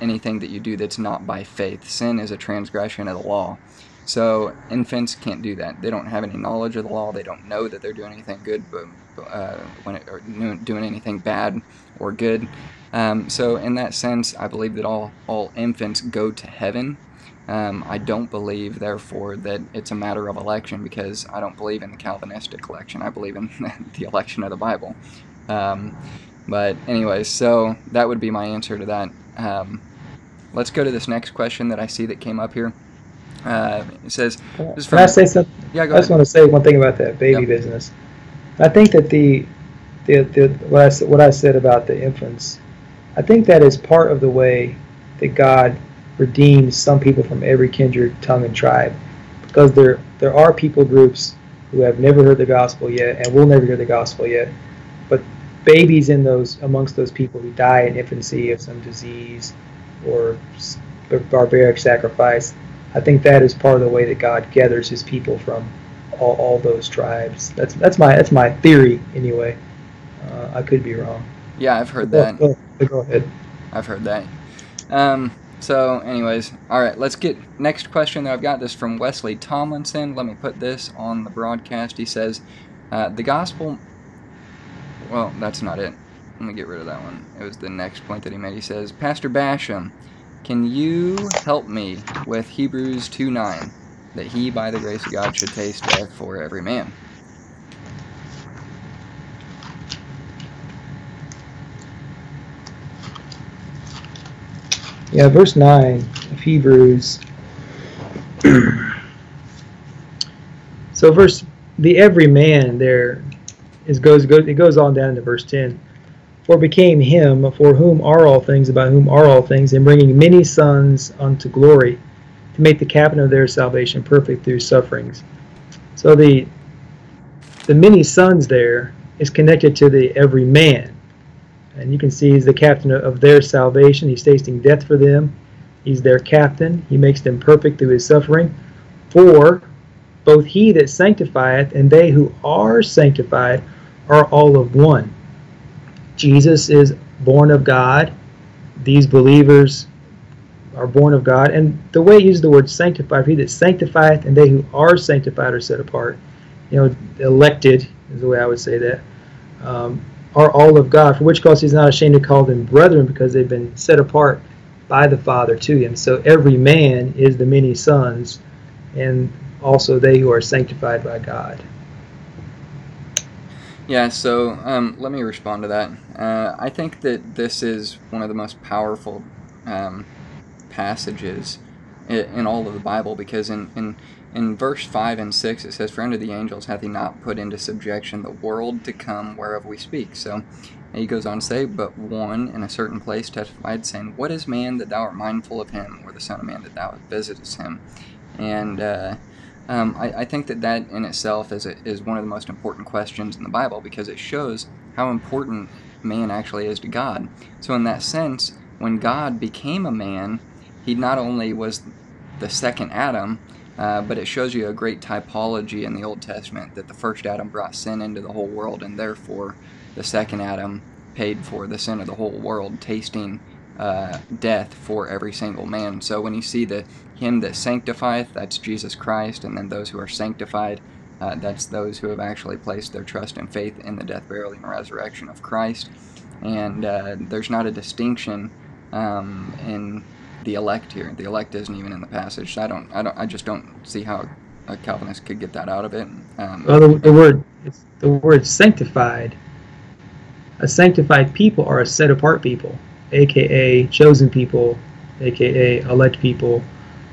anything that you do that's not by faith. Sin is a transgression of the law. So infants can't do that. They don't have any knowledge of the law. They don't know that they're doing anything good, but uh, when it, or doing anything bad or good. Um, so in that sense, I believe that all all infants go to heaven. Um, I don't believe, therefore, that it's a matter of election because I don't believe in the Calvinistic election. I believe in the election of the Bible. Um, but anyway, so that would be my answer to that. Um, let's go to this next question that I see that came up here. Uh, it says, "Can I say something?" Yeah, go I just ahead. want to say one thing about that baby Yep. business. I think that the, the, the what, I, said- what I said about the infants, I think that is part of the way that God redeems some people from every kindred, tongue, and tribe, because there there are people groups who have never heard the gospel yet and will never hear the gospel yet, but babies in those amongst those people who die in infancy of some disease or barbaric sacrifice. I think that is part of the way that God gathers His people from all, all those tribes. That's that's my that's my theory anyway. Uh, I could be wrong. Yeah, I've heard Go, that. go, go ahead. I've heard that. Um, so, anyways, all right, let's get next question that I've got. This from Wesley Tomlinson. Let me put this on the broadcast. He says, uh, "The gospel." Well, that's not it. Let me get rid of that one. It was the next point that he made. He says, "Pastor Basham, can you help me with Hebrews 2:9, that he, by the grace of God, should taste death for every man?" Yeah, verse nine of Hebrews. so verse the every man there is goes it goes on down into verse ten. For it became him for whom are all things, about whom are all things, and bringing many sons unto glory, to make the captain of their salvation perfect through sufferings. So the the many sons there is connected to the every man. And you can see he's the captain of their salvation. He's tasting death for them. He's their captain. He makes them perfect through his suffering. For both he that sanctifieth and they who are sanctified are all of one. Jesus is born of God. These believers are born of God. And the way he uses the word sanctified, he that sanctifieth and they who are sanctified are set apart. You know, elected is the way I would say that. Um, are all of God, for which cause he's not ashamed to call them brethren, because they've been set apart by the Father to him. So every man is the many sons, and also they who are sanctified by God. Yeah, so um, let me respond to that. Uh, I think that this is one of the most powerful um, passages in all of the Bible because in, in, in verse 5 and 6 it says, For unto the angels hath he not put into subjection the world to come whereof we speak. So he goes on to say, But one in a certain place testified, saying, What is man that thou art mindful of him, or the Son of Man that thou visitest him? And uh, um, I, I think that that in itself is, a, is one of the most important questions in the Bible because it shows how important man actually is to God. So, in that sense, when God became a man, he not only was the second Adam, uh, but it shows you a great typology in the Old Testament that the first Adam brought sin into the whole world, and therefore the second Adam paid for the sin of the whole world, tasting uh, death for every single man. So when you see the him that sanctifieth, that's Jesus Christ, and then those who are sanctified, uh, that's those who have actually placed their trust and faith in the death, burial, and resurrection of Christ. And uh, there's not a distinction um, in the elect here. The elect isn't even in the passage. So I don't, I don't, I just don't see how a Calvinist could get that out of it. Um, Well, the, the word the word sanctified. A sanctified people are a set apart people, aka chosen people, aka elect people.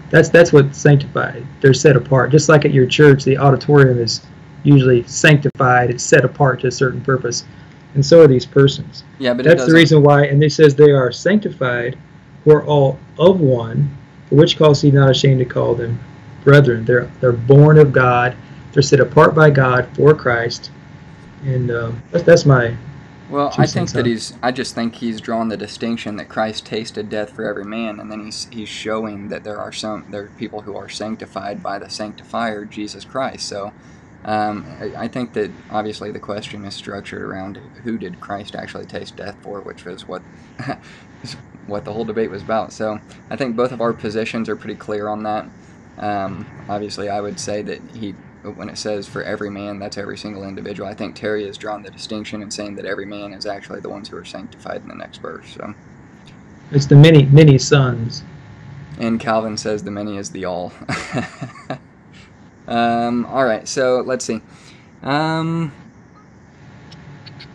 That's that's what sanctified. They're set apart. Just like at your church, the auditorium is usually sanctified. It's set apart to a certain purpose, and so are these persons. yeah, but That's the reason why. And it says they are sanctified, who are all of one. For which cause he not ashamed to call them brethren. They're they're born of God. They're set apart by God for Christ, and um, that's that's my Well, I think that he's. I just think he's drawn the distinction that Christ tasted death for every man, and then he's he's showing that there are some there are people who are sanctified by the sanctifier Jesus Christ. So, um, I, I think that obviously the question is structured around who did Christ actually taste death for, which was what what the whole debate was about. So, I think both of our positions are pretty clear on that. Um, obviously, I would say that he when it says for every man, that's every single individual. I think Terry has drawn the distinction in saying that every man is actually the ones who are sanctified in the next verse. So, it's the many many sons. and Calvin says the many is the all. um, all right, so let's see. Um,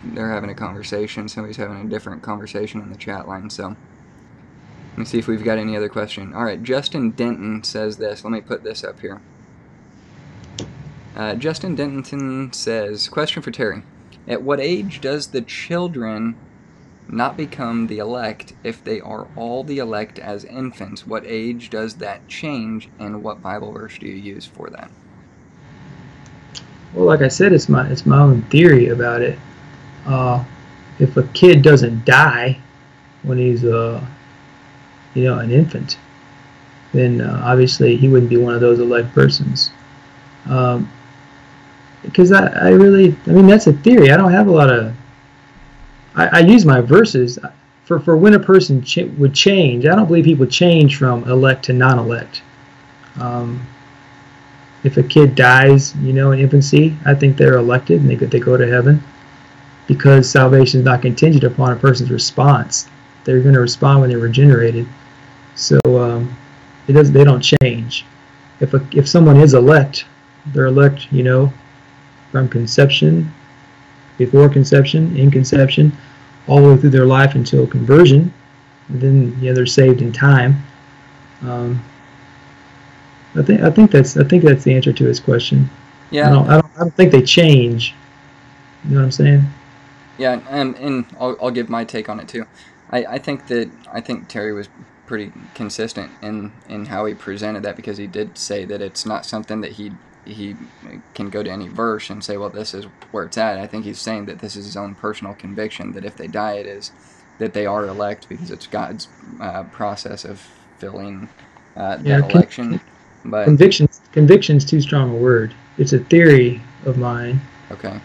they're having a conversation. Somebody's having a different conversation in the chat line. So, let me see if we've got any other question. All right, Justin Denton says this. Let me put this up here. Uh, Justin Denton says, question for Terry. At what age does the children not become the elect if they are all the elect as infants? What age does that change, and what Bible verse do you use for that? Well, like I said, it's my it's my own theory about it. Uh, if a kid doesn't die when he's uh, you know, an infant, then uh, obviously he wouldn't be one of those elect persons. Um, because I, I really, I mean, that's a theory. I don't have a lot of. I, I use my verses for for when a person ch- would change. I don't believe people change from elect to non-elect. Um, if a kid dies, you know, in infancy, I think they're elected and they they go to heaven because salvation is not contingent upon a person's response. They're going to respond when they're regenerated. So um, it does they don't change. If a, if someone is elect, they're elect, you know, from conception, before conception, in conception, all the way through their life until conversion. And then know they're saved in time. Um, I think I think that's I think that's the answer to his question. Yeah, I don't, I don't I don't think they change. You know what I'm saying? Yeah, um, and I'll, I'll give my take on it too. I, I think that I think Terry was pretty consistent in, in how he presented that because he did say that it's not something that he he can go to any verse and say, well, this is where it's at. I think he's saying that this is his own personal conviction that if they die, it is that they are elect because it's God's uh, process of filling uh, that Yeah, con- election. But Convictions conviction's too strong a word. It's a theory of mine. okay,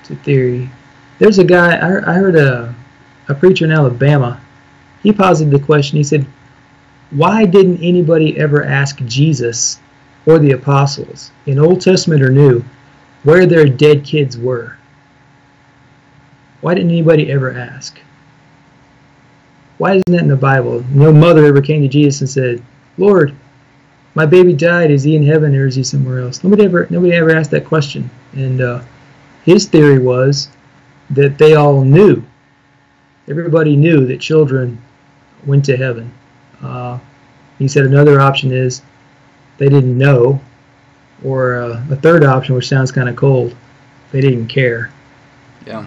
It's a theory. There's a guy I, I heard a a preacher in Alabama. He posited the question. He said, "Why didn't anybody ever ask Jesus or the apostles in Old Testament or New where their dead kids were? Why didn't anybody ever ask? Why isn't that in the Bible? No mother ever came to Jesus and said, "Lord, my baby died. Is he in heaven or is he somewhere else?" Nobody ever nobody ever asked that question. And uh, his theory was that they all knew. Everybody knew that children went to heaven. Uh, he said another option is they didn't know, or uh, a third option, which sounds kind of cold, they didn't care. Yeah.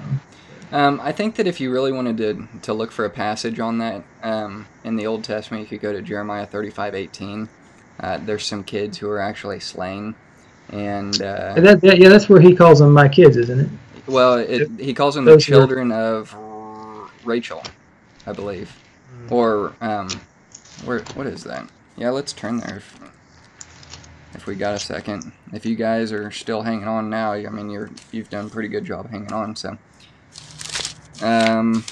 Um, I think that if you really wanted to, to look for a passage on that um, in the Old Testament, you could go to Jeremiah thirty-five eighteen. Uh, there's some kids who are actually slain. And, uh, And that, that, yeah, that's where he calls them my kids, isn't it? well, it, he calls them the Those children of Rachel, I believe. Or, um, where, what is that? Yeah, let's turn there if, we got a second. If you guys are still hanging on now, I mean, you're, you've done a pretty good job hanging on, so. Um,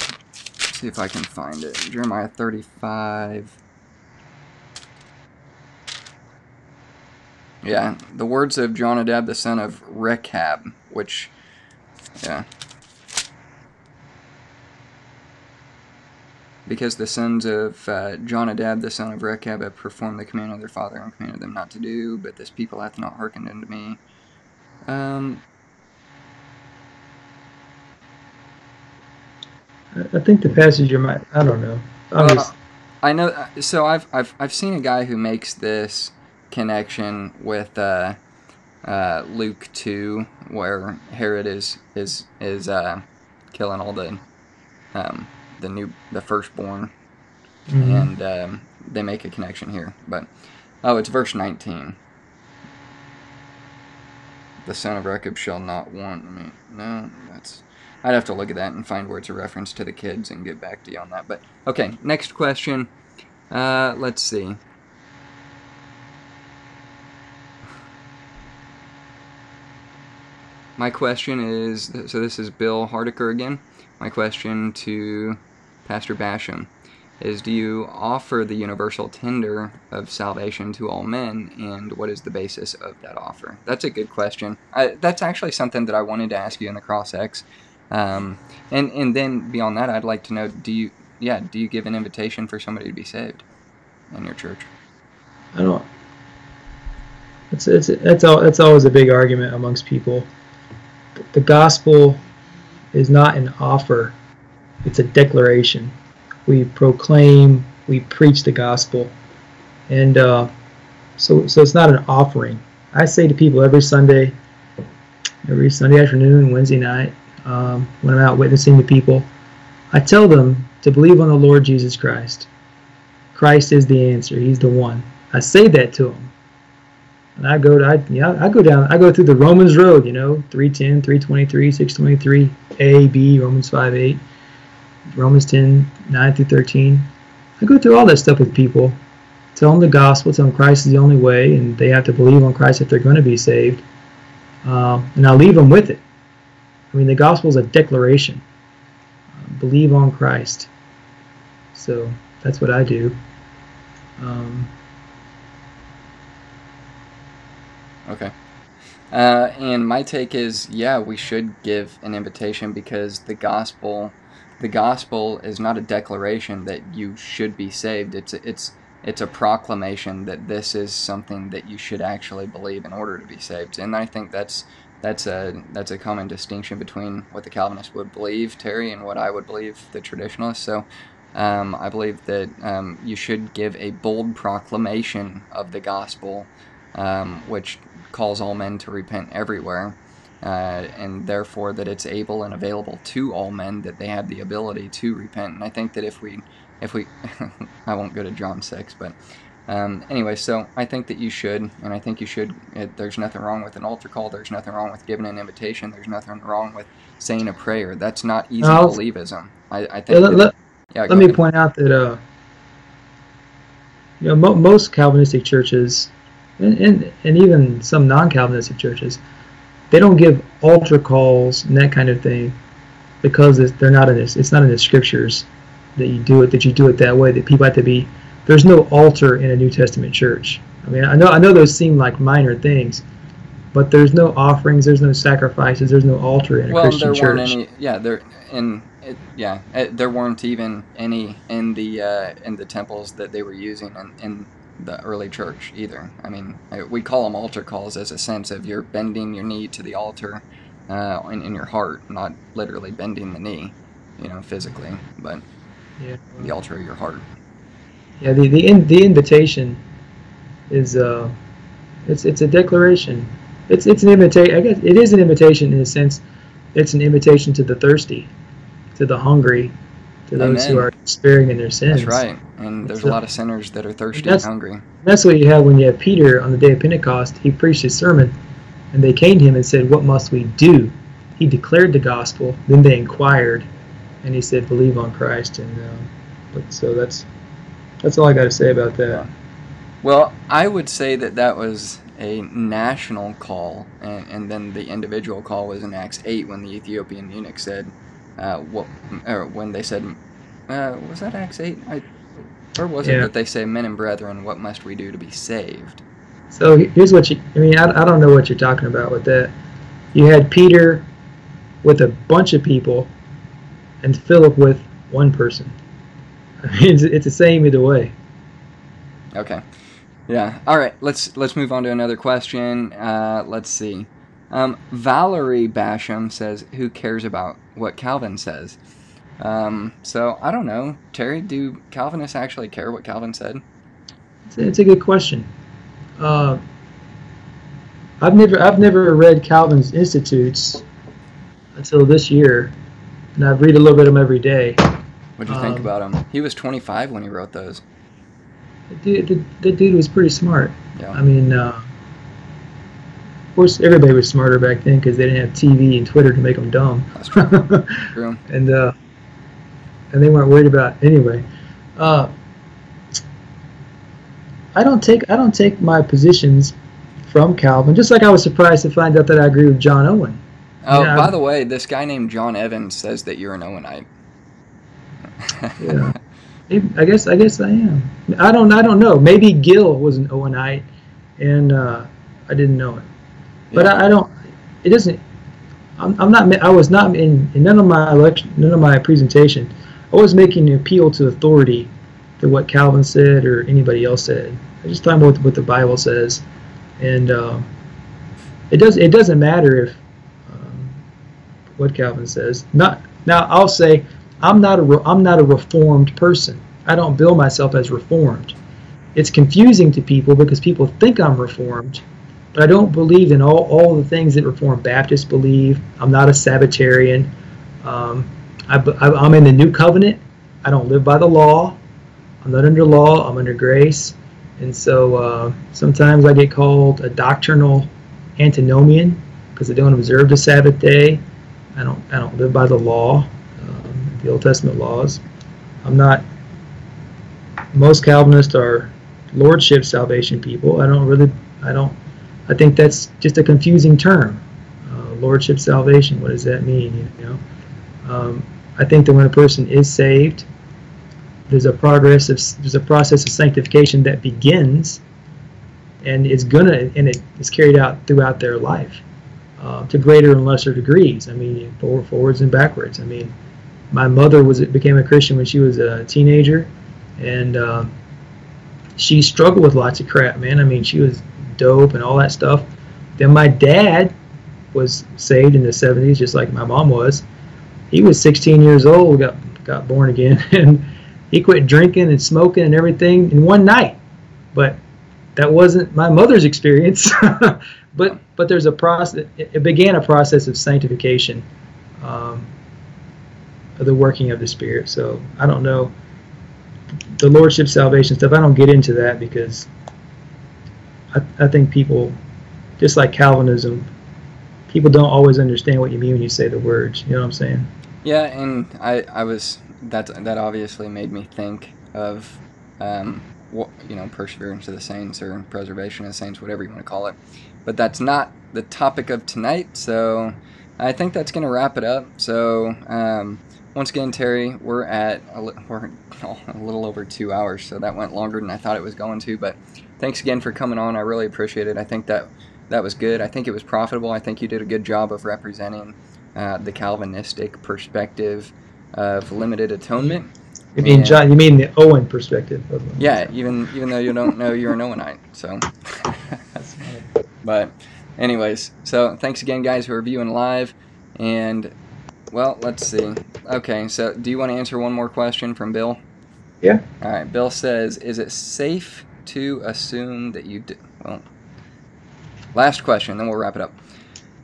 see if I can find it. Jeremiah 35. Yeah, the words of Jonadab, the son of Rechab, which, yeah. Because the sons of uh, Jonadab, the son of Rechab, have performed the command of their father and commanded them not to do, but this people hath not hearkened unto me. Um, I- think the passage you might. I don't know. Well, I know. uh, So I've I've I've seen a guy who makes this connection with uh, uh, Luke two, where Herod is is is uh, killing all the um, the new the firstborn, Mhm. and um, they make a connection here. But oh, it's verse nineteen. The son of Rechab shall not want me. No, that's. I'd have to look at that and find where it's a reference to the kids and get back to you on that. But okay, next question. Uh, let's see. My question is so this is Bill Hardiker again. My question to Pastor Basham is do you offer the universal tender of salvation to all men and what is the basis of that offer that's a good question I, that's actually something that i wanted to ask you in the cross x um, and and then beyond that i'd like to know do you yeah do you give an invitation for somebody to be saved in your church I don't. It's it's it's all it's always a big argument amongst people. The gospel is not an offer; it's a declaration. We proclaim, we preach the gospel, and uh, so so it's not an offering. I say to people every Sunday, every Sunday afternoon, Wednesday night, um, when I'm out witnessing to people, I tell them to believe on the Lord Jesus Christ. Christ is the answer. He's the one. I say that to them. And I go to, I, yeah, I go down, I go through the Romans road, you know, 310, 323, 623, A, B, Romans 5, 8, Romans 10, 9 through 13. I go through all that stuff with people. Tell them the gospel, tell them Christ is the only way, and they have to believe on Christ if they're going to be saved. Um, and I leave them with it. I mean, the gospel is a declaration. Uh, believe on Christ. So that's what I do. Um, Okay. Uh, and my take is, yeah, we should give an invitation because the gospel, the gospel is not a declaration that you should be saved. It's it's it's a proclamation that this is something that you should actually believe in order to be saved. And I think that's that's a that's a common distinction between what the Calvinists would believe, Terry, and what I would believe, the traditionalists. So. Um, I believe that um, you should give a bold proclamation of the gospel, um, which calls all men to repent everywhere, uh, and therefore that it's able and available to all men that they have the ability to repent. And I think that if we, if we, I won't go to John six, but um, anyway, so I think that you should, and I think you should. It, there's nothing wrong with an altar call. There's nothing wrong with giving an invitation. There's nothing wrong with saying a prayer. That's not easy I'll- believism. I, I think. Yeah, let, that- let, yeah, let me ahead. point out that uh, you know mo- most Calvinistic churches, and, and and even some non-Calvinistic churches, they don't give altar calls and that kind of thing because it's, they're not in this. It's not in the scriptures that you do it. That you do it that way. That people have to be. There's no altar in a New Testament church. I mean, I know I know those seem like minor things, but there's no offerings. There's no sacrifices. There's no altar in a well, Christian there church. weren't any. Yeah, there in it, yeah, it, there weren't even any in the uh, in the temples that they were using in, in the early church either. I mean, we call them altar calls as a sense of you're bending your knee to the altar uh, in, in your heart, not literally bending the knee, you know, physically, but Yeah. the altar of your heart. Yeah, the the in, the invitation is uh, it's it's a declaration. It's it's an invitation. I guess it is an invitation in a sense. It's an invitation to the thirsty, to the hungry, to those who are despairing in their sins. That's right. And there's a lot of sinners that are thirsty and hungry. That's what you have when you have Peter on the day of Pentecost. He preached his sermon, and they came to him and said, "What must we do?" He declared the gospel. Then they inquired, and he said, "Believe on Christ." And um, but so that's that's all I got to say about that. Well, I would say that that was a national call, and, and then the individual call was in Acts 8 when the Ethiopian eunuch said, uh, what, or when they said, uh, was that Acts 8? I, or was it that they say, Men and brethren, what must we do to be saved? So here's what you, I mean, I, I don't know what you're talking about with that. You had Peter with a bunch of people and Philip with one person. I mean, it's, it's the same either way. Okay. Yeah. All right. Let's let's move on to another question. Uh, let's see. Um, Valerie Basham says, "Who cares about what Calvin says?" Um, so I don't know, Terry. Do Calvinists actually care what Calvin said? It's a, it's a good question. Uh, I've never I've never read Calvin's Institutes until this year, and I read a little bit of them every day. What do you think Um, about him? He was 25 when he wrote those. The dude, the, the dude was pretty smart. Yeah. I mean, uh, of course, everybody was smarter back then because they didn't have TV and Twitter to make them dumb. That's true. True. and uh, and they weren't worried about anyway. Uh, I don't take I don't take my positions from Calvin. Just like I was surprised to find out that I agree with John Owen. Oh, Yeah. by the way, this guy named John Evans says that you're an Owenite. Yeah, I guess I guess I am. I don't I don't know. Maybe Gill was an Owenite, and uh, I didn't know it. But Yeah. I, I don't. It doesn't. I'm, I'm not. I was not in, in none of my election, none of my presentation. I was making an appeal to authority, to what Calvin said or anybody else said. I just talking about what, the Bible says, and um, it does. It doesn't matter if um, what Calvin says. Not now. I'll say I'm not a. I'm not a reformed person. I don't bill myself as reformed. It's confusing to people because people think I'm reformed, but I don't believe in all, all the things that Reformed Baptists believe. I'm not a Sabbatarian. Um, I, I'm in the New Covenant. I don't live by the law. I'm not under law. I'm under grace. And so uh, sometimes I get called a doctrinal antinomian because I don't observe the Sabbath day. I don't. I don't live by the law, um, the Old Testament laws. I'm not. Most Calvinists are lordship salvation people. I don't really. I don't. I think that's just a confusing term. Uh, lordship salvation. What does that mean? You know. Um, I think that when a person is saved, there's a progress of there's a process of sanctification that begins, and it's gonna and it is carried out throughout their life, uh, to greater and lesser degrees. I mean, forward, forwards and backwards. I mean, my mother was became a Christian when she was a teenager, and um, she struggled with lots of crap, man. I mean, she was dope and all that stuff. Then my dad was saved in the 70s, just like my mom was. He was 16 years old, got got born again, and he quit drinking and smoking and everything in one night. But that wasn't my mother's experience. but but there's a process. It began a process of sanctification, um, of the working of the Spirit. So I don't know the lordship salvation stuff. I don't get into that because I, I think people, just like Calvinism, people don't always understand what you mean when you say the words. You know what I'm saying? Yeah, and I, I was that that obviously made me think of, um, what you know, perseverance of the saints or preservation of the saints, whatever you want to call it. But that's not the topic of tonight, so I think that's gonna wrap it up. So um, once again, Terry, we're at a, li- we're oh, a little over two hours, so that went longer than I thought it was going to. But thanks again for coming on. I really appreciate it. I think that that was good. I think it was profitable. I think you did a good job of representing uh, the Calvinistic perspective of limited atonement. You mean And- John? You mean the Owen perspective? Of it. Yeah, even even though you don't know you're an Owenite. So, but anyways, so thanks again, guys, who are viewing live. And well, let's see. Okay, so do you want to answer one more question from Bill? Yeah. All right. Bill says, "Is it safe to assume that you did?" Well, last question, then we'll wrap it up.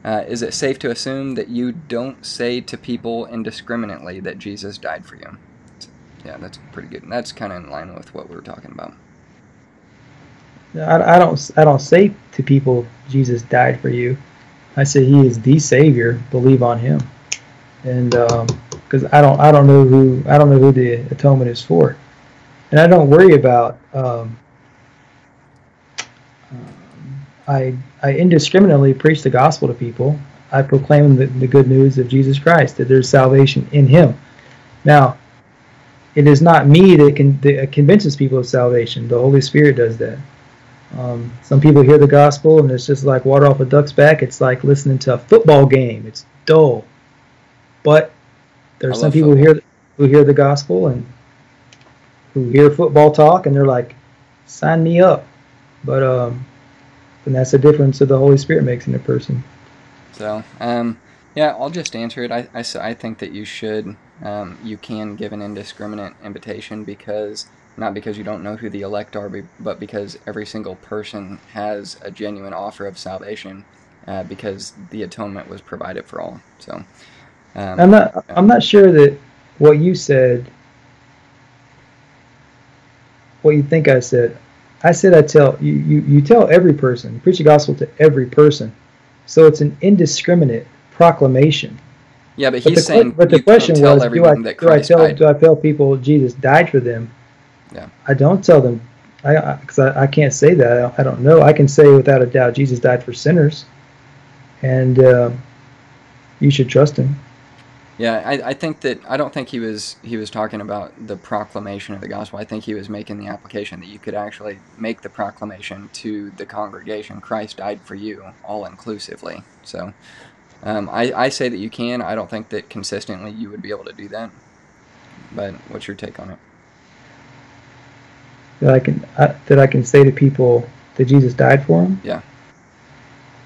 Uh, is it safe to assume that you don't say to people indiscriminately that Jesus died for you? Yeah, that's pretty good. That's kind of in line with what we were talking about. I, I don't I don't say to people Jesus died for you. I say He is the Savior. Believe on Him, and because I don't I don't know who I don't know who the atonement is for, and I don't worry about. Um, um, I I indiscriminately preach the gospel to people. I proclaim the, the good news of Jesus Christ that there's salvation in Him. Now, it is not me that can that convinces people of salvation. The Holy Spirit does that. Um, some people hear the gospel and it's just like water off a duck's back. It's like listening to a football game. It's dull. But there are some people who hear who hear the gospel and who hear football talk and they're like, sign me up. But um, and that's the difference that the Holy Spirit makes in a person. So, um, yeah, I'll just answer it. I think that you should, um, you can give an indiscriminate invitation because, not because you don't know who the elect are, but because every single person has a genuine offer of salvation uh, because the atonement was provided for all. So, um, I'm not. I'm not sure that what you said, what you think I said. I said I tell you. You, you tell every person. Preach the gospel to every person. So it's an indiscriminate proclamation. yeah, but But he's the, saying but the you question tell was, do I, do I tell died. do I tell people Jesus died for them? Yeah. I don't tell them. I because I, I, can't say that. I don't, I don't know. I can say without a doubt Jesus died for sinners, and uh, you should trust him. Yeah, I, I think that I don't think he was he was talking about the proclamation of the gospel. I think he was making the application that you could actually make the proclamation to the congregation. Christ died for you, all inclusively. So, um, I I say that you can. I don't think that consistently you would be able to do that. But what's your take on it? that I can I, that I can say to people that Jesus died for them. Yeah.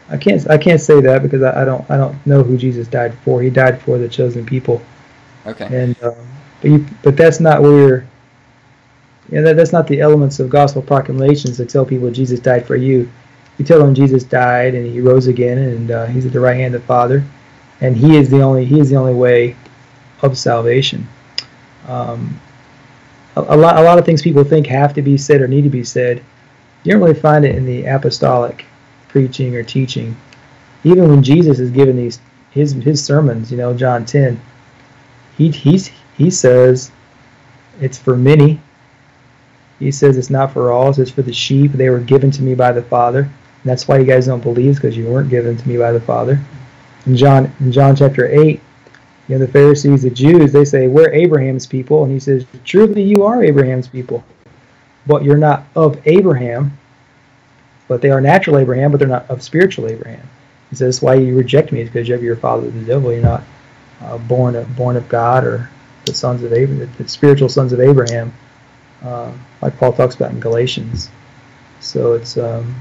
I can't I can't say that because I, I don't I don't know who Jesus died for. He died for the chosen people, Okay. and um, but you, but that's not where. Yeah, that, that's not the elements of gospel proclamations to tell people Jesus died for you. You tell them Jesus died and he rose again and uh, he's at the right hand of the Father, and he is the only he is the only way of salvation. Um, a, a lot a lot of things people think have to be said or need to be said. You don't really find it in the apostolic preaching or teaching. Even when Jesus is giving these his his sermons, you know, John ten, he he's he says it's for many. He says it's not for all, it's for the sheep. They were given to me by the Father. And that's why you guys don't believe, because you weren't given to me by the Father. In John in John chapter eight, you know, the Pharisees, the Jews, they say, We're Abraham's people, and he says, Truly you are Abraham's people. But you're not of Abraham, but they are natural Abraham, but they're not of spiritual Abraham. He says, why you reject me, is because you have your father the devil. You're not uh, born of born of God or the sons of Abraham, the spiritual sons of Abraham, uh, like Paul talks about in Galatians. So it's. Um,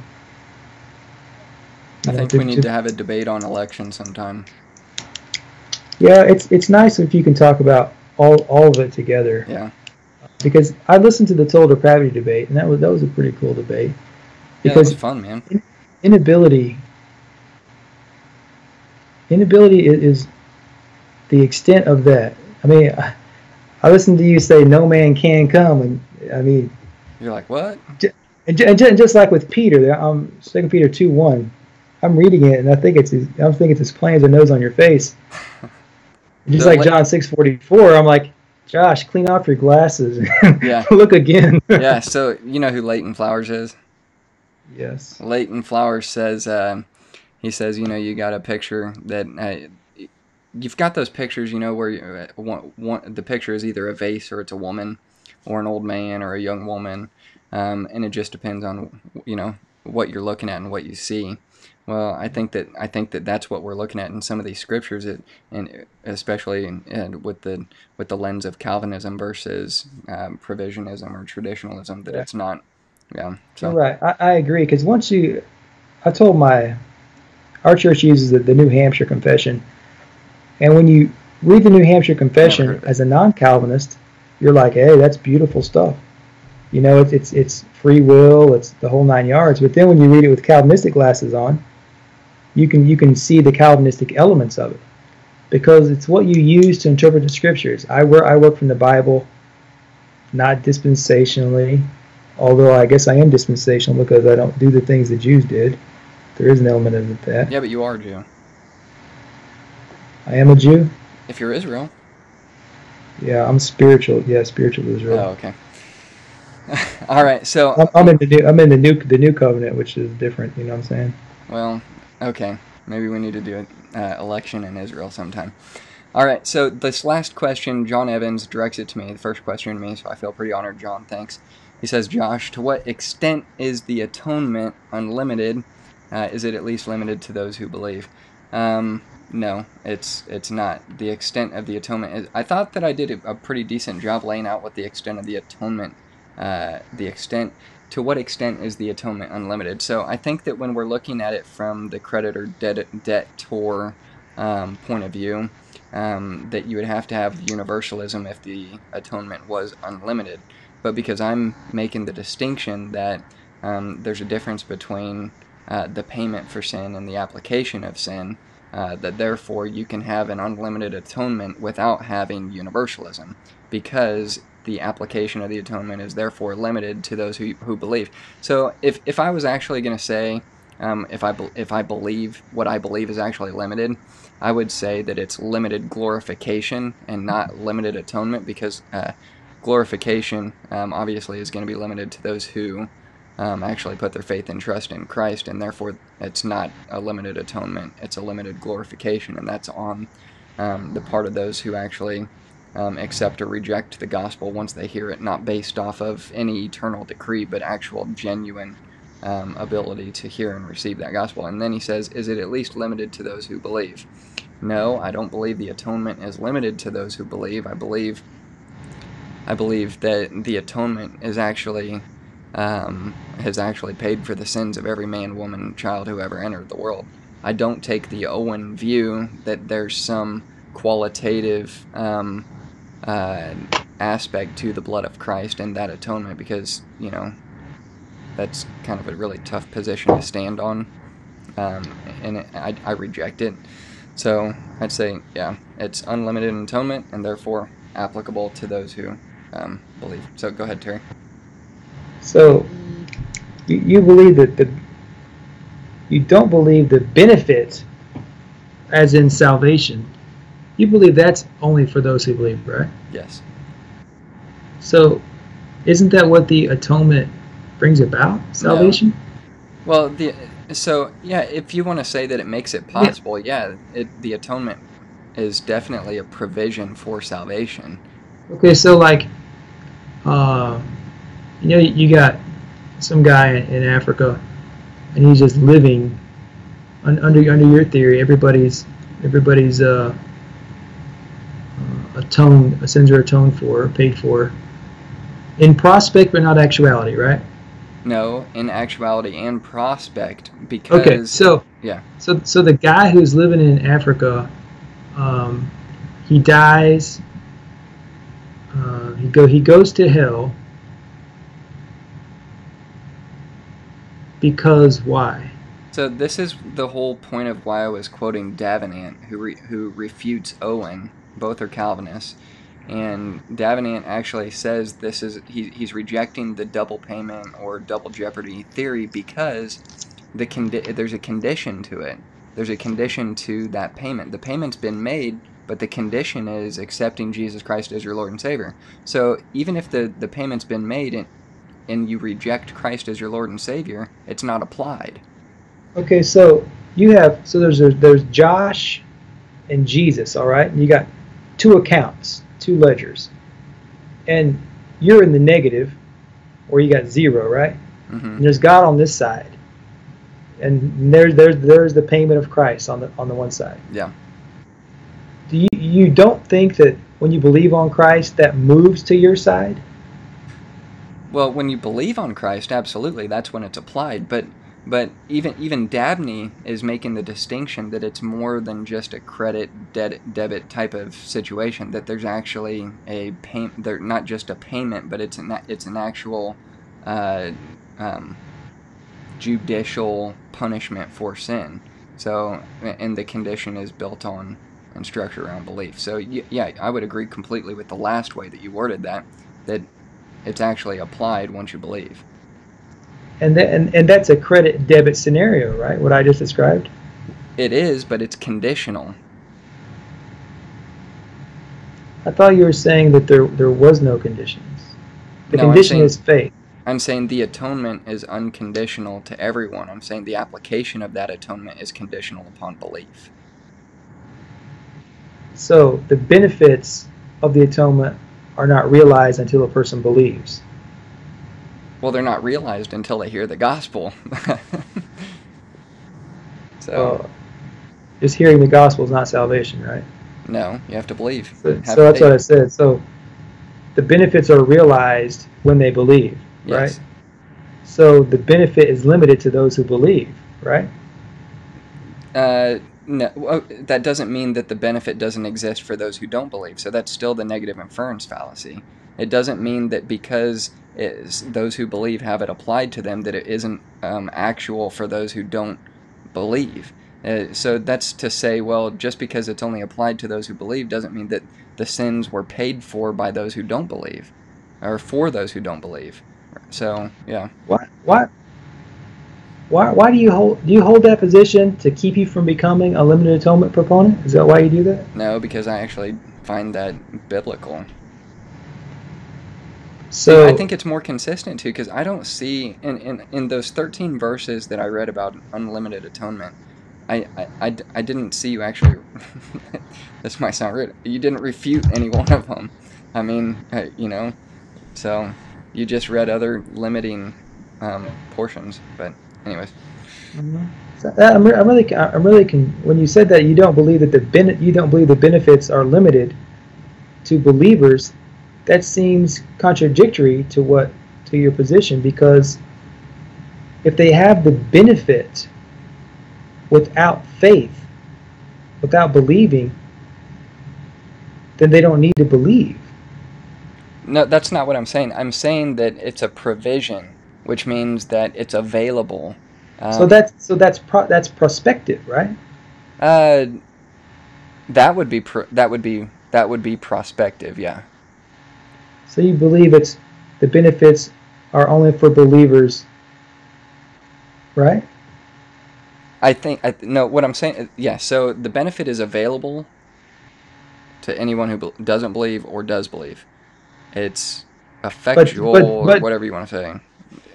I know, think to- we need to- to have a debate on election sometime. Yeah, it's it's nice if you can talk about all all of it together. Yeah. Because I listened to the total depravity debate, and that was that was a pretty cool debate. Yeah, Because was fun, man. inability inability is the extent of that. I mean, I, I listened to you say no man can come, and I mean, You're like, what? and, ju- and ju- and just like with Peter, there, um, Second Peter two one, I'm reading it, and I think it's as- I'm thinking it's as plain as a nose on your face. Just like John six forty four, I'm like, Josh, clean off your glasses. Yeah. Look again. yeah. So you know who Leighton Flowers is? Yes. Leighton Flowers says, um, he says, you know, you got a picture that uh, you've got those pictures, you know, where you, uh, one, one, the picture is either a vase or it's a woman or an old man or a young woman. Um, and it just depends on, you know, what you're looking at and what you see. Well, I think that I think that that's what we're looking at in some of these scriptures, it, and especially in, in, with the with the lens of Calvinism versus um, provisionism or traditionalism. That Yeah. it's not, yeah. So right. I, I agree because once you, I told my, our church uses the, the New Hampshire Confession, and when you read the New Hampshire Confession as a non-Calvinist, you're like, hey, that's beautiful stuff. You know, it's it's it's free will, it's the whole nine yards. But then when you read it with Calvinistic glasses on, you can you can see the Calvinistic elements of it because it's what you use to interpret the scriptures. I work I work from the Bible, not dispensationally, although I guess I am dispensational because I don't do the things the Jews did. There is an element of that. yeah, but you are Jew. I am a Jew. If you're Israel. Yeah, I'm spiritual. Yeah, spiritual Israel. Oh, okay. All right. So, I'm, I'm in the new. I'm in the new the new covenant, which is different. You know what I'm saying? well, okay. Maybe we need to do an uh, election in Israel sometime. All right. So this last question, John Evans directs it to me. The first question to me, so I feel pretty honored. John, thanks. He says, Josh, to what extent is the atonement unlimited? Uh, is it at least limited to those who believe? Um, no, it's it's not. The extent of the atonement is. I thought that I did a, pretty decent job laying out what the extent of the atonement, uh, the extent to what extent is the atonement unlimited. So I think that when we're looking at it from the creditor debt debtor um, point of view, um, that you would have to have universalism if the atonement was unlimited. But because I'm making the distinction that um, there's a difference between uh, the payment for sin and the application of sin, uh, that therefore you can have an unlimited atonement without having universalism, because the application of the atonement is therefore limited to those who, who believe. So if, if I was actually going to say, um, if I if I believe what I believe is actually limited, I would say that it's limited glorification and not limited atonement because uh, glorification um, obviously is going to be limited to those who um, actually put their faith and trust in Christ, and therefore it's not a limited atonement; it's a limited glorification, and that's on um, the part of those who actually um, accept or reject the gospel once they hear it, not based off of any eternal decree, but actual genuine um, ability to hear and receive that gospel. And then he says, Is it at least limited to those who believe? No, I don't believe the atonement is limited to those who believe. I believe I believe that the atonement is actually um, has actually paid for the sins of every man, woman, child who ever entered the world. I don't take the Owen view that there's some qualitative um, uh, aspect to the blood of Christ and that atonement because, you know, that's kind of a really tough position to stand on. Um, and I, I reject it. So I'd say, yeah, it's unlimited atonement and therefore applicable to those who um, believe. So go ahead, Terry. So you, you believe that the you don't believe the benefit as in salvation. You believe that's only for those who believe, right? Yes. So isn't that what the atonement brings about? Salvation? No. Well, the so yeah, if you want to say that it makes it possible, yeah, yeah it, the atonement is definitely a provision for salvation. Okay, so like, uh, you know, you got some guy in Africa, and he's just living under under your theory. Everybody's everybody's uh, uh, atoned, sins are atoned for, paid for, in prospect, but not actuality, right? No, in actuality and prospect, because okay, so yeah, so so the guy who's living in Africa, um, he dies. Uh, he go he goes to hell Because why? So this is the whole point of why I was quoting Davenant, who re- who refutes Owen. Both are Calvinists, and Davenant actually says this is he, he's rejecting the double payment or double jeopardy theory because the condi- there's a condition to it. There's a condition to that payment. The payment's been made, but the condition is accepting Jesus Christ as your Lord and Savior. So even if the, the payment's been made and, and you reject Christ as your Lord and Savior, it's not applied. Okay, so you have so there's there's Josh and Jesus, all right? And you got two accounts, two ledgers. And you're in the negative or you got zero, right? Mm-hmm. And there's God on this side. And there's there's there's the payment of Christ on the on the one side. Yeah. Do you you don't think that when you believe on Christ that moves to your side? Well, when you believe on Christ, absolutely, that's when it's applied. But but even even Dabney is making the distinction that it's more than just a credit debt debit type of situation. That there's actually a pay, they're not just a payment, but it's an it's an actual uh, um, judicial punishment for sin. So and the condition is built on and structured around belief. So yeah, I would agree completely with the last way that you worded that. That it's actually applied once you believe. And, that, and and that's a credit debit scenario, right? What I just described. It is, but it's conditional. I thought you were saying that there there was no conditions. The no, condition saying, is faith. I'm saying the atonement is unconditional to everyone. I'm saying the application of that atonement is conditional upon belief. So the benefits of the atonement are not realized until a person believes. Well, they're not realized until they hear the gospel. so, just hearing the gospel is not salvation, right? No, you have to believe. So, Have so that's faith. what I said. So the benefits are realized when they believe, Yes. right? So the benefit is limited to those who believe, right? Uh, no, that doesn't mean that the benefit doesn't exist for those who don't believe. So that's still the negative inference fallacy. It doesn't mean that because those who believe have it applied to them that it isn't um, actual for those who don't believe. Uh, so that's to say, well, just because it's only applied to those who believe doesn't mean that the sins were paid for by those who don't believe, or for those who don't believe. So yeah. Why? Why? Why, why do you hold do you hold that position to keep you from becoming a limited atonement proponent? Is that why you do that? No, because I actually find that biblical. So I think it's more consistent too, because I don't see in, in, in those 13 verses that I read about unlimited atonement, I I I didn't see you actually. this might sound rude. You didn't refute any one of them. I mean, uh, you know, so you just read other limiting um, portions. But anyways, So, uh, I'm, re- I'm really, I'm really, con- when you said that you don't believe that the ben- you don't believe the benefits are limited to believers, that seems contradictory to what to your position because if they have the benefit without faith, without believing, then they don't need to believe. no, that's not what I'm saying. I'm saying that it's a provision, which means that it's available. Um, so that's so that's pro- that's prospective, right? Uh, that would be pr- that would be that would be prospective. Yeah. So you believe it's the benefits are only for believers, right? I think I no. What I'm saying, yeah. So the benefit is available to anyone who doesn't believe or does believe. It's effectual but- or but- whatever you want to say.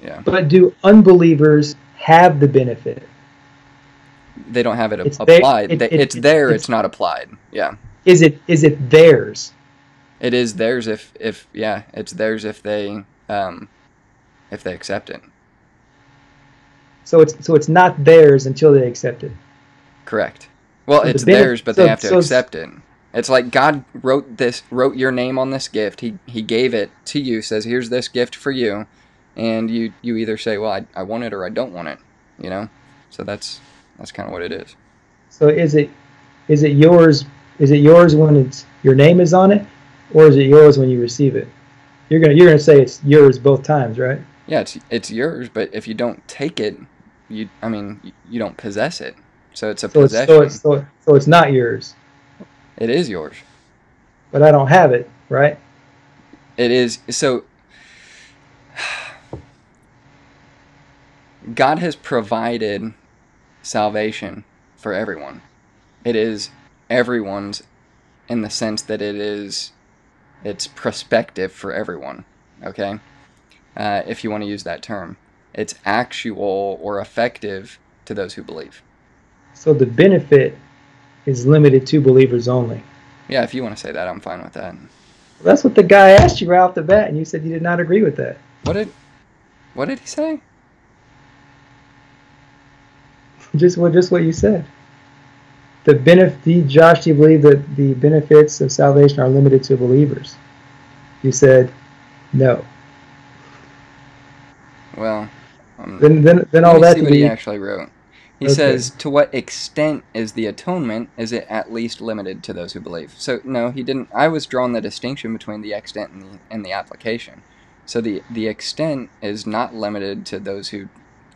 Yeah, But do unbelievers have the benefit? they don't have it It's applied. it- it- it's there. it's- It's not applied. Yeah, Is it is it theirs? it is theirs if if yeah, it's theirs if they um if they accept it. So it's so it's not theirs until they accept it. Correct. Well, So the it's bene- theirs, but so- they have to so- accept it. It's like God wrote this, wrote your name on this gift. He He gave it to you. Says, "Here's this gift for you," and you you either say, "Well, I, I want it," or "I don't want it." You know. So that's that's kind of what it is. So is it is it yours? Is it yours when it's your name is on it, or is it yours when you receive it? You're gonna you're gonna say it's yours both times, right? Yeah, it's it's yours, but if you don't take it, you I mean you, you don't possess it. So it's a So it's so it's so, so it's not yours, it is yours. but I don't have it, right? It is so God has provided salvation for everyone. It is everyone's in the sense that it is it's prospective for everyone, okay? Uh, if you want to use that term. It's actual or effective to those who believe. So the benefit is limited to believers only. Yeah, if you want to say that, I'm fine with that. That's what the guy asked you right off the bat, and you said you did not agree with that. What did what did he say? Just what just what you said. The benefit, Josh, do you believe that the benefits of salvation are limited to believers? You said no. Well, um, Then then then all that see what he actually wrote. He Okay. says, "To what extent is the atonement? Is it at least limited to those who believe?" So no, he didn't. I was drawing the distinction between the extent and the and the application. So the the extent is not limited to those who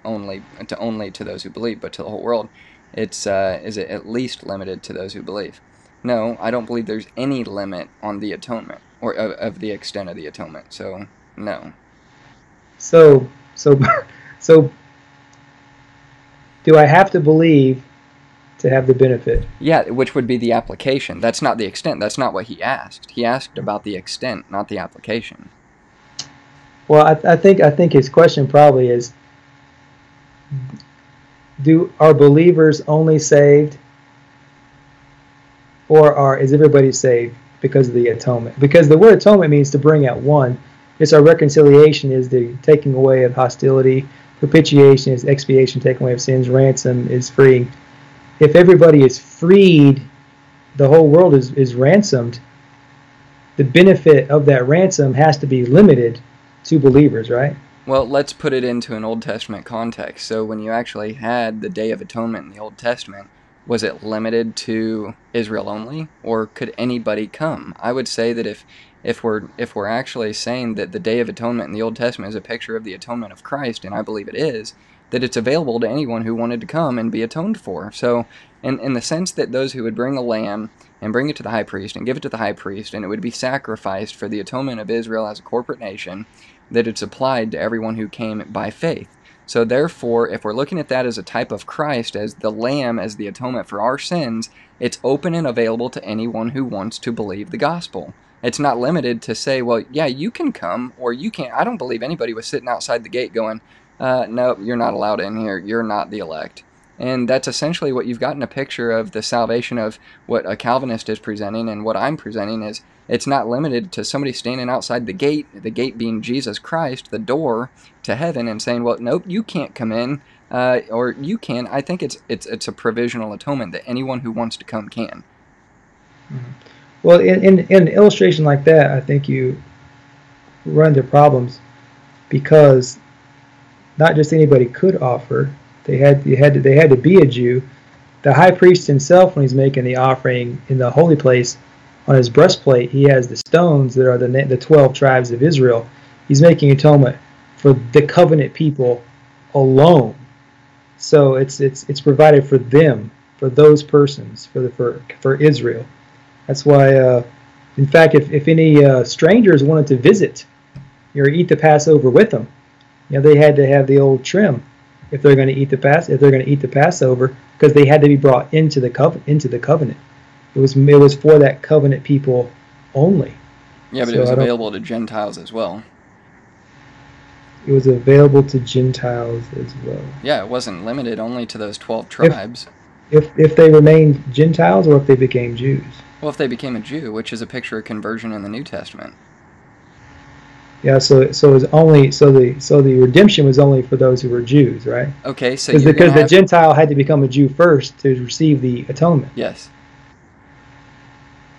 only to only to those who believe, but to the whole world. It's uh, is it at least limited to those who believe? No, I don't believe there's any limit on the atonement or of, of the extent of the atonement. So no. so so so. Do I have to believe to have the benefit? Yeah, which would be the application. That's not the extent. That's not what he asked. He asked about the extent, not the application. Well, I, I think I think his question probably is: Do are believers only saved, or are is everybody saved because of the atonement? Because the word atonement means to bring out one. It's our reconciliation is the taking away of hostility. Propitiation is expiation, taking away of sins. Ransom is freeing. if everybody is freed, the whole world is, is ransomed. The benefit of that ransom has to be limited to believers, right? Well, let's put it into an Old Testament context. So, when you actually had the Day of Atonement in the Old Testament, was it limited to Israel only, or could anybody come? I would say that if if we're if we're actually saying that the Day of Atonement in the Old Testament is a picture of the atonement of Christ, and I believe it is, that it's available to anyone who wanted to come and be atoned for. So, in in the sense that those who would bring a lamb and bring it to the high priest and give it to the high priest, and it would be sacrificed for the atonement of Israel as a corporate nation that it's applied to everyone who came by faith. So, therefore, if we're looking at that as a type of Christ, as the Lamb, as the atonement for our sins, it's open and available to anyone who wants to believe the gospel. It's not limited to say, well, yeah, you can come or you can't. I don't believe anybody was sitting outside the gate going, uh, no, you're not allowed in here. You're not the elect. And that's essentially what you've gotten a picture of the salvation of what a Calvinist is presenting and what I'm presenting is it's not limited to somebody standing outside the gate, the gate being Jesus Christ, the door to heaven, and saying, "Well, nope, you can't come in, uh, or you can." I think it's it's it's a provisional atonement that anyone who wants to come can. Well, in, in, in an illustration like that, I think you run into problems because not just anybody could offer. They had you had to, they had to be a Jew. The high priest himself, when he's making the offering in the holy place, on his breastplate he has the stones that are the the twelve tribes of Israel. He's making atonement for the covenant people alone. So it's it's it's provided for them, for those persons, for the for for Israel. That's why, uh, in fact, if if any uh, strangers wanted to visit or eat the Passover with them, you know, they had to have the old trim if they're going to eat the pass if they're going to eat the Passover because they had to be brought into the covenant into the covenant. It was it was for that covenant people only. Yeah, but So it was available to Gentiles as well. It was available to Gentiles as well. Yeah, it wasn't limited only to those 12 tribes. If if they remained Gentiles or if they became Jews. Well, if they became a Jew, which is a picture of conversion in the New Testament. Yeah, so so it was only so the so the redemption was only for those who were Jews, right? Okay, so Because the have, Gentile had to become a Jew first to receive the atonement. yes,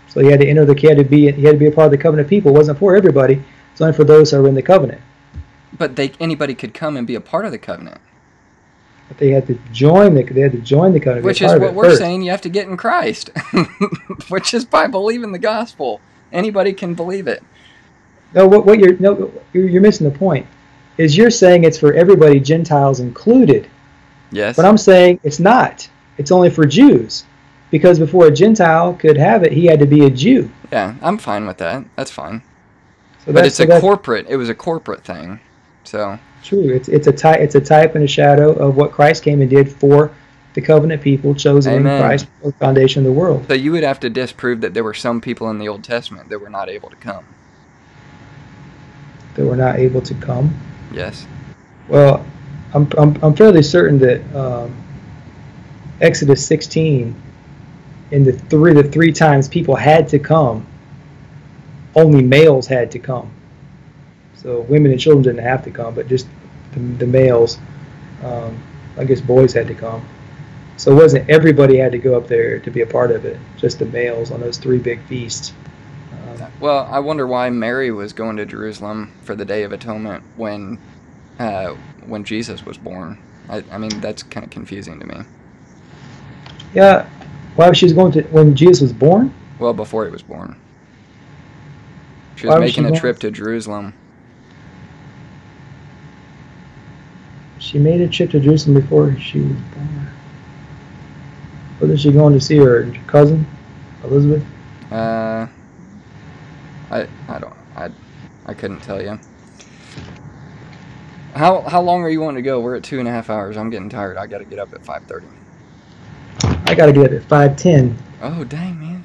So he had to enter the he had to be he had to be a part of the covenant people. It wasn't for everybody. It's only for those who are in the covenant. but they anybody could come and be a part of the covenant, But they had to join the they had to join the covenant. which is what we're first. saying. You have to get in Christ, which is by believing the gospel. Anybody can believe it. No, what, what you're no you're, missing the point. Is you're saying it's for everybody, Gentiles included. Yes. But I'm saying it's not. It's only for Jews. Because before a Gentile could have it, he had to be a Jew. yeah, I'm fine with that. That's fine. So But that's, it's so a corporate. It was a corporate thing. So true. It's it's a type it's a type and a shadow of what Christ came and did for the covenant people chosen Amen. in Christ the foundation of the world. So you would have to disprove that there were some people in the Old Testament that were not able to come. That were not able to come. Yes. Well, I'm I'm, I'm fairly certain that um, Exodus 16, in the three the three times people had to come, only males had to come. So women and children didn't have to come, but just the, the males. Um, I guess boys had to come. So it wasn't everybody had to go up there to be a part of it. Just the males on those three big feasts. Um, Well, I wonder why Mary was going to Jerusalem for the Day of Atonement when, uh, when Jesus was born. I, I mean, that's kind of confusing to me. yeah, why was she going to when Jesus was born? Well, before he was born, she Why was was she making a trip to Jerusalem. She made a trip to Jerusalem before she was born. Wasn't she going to see her cousin, Elizabeth? Uh, I I don't I I couldn't tell you. How how long are you wanting to go? We're at two and a half hours. I'm getting tired. I got to get up at five thirty. I got to get up at five ten. Oh dang man.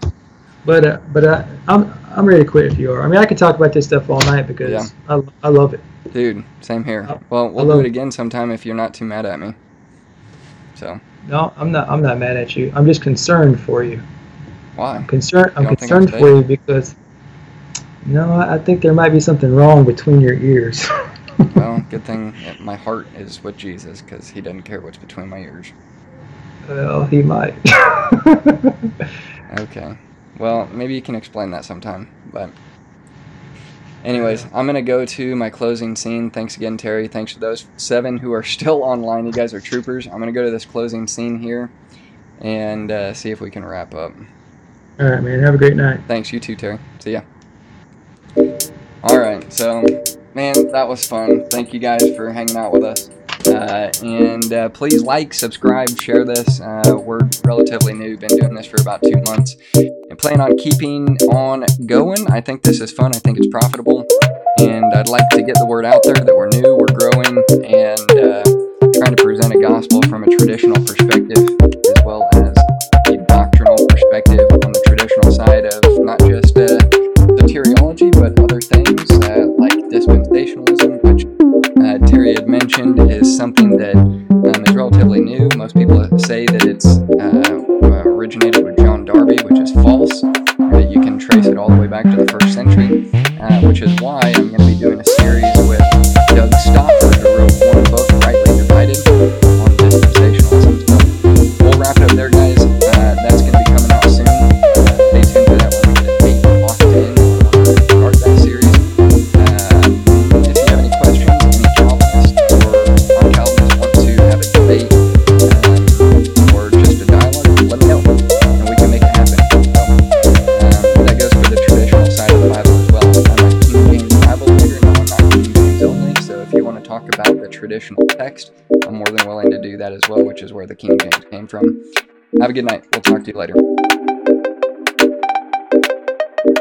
But uh, but uh, I'm I'm ready to quit if you are. I mean, I could talk about this stuff all night because Yeah. I, I love it. Dude, same here. I- Well, we'll do it again sometime if you're not too mad at me. So, No, I'm not. I'm not mad at you. I'm just concerned for you. why? I'm concerned. I'm You don't think I'm concerned for you because. No, I think there might be something wrong between your ears. Well, good thing my heart is with Jesus because he doesn't care what's between my ears. Well, he might. Okay. Well, maybe you can explain that sometime. But, anyways, I'm gonna go to my closing scene. Thanks again, Terry. Thanks to those seven who are still online. You guys are troopers. I'm gonna go to this closing scene here and uh, see if we can wrap up. All right, man. Have a great night. Thanks, you too, Terry. See ya. All right, so man, that was fun. Thank you guys for hanging out with us. Uh, and uh, please like, subscribe, share this. Uh, we're relatively new, been doing this for about two months, and plan on keeping on going. I think this is fun. I think it's profitable, and I'd like to get the word out there that we're new, we're growing, and uh, trying to present a gospel from a traditional perspective as well as a doctrinal perspective on the traditional side of not just uh, soteriology, but other things uh, like dispensationalism, which uh, Terry had mentioned is something that um, is relatively new. Most people say that it's uh, originated with John Darby, which is false. That you can trace it all the way back to the first century, uh, which is why I'm going to be doing a series with traditional text, I'm more than willing to do that as well, which is where the King James came from. Have a good night. We'll talk to you later.